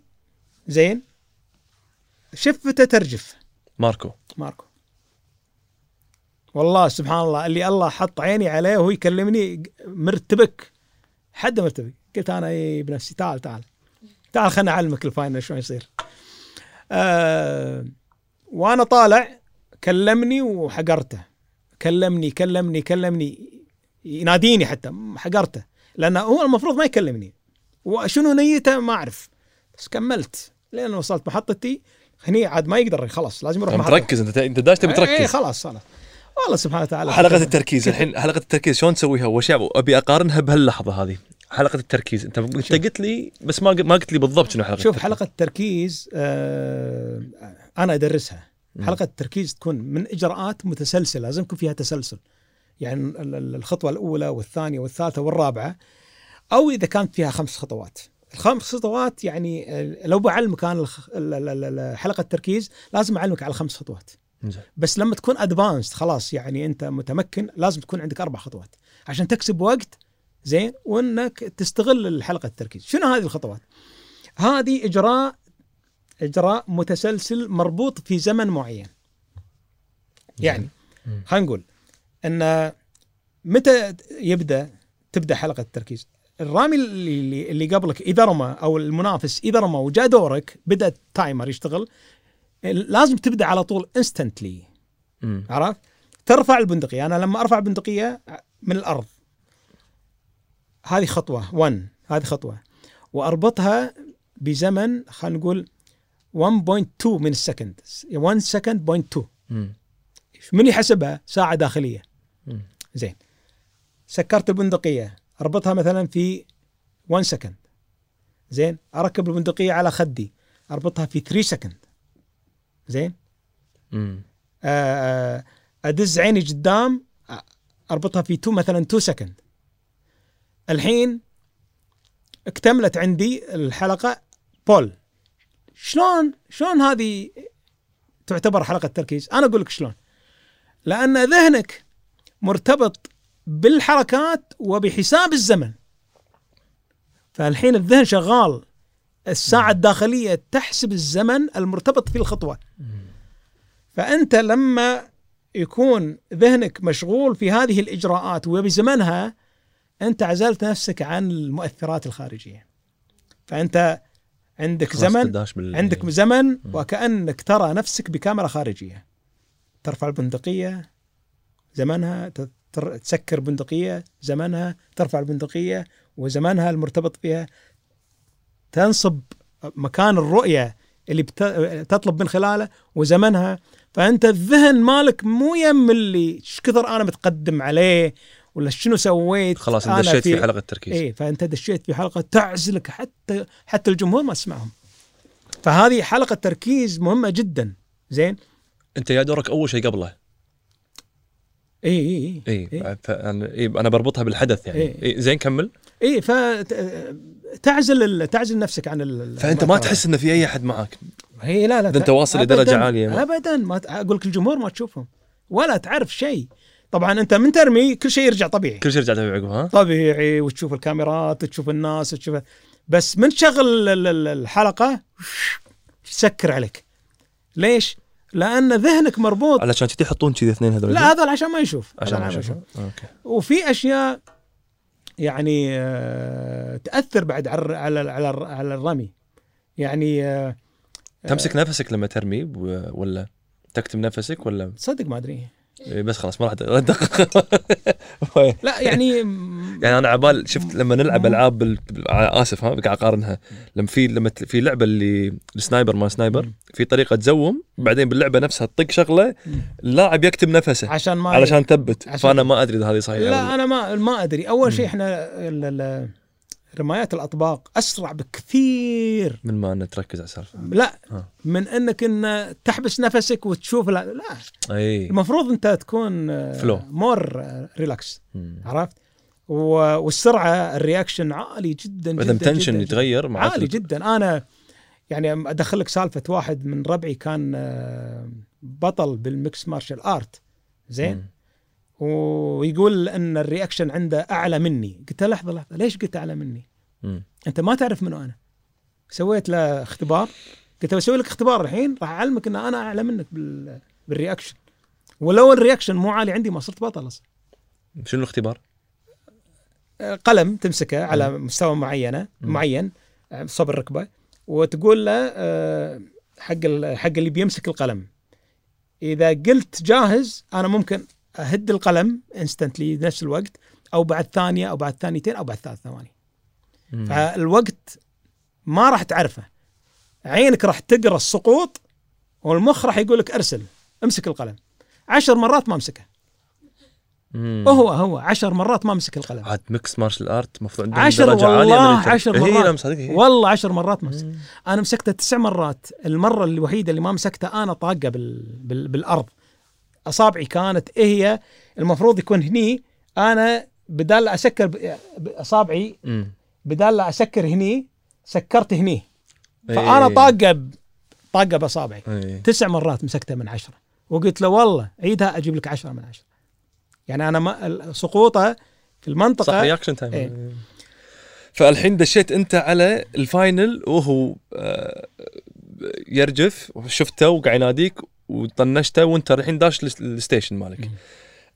زين شفته ترجف. ماركو. ماركو. والله سبحان الله اللي الله حط عيني عليه وهو يكلمني مرتبك. حد مرتبك قلت أنا اي بنفسي تعال تعال. تعال خلنا أعلمك الفاينل شلون يصير آه وأنا طالع كلمني وحقرته. كلمني كلمني كلمني. يناديني حتى حقرته. لأنه هو المفروض ما يكلمني. وشنو نيته؟ ما أعرف. بس كملت. لين وصلت محطتي هني عاد ما يقدر خلاص لازم يروح محطته تركز انت انت داش تبي اي تركز. خلاص خلاص. والله سبحانه وتعالى. حلقة التركيز الحين حلقة التركيز شلون تسويها أول شيء أبي أقارنها بهاللحظة هذه حلقة التركيز. أنت أنت. قلت لي بس ما ما قلت لي بالضبط شنو حلقة شوف التركيز. حلقة التركيز آه أنا أدرسها. مم. حلقة التركيز تكون من إجراءات متسلسلة لازم يكون فيها تسلسل. يعني ال- ال- الخطوة الأولى والثانية والثالثة والرابعة أو إذا كانت فيها خمس خطوات. الخمس خطوات يعني لو بعلمك أنا حلقة التركيز لازم أعلمك على خمس خطوات. بس لما تكون ادفانسد خلاص يعني أنت متمكن لازم تكون عندك أربع خطوات. عشان تكسب وقت زين وإنك تستغل الحلقة التركيز. شنو هذه الخطوات؟ هذه إجراء إجراء متسلسل مربوط في زمن معين. يعني. خلينا نقول إن متى يبدا تبدأ حلقة التركيز؟ الرامي اللي اللي- قبلك إذا رمى أو المنافس إذا رمى وجاء دورك بدأ ال timer يشتغل لازم تبدأ على طول instantly. عرفت؟ ترفع البندقية، أنا لما أرفع البندقيه من الأرض. هذه خطوة. 1 هذه خطوة. وأربطها بزمن خلينا نقول 1.2 من ال second. 1 second point 2 مم. من يحسبها؟ ساعة داخلية. مم. زين. سكرت البندقية. أربطها مثلا في 1 second زين؟ أركب البندقية على خدي. أربطها في 3 second زين؟ مم. آه، أدز عيني قدام أربطها في 2 مثلا 2 second الحين اكتملت عندي الحلقة. بول شلون شلون هذه تعتبر حلقة تركيز؟ أنا أقول لك شلون. لأن ذهنك مرتبط بالحركات وبحساب الزمن. فالحين الذهن شغال. الساعة الداخلية تحسب الزمن المرتبط في الخطوة. فأنت لما يكون ذهنك مشغول في هذه الإجراءات وبزمنها أنت عزلت نفسك عن المؤثرات الخارجية. فأنت عندك زمن. عندك زمن وكأنك ترى نفسك بكاميرا خارجية. ترفع البندقية زمنها تسكر بندقيه زمنها ترفع البندقية وزمنها المرتبط فيها تنصب مكان الرؤية اللي تطلب من خلاله وزمنها. فأنت الذهن مالك مو يم اللي كثر أنا متقدم عليه ولا شنو سويت؟ خلاص أنا دشيت في حلقة التركيز. إيه فأنت دشيت في حلقة تعزلك حتى حتى الجمهور ما تسمعهم فهذه حلقة تركيز مهمة جدا. زين؟ أنت يا دورك أول شيء قبله. اي اي اي إيه. إيه أنا بربطها بالحدث يعني إيه. إيه. زين كمل اي فتعزل ال- تعزل نفسك عن ال- فأنت ما تحس انه في أي أحد معك هي لا لا إذا أنت واصل لدرجة أبداً- عالية. ابدا ما ت- أقول لك الجمهور ما تشوفهم ولا تعرف شيء طبعا أنت من ترمي كل شيء يرجع طبيعي كل شيء رجعت ابي عقبها ها طبيعي وتشوف الكاميرات وتشوف الناس تشوف بس من تشغل ال- ال- الحلقة تسكر عليك ليش؟ لأن ذهنك مربوط. علشان كذي يحطون كذي اثنين هذول. لا هذا عشان ما يشوف. عشان ما أشوف أوكي. وفي أشياء يعني آه، تأثر بعد على على على على الرمي. يعني آه، تمسك نفسك لما ترمي ولا تكتم نفسك ولا؟ تصدق ما أدري. بس خلاص ما راح ادقق لا يعني يعني أنا عبال شفت لما نلعب ألعاب بال... بال- آسف ها قاعد أقارنها. لما في لما في لعبة اللي ال sniper ما sniper. في طريقة ت zoom بعدين باللعبة نفسها تطق شغلة اللاعب يكتم نفسه عشان ما علشان تثبت. عشان- فأنا ما أدري إذا هذه صحيحة لا أنا ما ما أدري. أول شيء. إحنا رمايات الأطباق أسرع بكثير. من ما ان تركز على السالفة. لا ها. من إنك إن تحبس نفسك وتشوف لا, لا. أي. المفروض أنت تكون Flow. more relax مم. عرفت؟ و- والسرعة ال reaction عالي جدا جدا tension جدا يتغير مع عالي جدا. أنا يعني أدخل لك سالفة واحد من ربعي كان آه، بطل بال mixed martial art زين؟ ويقول أن ال reaction عنده أعلى مني. قلت له لحظة لحظة ليش قلت أعلى مني؟ أنت ما تعرف منو أنا. سويت له اختبار. قلت له بسوي لك اختبار الحين راح أعلمك إن أنا أعلى منك بال... بال reaction. ولو ال reaction مو عالي عندي ما صرت بطل أصلا. شنو الاختبار؟ قلم تمسكه على مستوى معينة مم. معين صوب الركبة وتقول له آه، حق حق اللي بيمسك القلم. إذا قلت جاهز أنا ممكن أهد القلم instantly نفس الوقت أو بعد ثانية أو بعد ثانيتين أو بعد ثلاث ثواني. فالوقت ما راح تعرفه. عينك راح تقرأ السقوط والمخ راح يقول لك أرسل امسك القلم. عشر مرات ما امسكه. هو هو عشر مرات ما امسك القلم. عاد mixed martial art المفروض عندهم عشر درجة عالية والله التر- عشر إيه، مرات. والله عشر مرات ما مسكت مم. أنا مسكته تسع مرات. المرة الوحيدة اللي ما مسكتها أنا طاقة بال... بال... بالأرض. أصابعي كانت إيه هي المفروض يكون هني أنا بدال لا اسكر مم. بدال لا اسكر هني سكرت هني إيه. فأنا طاقة. طاقة بأصابعي إيه. تسع مرات مسكته من عشرة وقلت له والله عيدها أجيب لك عشرة من عشرة يعني أنا ما سقوطه في المنطقة صح reaction time إيه. فالحين دشيت أنت على ال final وهو آه، يرجف وشفته وقاعد يناديك وطنشته وانت الحين داش الس- ال station مالك.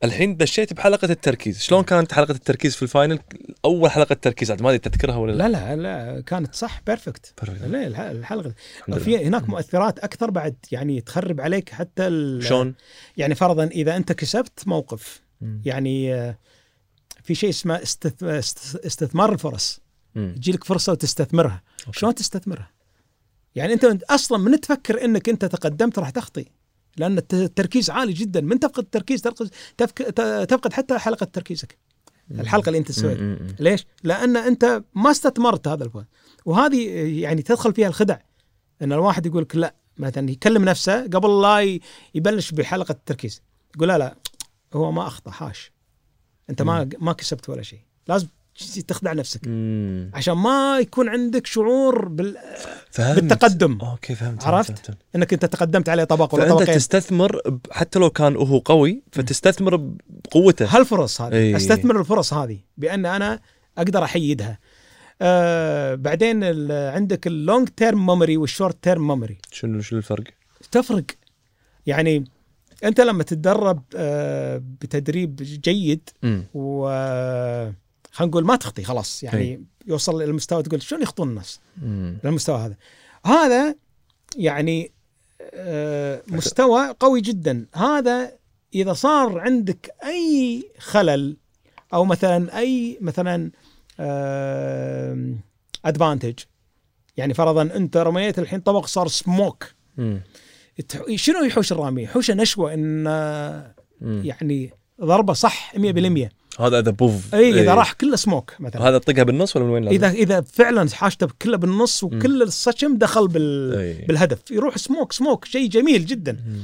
الحين دشيت بحلقة التركيز شلون كانت حلقة التركيز في ال final أول حلقة تركيز عاد ما أدري تذكرها ولا لا لا لا كانت صح perfect. لا الح- الحلقة في هناك مؤثرات أكثر بعد يعني تخرب عليك حتى ال- شلون؟ يعني فرضا إذا أنت كسبت موقف مم. يعني آه، في شيء اسمه استث- است- استثمار الفرص مم. تجيلك فرصة وتستثمرها أوكي. شلون تستثمرها يعني أنت أصلا من تفكر إنك أنت تقدمت راح تخطي لأن الت- التركيز عالي جدا. من تفقد التركيز؟ تفقد تفقد حتى حلقة تركيزك. الحلقة اللي أنت سويتها. ليش؟ لأن أنت ما استثمرت هذا الفوز وهذه يعني تدخل فيها الخدع. إن الواحد يقول لك لا مثلا يكلم نفسه قبل لا يبلش بحلقة التركيز. يقول لا لا هو ما أخطأ حاش. أنت ما ما كسبت ولا شيء. لازم تخدع نفسك مم. عشان ما يكون عندك شعور بال... فهمت بالتقدم أوكي فهمت عرفت؟ فهمت. إنك أنت تقدمت عليه طبق ولا فأنت طبقين تستثمر حتى لو كان هو قوي فتستثمر بقوته هالفرص هذه إي. أستثمر الفرص هذه بأن أنا أقدر أحيدها آه بعدين عندك ال long term memory وال short term memory شنو شنو الفرق؟ تفرق يعني أنت لما تتدرب آه بتدريب جيد مم. و خلينا نقول ما تخطي خلاص يعني إي. يوصل إلى المستوى تقول شلون يخطون الناس. للمستوى هذا هذا يعني آه، مستوى قوي جدا هذا إذا صار عندك أي خلل أو مثلا أي مثلا advantage يعني فرضا أنت رميت الحين طبق صار سموك شنو يحوش الرامي؟ يحوش نشوه إن آه،. يعني ضربة صح 100% هذا اذا poof. اي إذا راح كله سموك مثلا. هذا طقها بالنص ولا من وين لازم؟ إذا إذا فعلا حاشته كله بالنص وكل الصچم دخل بال إي. بالهدف. يروح smoke smoke شيء جميل جدا. مم.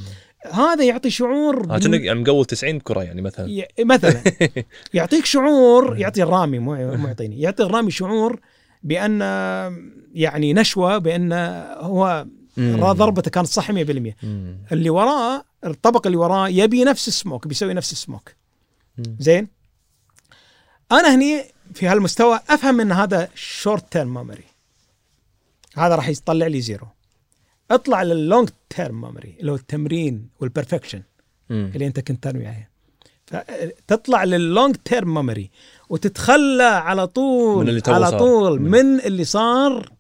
هذا يعطي شعور ها بال- كأنك يعني مقول 90 كرة يعني مثلا. ي- مثلا. يعطيك شعور يعطي الرامي مو يعطيني. يعطي الرامي شعور بأن يعني نشوة بأن هو. ضربته كانت صح 100% مم. اللي وراه الطبق اللي وراه يبي نفس ال smoke بيسوي نفس ال smoke. زين؟ أنا هني في هالمستوى أفهم إن هذا short term memory هذا راح يطلع لي zero اطلع لل long term memory اللي هو التمرين وال perfection. اللي أنت كنت تنوي عليها فتطلع لل long term memory وتتخلى على طول من اللي على صار. طول مم. من اللي صار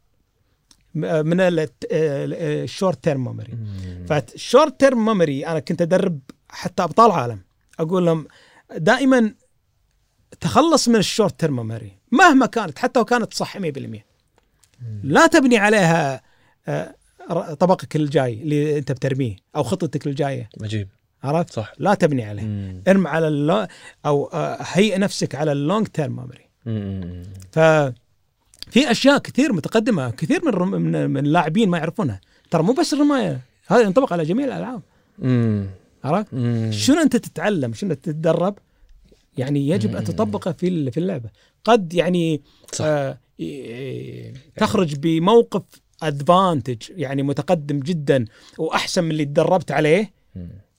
من ال short term memory. فال short term memory أنا كنت أدرب حتى أبطال عالم أقول لهم دائما تخلص من ال short term memory مهما كانت حتى لو كانت صح 100% لا تبني عليها آه، طبقك الجاي اللي انت بترميه أو خطتك الجاية. عجيب. عرفت؟ صح. لا تبني عليه مم. ارمي على اللو أو آه، هيئ نفسك على ال long term memory. ف في أشياء كثير متقدمة كثير من الرم- من من اللاعبين ما يعرفونها. ترى مو بس الرماية هذا ينطبق على جميع الألعاب. عرفت؟ شنو أنت تتعلم؟ شنو تتدرب؟ يعني يجب أن تطبقه في في اللعبة قد يعني صح. آه تخرج بموقف advantage يعني متقدم جدا وأحسن من اللي تدربت عليه.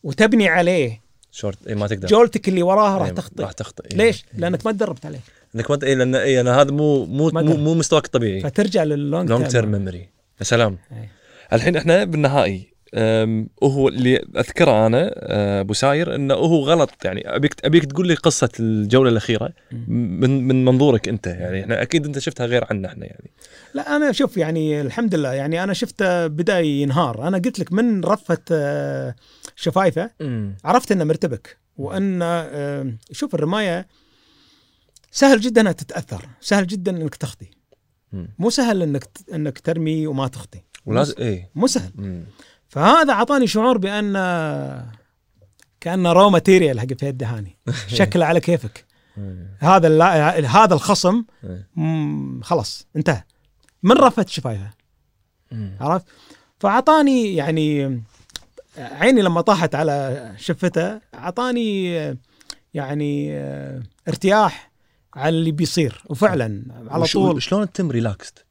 وتبني عليه شورت اي ما تقدر جولتك اللي وراها راح إيه، تخطئ راح تخطئ إيه. ليش؟ لأنك ما تدربت عليه إنك ما اي لأن أنا هذا مو مو مو. مو مستواك الطبيعي فترجع لل long long term memory يا سلام إيه. الحين إحنا بالنهائي وهو اللي أذكره أنا أه، أبو ساير إنه هو غلط. يعني أبيك أبيك تقول لي قصة الجولة الأخيرة من من منظورك أنت. يعني إحنا أكيد أنت شفتها غير عنا إحنا يعني. لا أنا شوف يعني الحمد لله. يعني أنا شفته بدا ينهار. أنا قلت لك من رفة آه، شفايفة عرفت إنه مرتبك. وأن آه، شوف الرماية سهل جدا إنها تتأثر. سهل جدا إنك تخطي. مو سهل إنك إنك ترمي وما تخطي. ولازم إيه. مو سهل. مم. فهذا أعطاني شعور بأن كانه raw material حق في يد هاني شكله على كيفك مم. هذا هذا الخصم إيه. خلاص انتهى من رفت شفايفه. عرفت فأعطاني يعني عيني لما طاحت على شفته أعطاني يعني ارتياح على اللي بيصير وفعلا على طول شلون تتم relaxed؟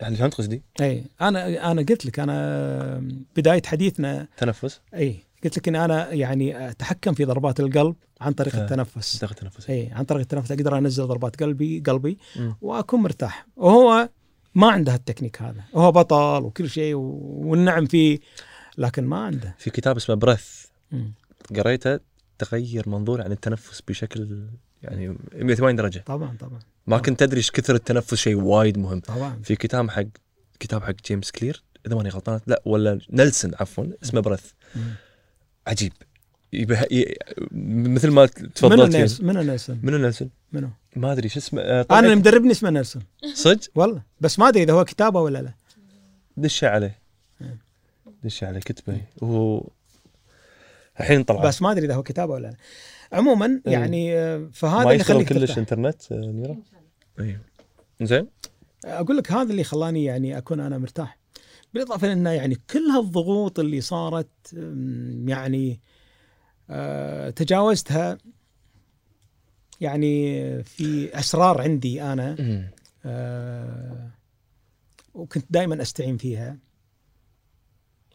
يعني فهمت قصدي؟ إي أنا أنا قلت لك أنا بداية حديثنا تنفس إي قلت لك إني أنا يعني أتحكم في ضربات القلب عن طريق آه. التنفس تاخذ تنفس إي عن طريق التنفس أقدر أنزل ضربات قلبي قلبي. وأكون مرتاح وهو ما عنده التكنيك هذا هو بطل وكل شيء والنعم فيه لكن ما عنده في كتاب اسمه Breath مم. قريته تغير منظوري عن التنفس بشكل يعني 180 درجة طبعا طبعا ما كنت أدري إيش كثر التنفس شيء وايد مهم. طبعا. في كتاب حق كتاب حق جيمس كلير إذا ماني غلطان لا ولا نيلسون عفوا اسمه Breath مم. عجيب. يبه... ي... مثل ما منو تفضلت فيه. نيلسون؟ منو نيلسون؟ منو نيلسون؟ منو؟ ما أدري شو اسمه آه، أنا اللي مدربني اسمه نيلسون. صدق؟ والله. بس ما أدري إذا هو كتابة ولا لا. دش عليه. دش عليه كتبه. وهو الحين طلع بس ما أدري إذا هو كتابة ولا لا. عموما إيه. يعني آه، فهذا ما اللي يخليك كلش. إنترنت آه، ميرا؟ اي زين أقول لك هذا اللي خلاني يعني أكون أنا مرتاح. بالإضافة لأن يعني كل هالضغوط اللي صارت يعني آه، تجاوزتها يعني في أسرار عندي أنا. آه، وكنت دائما أستعين فيها.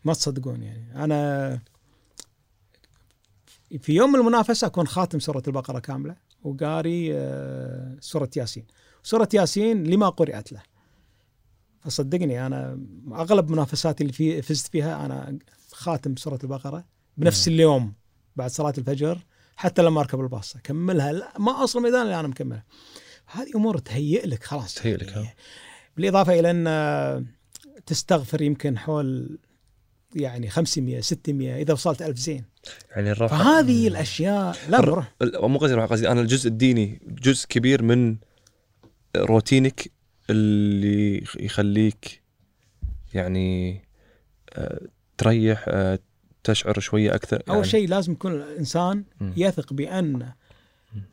ما تصدقون يعني. أنا في يوم من المنافسة أكون خاتم سورة البقرة كاملة وقاري آه، سورة ياسين. سورة ياسين لما قرأت له. فصدقني أنا أغلب منافساتي اللي في فزت فيها أنا خاتم سورة البقرة بنفس اليوم بعد صلاة الفجر حتى لما أركب الباص. أكملها. لا ما اوصل الميدان اللي أنا مكملها هذه أمور تهيئ لك خلاص. تهيئ لك، ها. بالإضافة إلى أن تستغفر يمكن حول يعني 500 600 إذا وصلت 1000 زين. يعني الروح فهذه الأشياء لا ال- مو قصدي روح قصدي أنا الجزء الديني جزء كبير من روتينك اللي يخ- يخليك يعني آه، تريح آه، تشعر شوية أكثر أول يعني شيء لازم يكون الإنسان. يثق بأن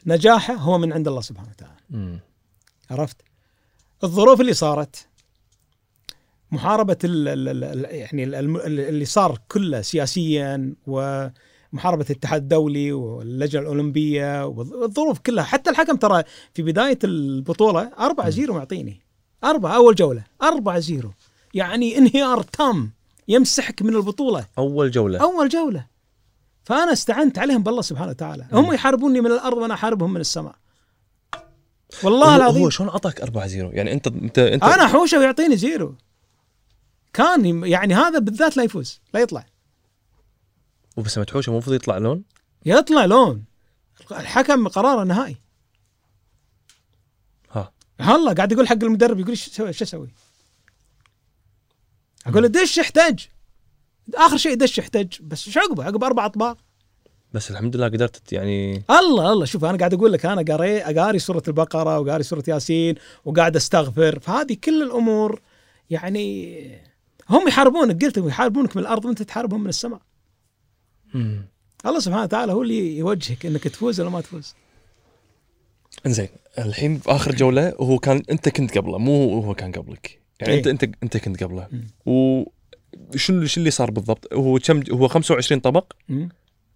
نجاحه هو من عند الله سبحانه وتعالى. عرفت الظروف اللي صارت محاربة ال ال ال يعني اللي صار كله سياسيا ومحاربة الاتحاد الدولي واللجنة الأولمبية والظروف كلها. حتى الحكم ترى في بداية البطولة أربعة zero معطيني. أربعة أول جولة. أربعة zero. يعني انهيار تام يمسحك من البطولة. أول جولة. أول جولة. فأنا استعنت عليهم بالله سبحانه وتعالى. هم يحاربوني من الأرض وأنا أحاربهم من السماء. والله هو, العظيم. هو شلون أعطاك 4 0 يعني انت انت انت أنا حوشه ويعطيني zero. كان يعني هذا بالذات لا يفوز لا يطلع. وبس متحوشه المفروض يطلع لون؟ يطلع لون. الحكم قراره نهائي. ها. هلا قاعد يقول حق المدرب يقول إيش أسوي شو أسوي؟ أقول له دش احتج آخر شيء دش احتج بس شو عقبه؟ عقب أربع أطباق. بس الحمد لله قدرت يعني الله الله. شوف أنا قاعد أقول لك أنا قاري قاري سورة البقرة وقاري سورة ياسين وقاعد أستغفر. فهذه كل الأمور يعني هم يحاربونك. قلت يحاربونك من الأرض وأنت تحاربهم من السماء. الله سبحانه وتعالى هو اللي يوجهك إنك تفوز ولا ما تفوز. إنزين الحين في آخر جولة هو كان أنت كنت قبله مو هو كان قبلك. يعني إيه. انت أنت انت كنت قبله. مم. وشو شو اللي صار بالضبط؟ هو كم هو 25 طبق؟ مم.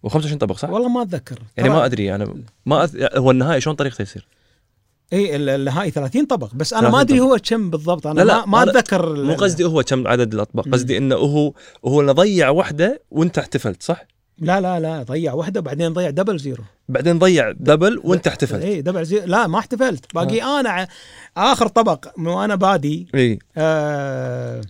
هو 25 طبق صح؟ والله ما أتذكر. يعني ما أدري أنا ما أث... هو النهائي شلون طريقته يصير؟ اي ال- النهائي 30 طبق بس أنا 30 ما أدري. هو كم بالضبط أنا لا، لا، ما, أتذكر مو قصدي هو كم عدد الأطباق مم. قصدي إنه هو هو اللي ضيع واحدة وأنت احتفلت صح؟ لا لا لا ضيع واحدة بعدين ضيع double zero بعدين ضيع double وانت احتفلت. اي double zero لا ما احتفلت. باقي أنا ع- آخر طبق وأنا بادي. اي آه.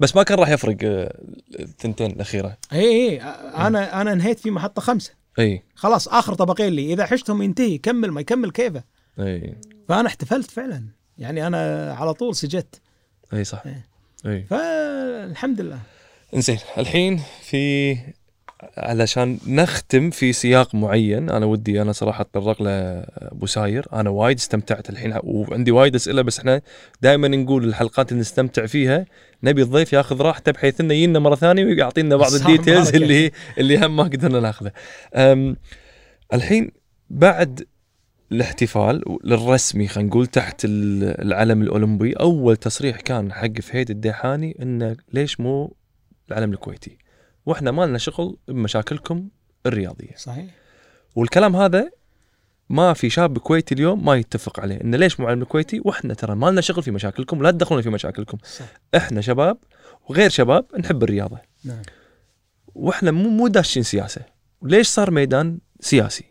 بس ما كان راح يفرق آه، الثنتين الأخيرة. اي اي أنا أنا انهيت في محطة خمسة. اي خلاص آخر طبقين لي. إذا حشتهم ينتهي كمل ما يكمل كيفه. اي فأنا احتفلت فعلا. يعني أنا على طول سجدت. اي صح. إيه. اي فالحمد لله. إنزين الحين في علشان نختم في سياق معين أنا ودي أنا صراحة أتطرق له أبو ساير أنا وايد استمتعت الحين وعندي وايد أسئلة بس إحنا دائما نقول الحلقات اللي نستمتع فيها نبي الضيف ياخذ راحته بحيث إنه يجينا مرة ثانية ويعطينا بعض ال details. اللي اللي هم ما قدرنا ناخذه. الحين بعد الاحتفال الرسمي خلينا نقول تحت ال- العلم الأولمبي أول تصريح كان حق فهيد الديحاني إنه ليش مو العلم الكويتي وإحنا ما لنا شغل بمشاكلكم الرياضية. صحيح. والكلام هذا ما في شاب كويتي اليوم ما يتفق عليه انه ليش مو علم الكويتي؟ وإحنا ترى ما لنا شغل في مشاكلكم لا تدخلونا في مشاكلكم. صح. إحنا شباب وغير شباب نحب الرياضة. نعم. وإحنا مو مو داشين سياسة. ليش صار ميدان سياسي؟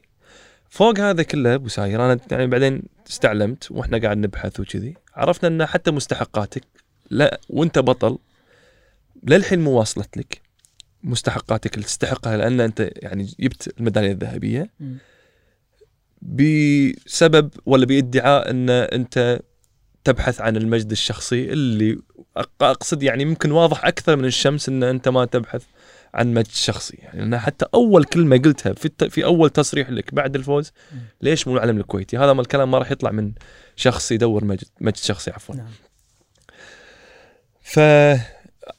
فوق هذا كله أبو ساير أنا يعني بعدين استعلمت وإحنا قاعد نبحث وكذي. عرفنا إن حتى مستحقاتك لا وإنت بطل للحين مو واصلت لك. مستحقاتك اللي تستحقها لأن أنت يعني جبت الميدالية الذهبية. بسبب ولا بادعاء أن أنت تبحث عن المجد الشخصي اللي أقصد يعني ممكن واضح أكثر من الشمس أن أنت ما تبحث عن مجد شخصي. يعني أنا حتى أول كلمة قلتها في الت- في أول تصريح لك بعد الفوز. ليش مو العلم الكويتي؟ هذا ما الكلام ما راح يطلع من شخص يدور مجد مجد شخصي عفوا. نعم. ف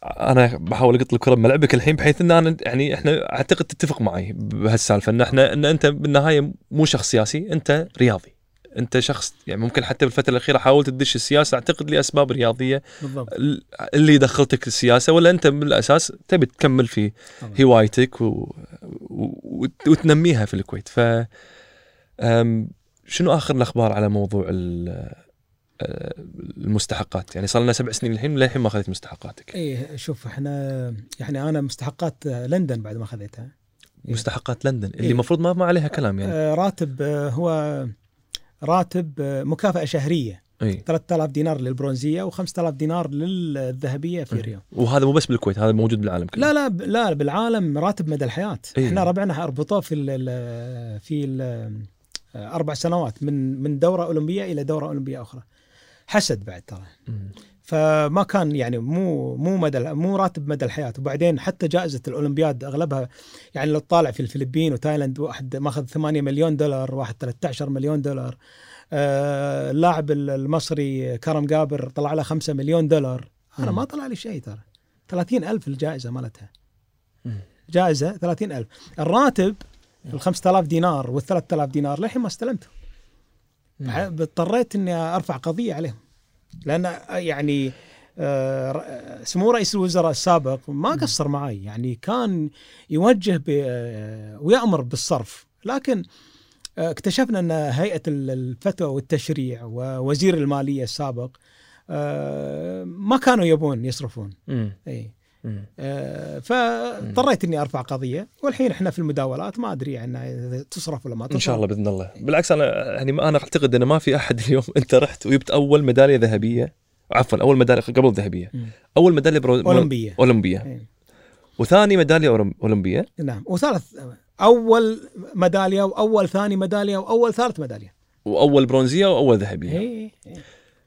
أنا بحاول أقط الكرة بملعبك الحين بحيث إن أنا يعني إحنا أعتقد تتفق معي بهالسالفة إن إحنا إن أنت بالنهاية مو شخص سياسي أنت رياضي. أنت شخص يعني ممكن حتى بالفترة الأخيرة حاولت تدش السياسة أعتقد لأسباب رياضية بالضبط. ال- اللي دخلتك السياسة ولا أنت بالأساس تبي تكمل في طبعاً. هوايتك و... و... وتنميها في الكويت. ف أم، شنو آخر الأخبار على موضوع ال- المستحقات. يعني صار لنا سبع سنين الحين للحين ما أخذت مستحقاتك. إيه شوف إحنا يعني أنا مستحقات لندن بعد ما أخذتها. إيه. مستحقات لندن اللي إيه. المفروض ما ما عليها كلام يعني. آه، راتب آه، هو راتب آه، مكافأة شهرية. إي. 3000 دينار للبرونزية و5000 دينار للذهبية في. ريو وهذا مو بس بالكويت هذا موجود بالعالم كله. لا لا لا بالعالم راتب مدى الحياة. إيه. إحنا ربعنا أربطوه في ال ال في ال أربع سنوات من من دورة أولمبية إلى دورة أولمبية أخرى. حسد بعد ترى. فما كان يعني مو مو مدى مو راتب مدى الحياة. وبعدين حتى جائزة الأولمبياد أغلبها يعني لو تطالع في الفلبين وتايلاند واحد ماخذ 8 مليون دولار واحد 13 مليون دولار. آه، اللاعب المصري كرم جابر طلع له 5 مليون دولار. أنا. ما طلع لي شيء ترى. 30 ألف الجائزة مالتها. جائزة 30 ألف. الراتب ال 5000 دينار وال 3000 دينار للحين ما استلمته. مم. اضطريت إني أرفع قضية عليهم. لأن يعني آه، سمو رئيس الوزراء السابق ما قصر معي يعني كان يوجه آه، ويأمر بالصرف لكن آه، اكتشفنا أن هيئة ال- الفتوى والتشريع ووزير المالية السابق آه، ما كانوا يبون يصرفون. اي. آه، فاضطريت إني أرفع قضية والحين إحنا في المداولات ما أدري يعني تصرف ولا ما تصرف إن شاء الله بإذن الله. بالعكس أنا يعني أنا أعتقد انه ما في أحد اليوم أنت رحت وجبت أول ميدالية ذهبية عفوا أول ميدالية قبل الذهبيه. أول ميدالية برو... أولمبية. أولمبية. إيه. وثاني ميدالية أولمبية. نعم. وثالث أول ميدالية وأول ثاني ميدالية وأول ثالث ميدالية. وأول برونزية وأول ذهبية. اي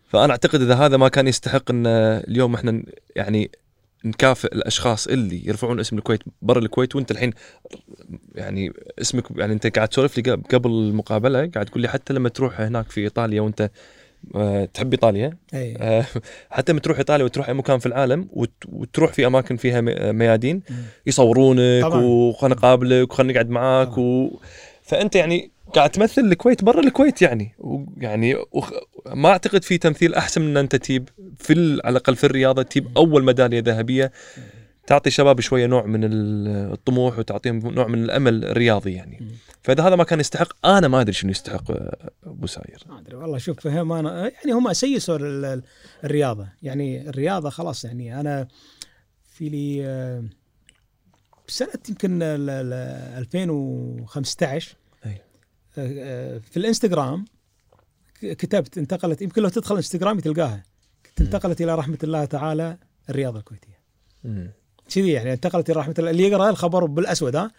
فأنا أعتقد إذا هذا ما كان يستحق إن اليوم إحنا يعني نكافئ الأشخاص اللي يرفعون اسم الكويت برا الكويت وأنت الحين يعني اسمك يعني أنت قاعد تسولف لي قبل المقابلة قاعد تقول لي حتى لما تروح هناك في إيطاليا وأنت آه، تحب إيطاليا أي آه، حتى لما تروح إيطاليا وتروح أي مكان في العالم وت- وتروح في أماكن فيها م- ميادين يصورونك. وخلنا نقابلك وخلنا نقعد معاك طبعاً. و... فأنت يعني قاعد تمثل الكويت برا الكويت يعني ويعني وخ... ما أعتقد في تمثيل أحسن من إن أنت تجيب في ال... على الأقل في الرياضة تجيب أول ميدالية ذهبية تعطي شباب شوية نوع من ال- الطموح وتعطيهم نوع من الأمل الرياضي يعني. فإذا هذا ما كان يستحق أنا ما أدري شنو يستحق أبو ساير ما أدري والله شوف فهم أنا يعني هم سيسوا ال- ال- الرياضة يعني الرياضة خلاص يعني أنا في لي آه، بسنه يمكن ال- ال- 2015 أي. آه، آه، في الانستغرام كتبت انتقلت يمكن لو تدخل انستغرام تلقاها. انتقلت إلى رحمة الله تعالى الرياضة الكويتية. كذي يعني انتقلت إلى رحمة الله. اللي يقرأ الخبر بالأسود ها؟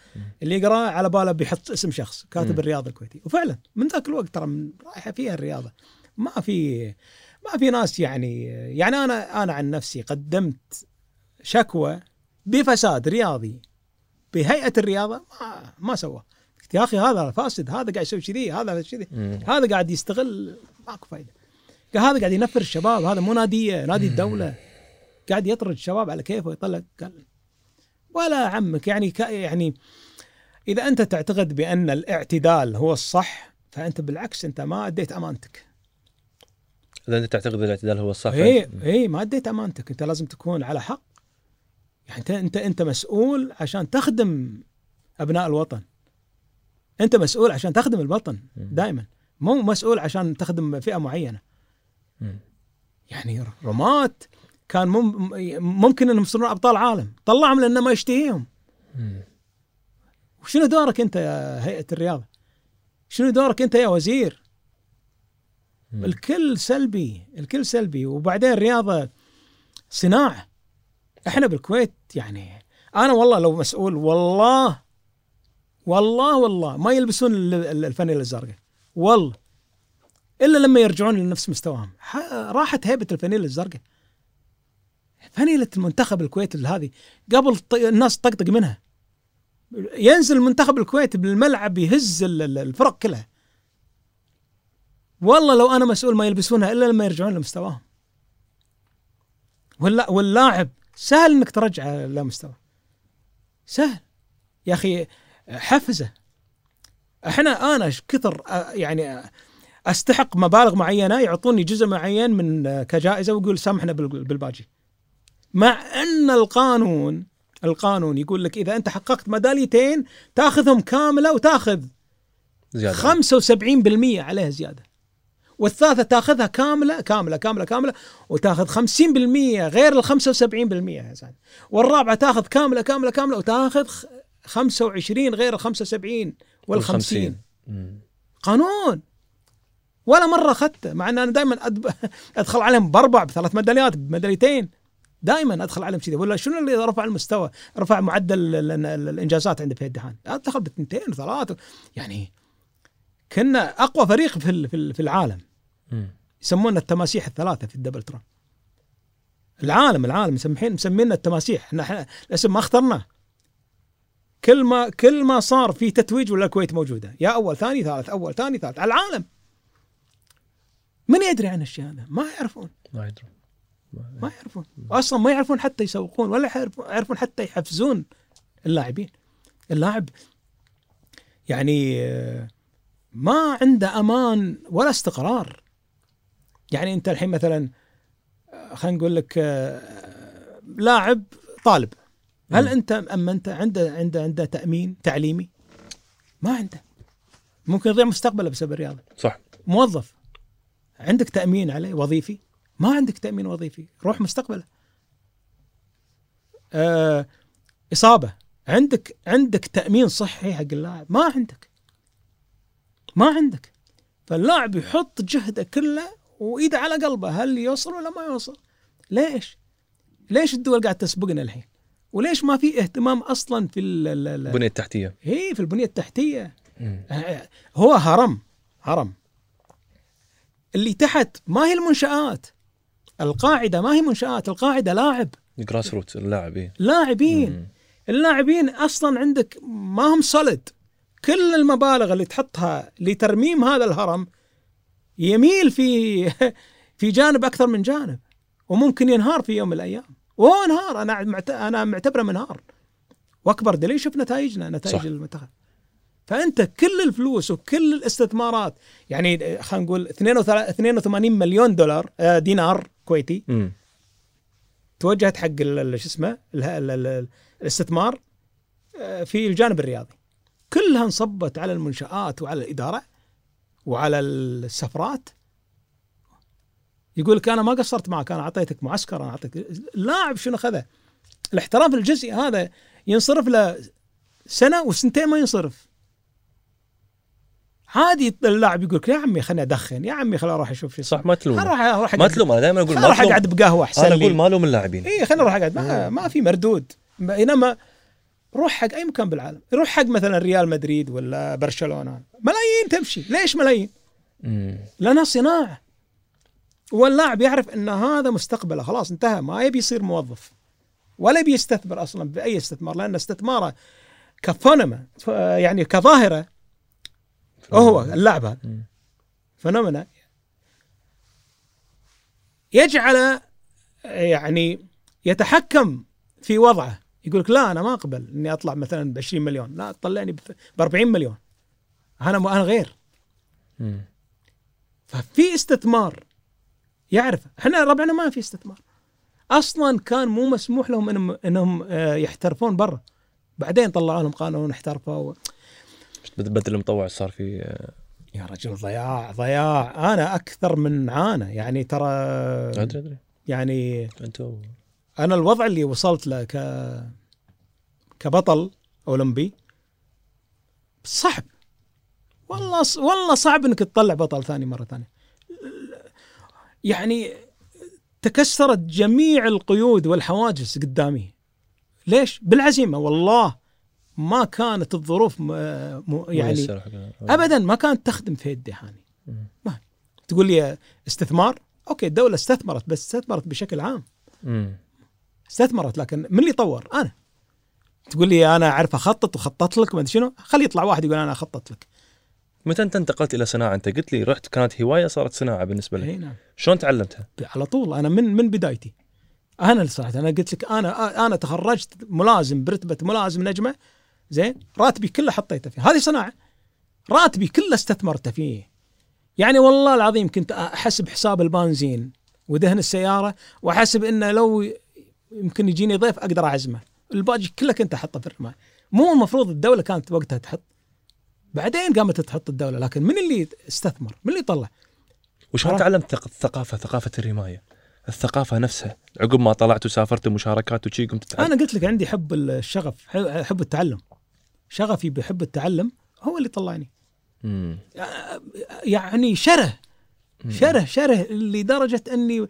اللي يقرأ على باله بيحط اسم شخص كاتب مم. الرياضة الكويتية. وفعلا من ذاك الوقت ترى رايحة فيها الرياضة. ما في ما في ناس يعني يعني أنا أنا عن نفسي قدمت شكوى بفساد رياضي بهيئة الرياضة ما ما سوى قلت يا أخي هذا فاسد هذا قاعد يسوي كذي هذا كذي. هذا قاعد يستغل ماكو فايدة. قال هذا قاعد ينفر الشباب هذا مو ناديه نادي الدولة. قاعد يطرد الشباب على كيفه ويطلع قال ولا عمك يعني ك يعني إذا أنت تعتقد بأن الاعتدال هو الصح فأنت بالعكس أنت ما أديت أمانتك. إذا أنت تعتقد الاعتدال هو الصح اي اي ما أديت أمانتك. أنت لازم تكون على حق. يعني أنت أنت أنت مسؤول عشان تخدم أبناء الوطن. انت مسؤول عشان تخدم الوطن دائما مو مسؤول عشان تخدم فئة معينة. يعني رماة كان مم ممكن انهم يصيرون أبطال عالم طلعهم لأنه ما يشتهيهم. وشنو دورك انت يا هيئة الرياضة؟ شنو دورك انت يا وزير؟ الكل سلبي الكل سلبي وبعدين الرياضه صناعة إحنا بالكويت يعني أنا والله لو مسؤول والله والله والله ما يلبسون ال- ال- الفانيله الزرقاء والله. إلا لما يرجعون لنفس مستواهم. راحت هيبة الفانيله الزرقاء فانيله المنتخب الكويت هذه قبل الناس تطقطق منها. ينزل منتخب الكويت بالملعب يهز ال- ال- الفرق كلها. والله لو أنا مسؤول ما يلبسونها إلا لما يرجعون لمستواهم. واللا واللاعب سهل إنك ترجعه لمستوى. سهل. يا أخي حفزه إحنا أنا كثر آه، يعني آه، استحق مبالغ معينة يعطوني جزء معين من آه، كجائزة ويقول سامحنا بال- بالباجي. مع أن القانون القانون يقول لك إذا أنت حققت ميداليتين تاخذهم كاملة وتاخذ زيادة. 75% عليها زيادة. والثالثة تاخذها كاملة كاملة كاملة كاملة وتاخذ 50% غير ال 75% يا سعد والرابعة تاخذ كاملة كاملة كاملة وتاخذ 25 غير ال 75 وال 50 مم. قانون. ولا مرة اخذته مع إن أنا دائما أدب... أدخل عليهم بأربع بثلاث ميداليات بميداليتين. دائما أدخل عليهم كذا ولا شنو اللي رفع المستوى؟ رفع معدل ال- ال- ال- الإنجازات عنده في الدهان دخل باثنتين وثلاث يعني كنا أقوى فريق في في ال- في العالم. يسمونا التماسيح الثلاثة في الدبل تران العالم العالم. مسمحين مسمينا التماسيح. إحنا الاسم ما اخترناه. كل ما كل ما صار في تتويج ولا الكويت موجودة. يا أول ثاني ثالث أول ثاني ثالث. على العالم. من يدري عن الشيء هذا؟ ما يعرفون. ما يدرون. ما يعرفون. أصلا ما يعرفون حتى يسوقون ولا يعرفون حتى يحفزون اللاعبين. اللاعب يعني آه، ما عنده أمان ولا استقرار. يعني أنت الحين مثلا آه، خلينا نقول لك آه، لاعب طالب. هل. أنت امنته عنده عنده عنده تأمين تعليمي؟ ما عنده ممكن يضيع مستقبله بسبب الرياضة. صح. موظف. عندك تأمين عليه وظيفي؟ ما عندك تأمين وظيفي. روح مستقبله. آه إصابة. عندك عندك تأمين صحي حق اللاعب؟ ما عندك. ما عندك. فاللاعب يحط جهده كله وإيده على قلبه. هل يوصل ولا ما يوصل؟ ليش؟ ليش الدول قاعد تسبقنا الحين؟ وليش ما في اهتمام أصلا في ال- ال- ال- البنية التحتية؟ هي في البنية التحتية. مم. هو هرم هرم. اللي تحت ما هي المنشآت. القاعدة ما هي منشآت القاعدة لاعب. grassroot اللاعب إيه. لاعبين. اللاعبين أصلا عندك ما هم solid كل المبالغ اللي تحطها لترميم هذا الهرم يميل في في جانب أكثر من جانب وممكن ينهار في يوم من الأيام. وهو انهار. أنا معت- أنا معتبره منهار. وأكبر دليل شوف نتائجنا نتائج صح. المنتخب. فأنت كل الفلوس وكل الاستثمارات يعني خلينا نقول 82 مليون دولار آه، دينار كويتي. مم. توجهت حق شو اسمه ال- ال- ال- الاستثمار آه، في الجانب الرياضي. كلها انصبت على المنشآت وعلى الإدارة وعلى السفرات. يقول لك أنا ما قصرت معك أنا أعطيتك معسكر أنا أعطيتك اللاعب شنو خذه الاحتراف الجزئي هذا ينصرف له سنة وسنتين ما ينصرف. عادي اللاعب يقول لك يا عمي خليني أدخن يا عمي خليني أروح أشوف شو صح ما تلوم أروح أروح ما تلوم أنا دائما أقول ما أروح أقعد بقهوة أحسن أنا. أقول ما لوم اللاعبين. اي خلينا نروح أقعد. ما, ما في مردود. بينما روح حق أي مكان بالعالم. روح حق مثلا ريال مدريد ولا برشلونة. ملايين تمشي. ليش ملايين. لأنها صناعة. واللاعب يعرف إن هذا مستقبله. خلاص انتهى. ما يبي يصير موظف. ولا يبي يستثمر أصلا بأي استثمار لأن استثماره كفونما يعني كظاهرة هو اللاعب هذا. فنومنا يجعل يعني يتحكم في وضعه. يقول لك لا أنا ما أقبل إني أطلع مثلا ب 20 مليون. لا طلعني ب 40 مليون. أنا أنا غير. مم. ففي استثمار. يعرف إحنا ربعنا ما في استثمار. أصلا كان مو مسموح لهم انهم إنهم آه، يحترفون برا. بعدين طلعوا لهم قانون احترفوا. بدل المطوع صار في آه، يا رجل ضياع ضياع. أنا أكثر من عانى. يعني ترى أدري أدري. يعني أنتم أنا الوضع اللي وصلت له ك كبطل أولمبي صعب. والله والله صعب إنك تطلع بطل ثاني مرة ثانية. يعني تكسرت جميع القيود والحواجز قدامي. ليش؟ بالعزيمة والله ما كانت الظروف. يعني. ابدا ما كانت تخدم في يدي هاني. ما تقول لي استثمار؟ أوكي الدولة استثمرت بس استثمرت بشكل عام. استثمرت لكن من اللي طور؟ أنا. تقول لي أنا أعرف أخطط وخطط لك ما أدري شنو. خلي يطلع واحد يقول أنا أخطط لك. متى انت انتقلت إلى صناعة؟ أنت قلت لي رحت كانت هواية صارت صناعة بالنسبة لك. إي نعم. شلون تعلمتها؟ على طول أنا من من بدايتي. أنا صراحة أنا قلت لك أنا أنا تخرجت ملازم برتبة ملازم نجمة زين راتبي كله حطيته فيه. هذه صناعة راتبي كله استثمرته فيه. يعني والله العظيم كنت أحسب حساب البنزين ودهن السيارة وأحسب إنه لو يمكن يجيني ضيف أقدر أعزمه. الباقي كله كنت أحطه في الرماية. مو المفروض الدولة كانت وقتها تحط بعدين قامت تحط الدولة لكن من اللي استثمر من اللي طلع وشلون. تعلمت ثق- الثقافة ثقافة الرماية؟ الثقافة نفسها عقب ما طلعت وسافرت مشاركات وشي قمت تتعلم أنا قلت لك عندي حب الشغف حب التعلم شغفي بحب التعلم هو اللي طلعني مم. يعني شره. شره شره لدرجة أني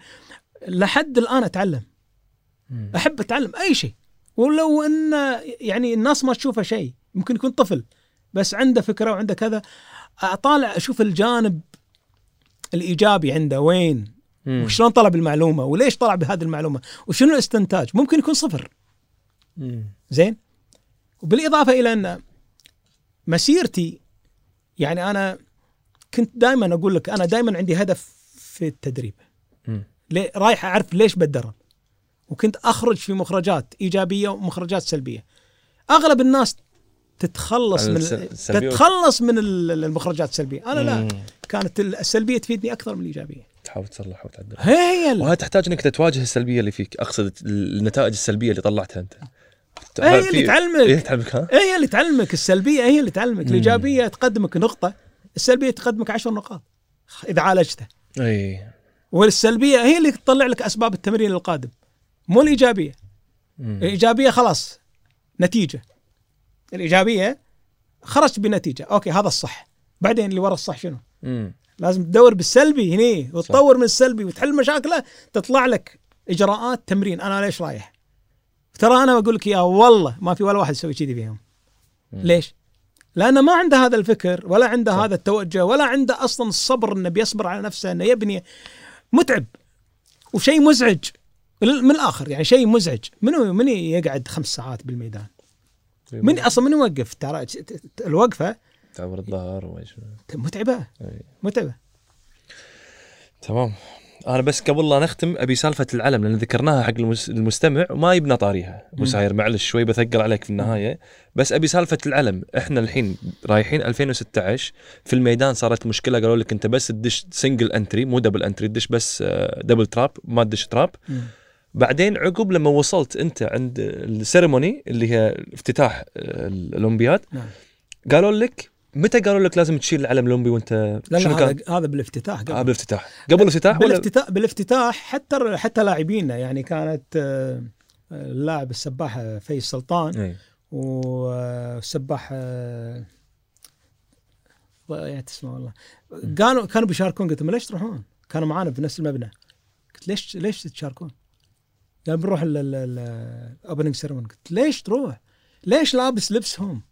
لحد الآن أتعلم مم. أحب أتعلم أي شيء ولو أن يعني الناس ما تشوفه شيء ممكن يكون طفل بس عنده فكرة وعنده كذا. أطالع أشوف الجانب الإيجابي عنده وين؟ مم. وشلون طلع بالمعلومة؟ وليش طلع بهذه المعلومة؟ وشنو الاستنتاج؟ ممكن يكون صفر. مم. زين؟ وبالإضافة إلى أن مسيرتي يعني أنا كنت دائما أقول لك أنا دائما عندي هدف في التدريب. ليه رايح أعرف ليش بتدرب. وكنت أخرج في مخرجات إيجابية ومخرجات سلبية. أغلب الناس تتخلص من تتخلص من ال- المخرجات السلبية. أنا لا. كانت السلبية تفيدني أكثر من الإيجابية. تحاول تصلح وتعدل. هي هي وهذا تحتاج إنك تواجه السلبية اللي فيك. أقصد النتائج السلبية اللي طلعتها أنت. هي اللي تعلمك. تعلمك ها؟ هي اللي تعلمك. السلبية هي اللي تعلمك. الإيجابية تقدمك نقطة. السلبية تقدمك عشر نقاط. إذا عالجتها إي. والسلبية هي اللي تطلع لك أسباب التمرين القادم. مو الإيجابية. مم. الإيجابية خلاص. نتيجة. الإيجابية خرجت بنتيجة. أوكي هذا الصح. بعدين اللي ورا الصح شنو؟ مم. لازم تدور بالسلبي هني وتطور من السلبي وتحل مشاكله تطلع لك إجراءات تمرين. أنا ليش رايح؟ ترى أنا بقول لك يا والله ما في ولا واحد يسوي كذي فيهم مم. ليش؟ لأنه ما عنده هذا الفكر ولا عنده صح. هذا التوجه ولا عنده أصلا الصبر إنه بيصبر على نفسه إنه يبني متعب. وشيء مزعج. من من الآخر يعني شيء مزعج. منو من يقعد خمس ساعات بالميدان؟ من أصلا من يوقف ترى الوقفة تعور الظهر وإيش متعبة. متعبة. تمام. أنا بس قبل لا نختم أبي سالفة العلم لأن ذكرناها حق المس- المستمع وما يبنا طاريها. ابو مم. ساير معلش شوي بثقل عليك في النهاية. بس أبي سالفة العلم إحنا الحين رايحين 2016 في الميدان صارت مشكلة قالوا لك أنت بس تدش single entry مو double entry تدش بس آه، double trap ما تدش trap بعدين عقب لما وصلت انت عند ال ceremony اللي هي افتتاح آه، الأولمبياد نعم قالوا لك متى قالوا لك لازم تشيل العلم الأولمبي وانت لا شنو؟ هذا هذا بالافتتاح قبل آه بالافتتاح قبل الافتتاح ولا بالافتتاح بالافتتاح حتى حتى لاعبينا يعني كانت آه، اللاعب السباح في سلطان إيه. والسباح ضيعت اسمه والله كانوا كانوا بيشاركون قلت لهم ليش تروحون؟ كانوا معانا في نفس المبنى قلت ليش ليش تشاركون؟ قال بنروح ال opening ceremony قلت ليش تروح؟ ليش لابس لبسهم؟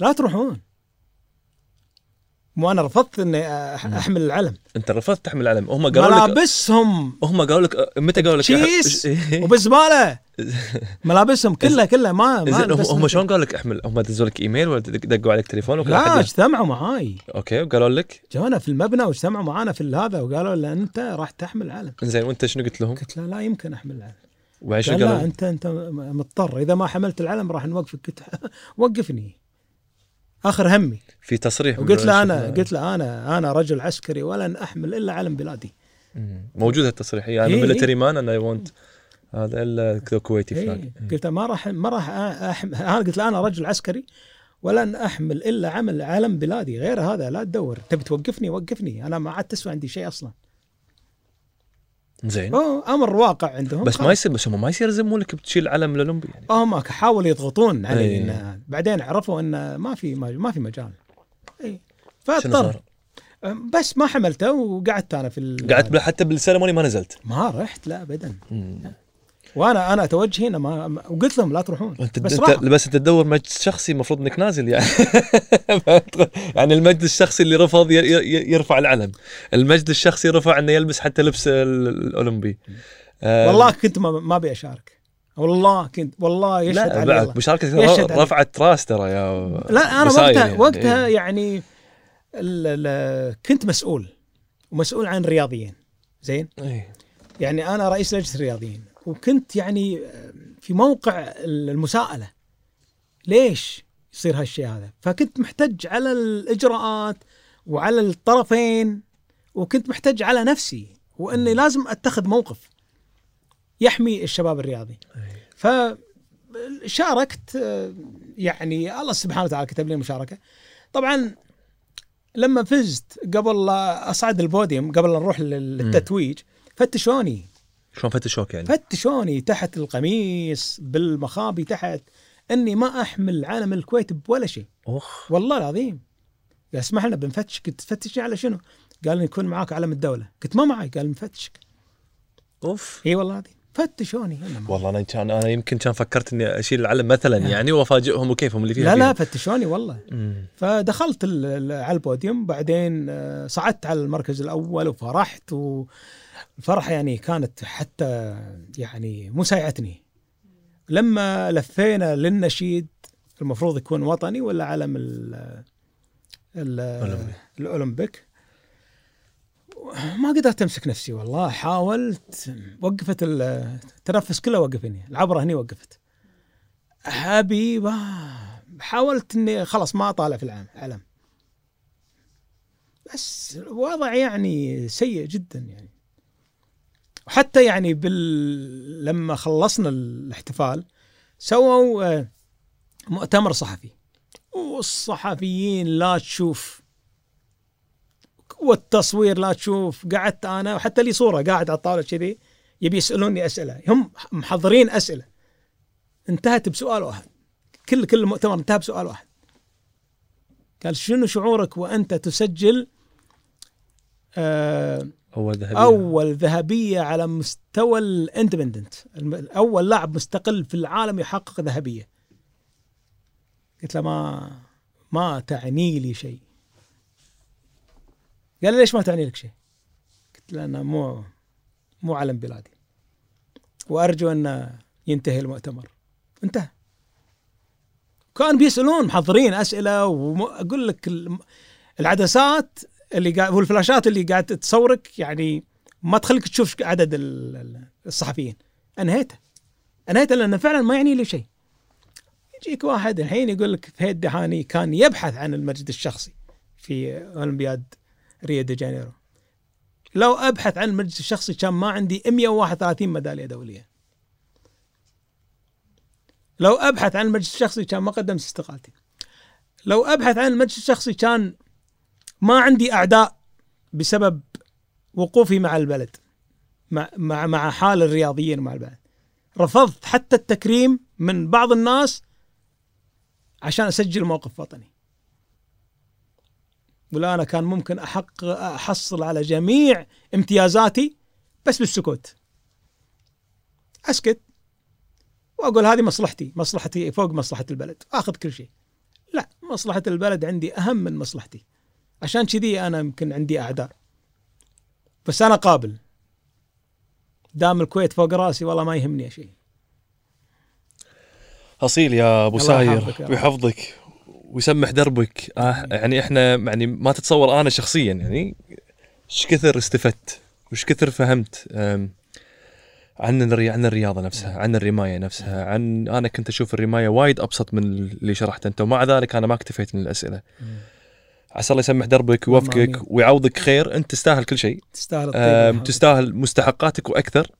لا تروحون. مو أنا رفضت إني أحمل العلم. أنت رفضت تحمل العلم. هم قالوا لك ملابسهم هم قالوا لك متى قالوا لك شيس إيه. ملابسهم كلها كلها ما ما هم. شلون قالوا لك إحمل؟ هم دزوا لك إيميل ولا دق- دقوا عليك تليفون وكل لا اجتمعوا معاي. okay وقالوا لك؟ جونا في المبنى واجتمعوا معانا في هذا وقالوا لا أنت راح تحمل العلم زين وأنت شنو قلت لهم؟ قلت له لا يمكن أحمل العلم وبعدين شنو قال لا؟ انت أنت مضطر. إذا ما حملت العلم راح نوقفك. قلت وقفني. آخر همي. في تصريح وقلت له أنا قلت له أنا أنا رجل عسكري ولن أحمل إلا علم بلادي. موجود هالتصريح أنا إيه، military man أنا won't هذا إلا Kuwaiti flag إيه. قلت ما راح ما راح احمل أنا قلت له أنا رجل عسكري ولن أحمل إلا عمل علم بلادي غير هذا لا تدور. تبي توقفني؟ وقفني. أنا ما عاد تسوى عندي شيء أصلا. زين. هو أمر واقع عندهم. بس ما خلاص. يصير بس هم ما يصير يلزمون لك تشيل العلم الأولمبي يعني. هم حاولوا يضغطون علي إيه. إن بعدين عرفوا إن ما في ما في مجال. اي فاضطر؟ بس ما حملته وقعدت أنا في قعدت حتى بالسيرموني ما نزلت. ما رحت لا ابدا. وأنا أنا توجهي هنا ما وقلت لهم لا تروحون انت بس انت. بس انت تدور مجلس شخصي المفروض انك نازل يعني يعني المجلس الشخصي اللي رفض يرفع العلم المجلس الشخصي رفع انه يلبس حتى لبس ال- الأولمبي آه، والله كنت ما ابي اشارك والله كنت والله يشهد لا علي. مشاركة. رفعت راس ترى يا لا أنا وقتها يعني. وقتها إيه. يعني كنت مسؤول ومسؤول عن رياضيين زين إيه. يعني أنا رئيس لجنة الرياضيين وكنت يعني في موقع المساءلة. ليش يصير هالشيء هذا؟ فكنت محتج على الإجراءات وعلى الطرفين وكنت محتج على نفسي وإني لازم أتخذ موقف يحمي الشباب الرياضي. فشاركت آه، يعني الله سبحانه وتعالى كتب لي المشاركه طبعا لما فزت قبل أصعد البوديوم قبل نروح لل- للتتويج فتشوني. شلون فتشوك يعني؟ فتشوني تحت القميص بالمخابي تحت إني ما أحمل علم الكويت بولا شيء اخ والله العظيم قال اسمح لنا بنفتشك تفتشني على شنو؟ قال لي يكون معاك علم الدولة قلت ما معي قال نفتشك أوف إي والله العظيم فتشوني ما. والله أنا كان أنا يمكن كان فكرت إني أشيل العلم مثلا يعني وأفاجئهم وكيفهم اللي فيها لا لا فيها. فتشوني والله مم. فدخلت على البوديوم بعدين آه، صعدت على المركز الأول وفرحت والفرحه يعني كانت حتى يعني مساعدتني لما لفينا للنشيد المفروض يكون وطني ولا علم ال. الأولمبيك؟ ما قدرت أمسك نفسي والله حاولت وقفت التنفس كله وقفني العبرة هني وقفت. ابي حاولت إني خلاص ما أطالع في العالم علم. بس الوضع يعني سيء جدا يعني. وحتى يعني بال لما خلصنا الاحتفال سووا آه، مؤتمر صحفي. والصحفيين لا تشوف والتصوير لا تشوف. قعدت أنا وحتى لي صورة قاعد على الطاولة كذي يبي يسألوني أسئلة. هم محضرين أسئلة. انتهت بسؤال واحد. كل كل المؤتمر انتهى بسؤال واحد. قال شنو شعورك وأنت تسجل آه أول ذهبية. أول ذهبية على مستوى الإندبندنت. أول لاعب مستقل في العالم يحقق ذهبية. قلت له ما ما تعني لي شيء. قال لي ليش ما تعني لك شيء؟ قلت له أنا مو مو علم بلادي. وأرجو أن ينتهي المؤتمر. انتهى. كانوا بيسألون محضرين أسئلة واقول لك العدسات اللي قاعد والفلاشات اللي قاعد تصورك يعني ما تخليك تشوف عدد ال- ال- الصحفيين. أنهيته. أنهيته لأنه فعلا ما يعني لي شيء. يجيك واحد الحين يقول لك فهيد دهاني كان يبحث عن المجد الشخصي في أولمبياد ريو دي جانيرو. لو أبحث عن المجد الشخصي كان ما عندي 131 ميدالية دولية. لو أبحث عن المجد الشخصي كان ما قدمت استقالتي. لو أبحث عن المجد الشخصي كان ما عندي أعداء بسبب وقوفي مع البلد مع مع حال الرياضيين مع البلد. رفضت حتى التكريم من بعض الناس عشان أسجل موقف وطني. ولا أنا كان ممكن أحق أحصل على جميع امتيازاتي بس بالسكوت. أسكت وأقول هذه مصلحتي مصلحتي فوق مصلحة البلد أخذ كل شيء. لا مصلحة البلد عندي أهم من مصلحتي. عشان كذي أنا يمكن عندي أعذار. بس أنا قابل. دام الكويت فوق رأسي والله ما يهمني شيء. أصيل يا أبو ساير. ويحفظك ويسمح دربك. آه يعني إحنا يعني ما تتصور أنا شخصيا يعني إيش كثر استفدت وإيش كثر فهمت عن الري... عن الرياضة نفسها عن الرماية نفسها عن أنا كنت أشوف الرماية وايد أبسط من اللي شرحته أنت ومع ذلك أنا ما اكتفيت من الأسئلة. عسى الله يسمح دربك. ويوفقك ويعوضك خير. انت تستاهل كل شيء. تستاهل الطيب. تستاهل مستحقاتك وأكثر.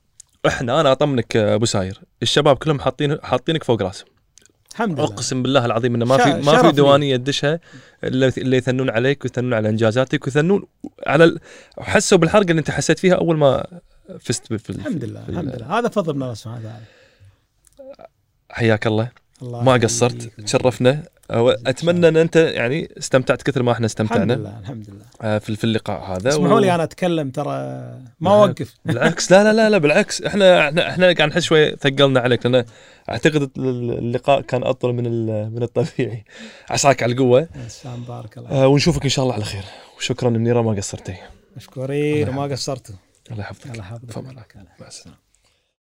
إحنا أنا أطمنك يا أبو ساير. الشباب كلهم حاطين حاطينك فوق راسهم. الحمد لله. أقسم بالله العظيم إنه ما في ما في. ديوانيه تدشها. الا اللي يثنون عليك ويثنون على إنجازاتك ويثنون على ال... حسوا بالحرقة اللي انت حسيت فيها أول ما فزت في ال- الحمد لله في الحمد لله. هذا فضل من الله سبحانه وتعالى. حياك الله. الله ما. قصرت تشرفنا. أو- أتمنى إن أنت يعني استمتعت كثر ما إحنا الحمد استمتعنا. لله الحمد لله. آه، في في اللقاء هذا اسمحوا و- لي أنا أتكلم ترى ما. أوقف. بالعكس لا لا لا لا بالعكس. إحنا إحنا إحنا قاعد نحس شوي ثقلنا عليك لأن أعتقد اللقاء كان أطول من من الطبيعي. عساك على القوة. السلام بارك الله آه، ونشوفك إن شاء الله على خير. وشكرا منيرة ما قصرتي. مشكورين وما قصرتوا الله يحفظك. الله يحفظك. مع السلامة.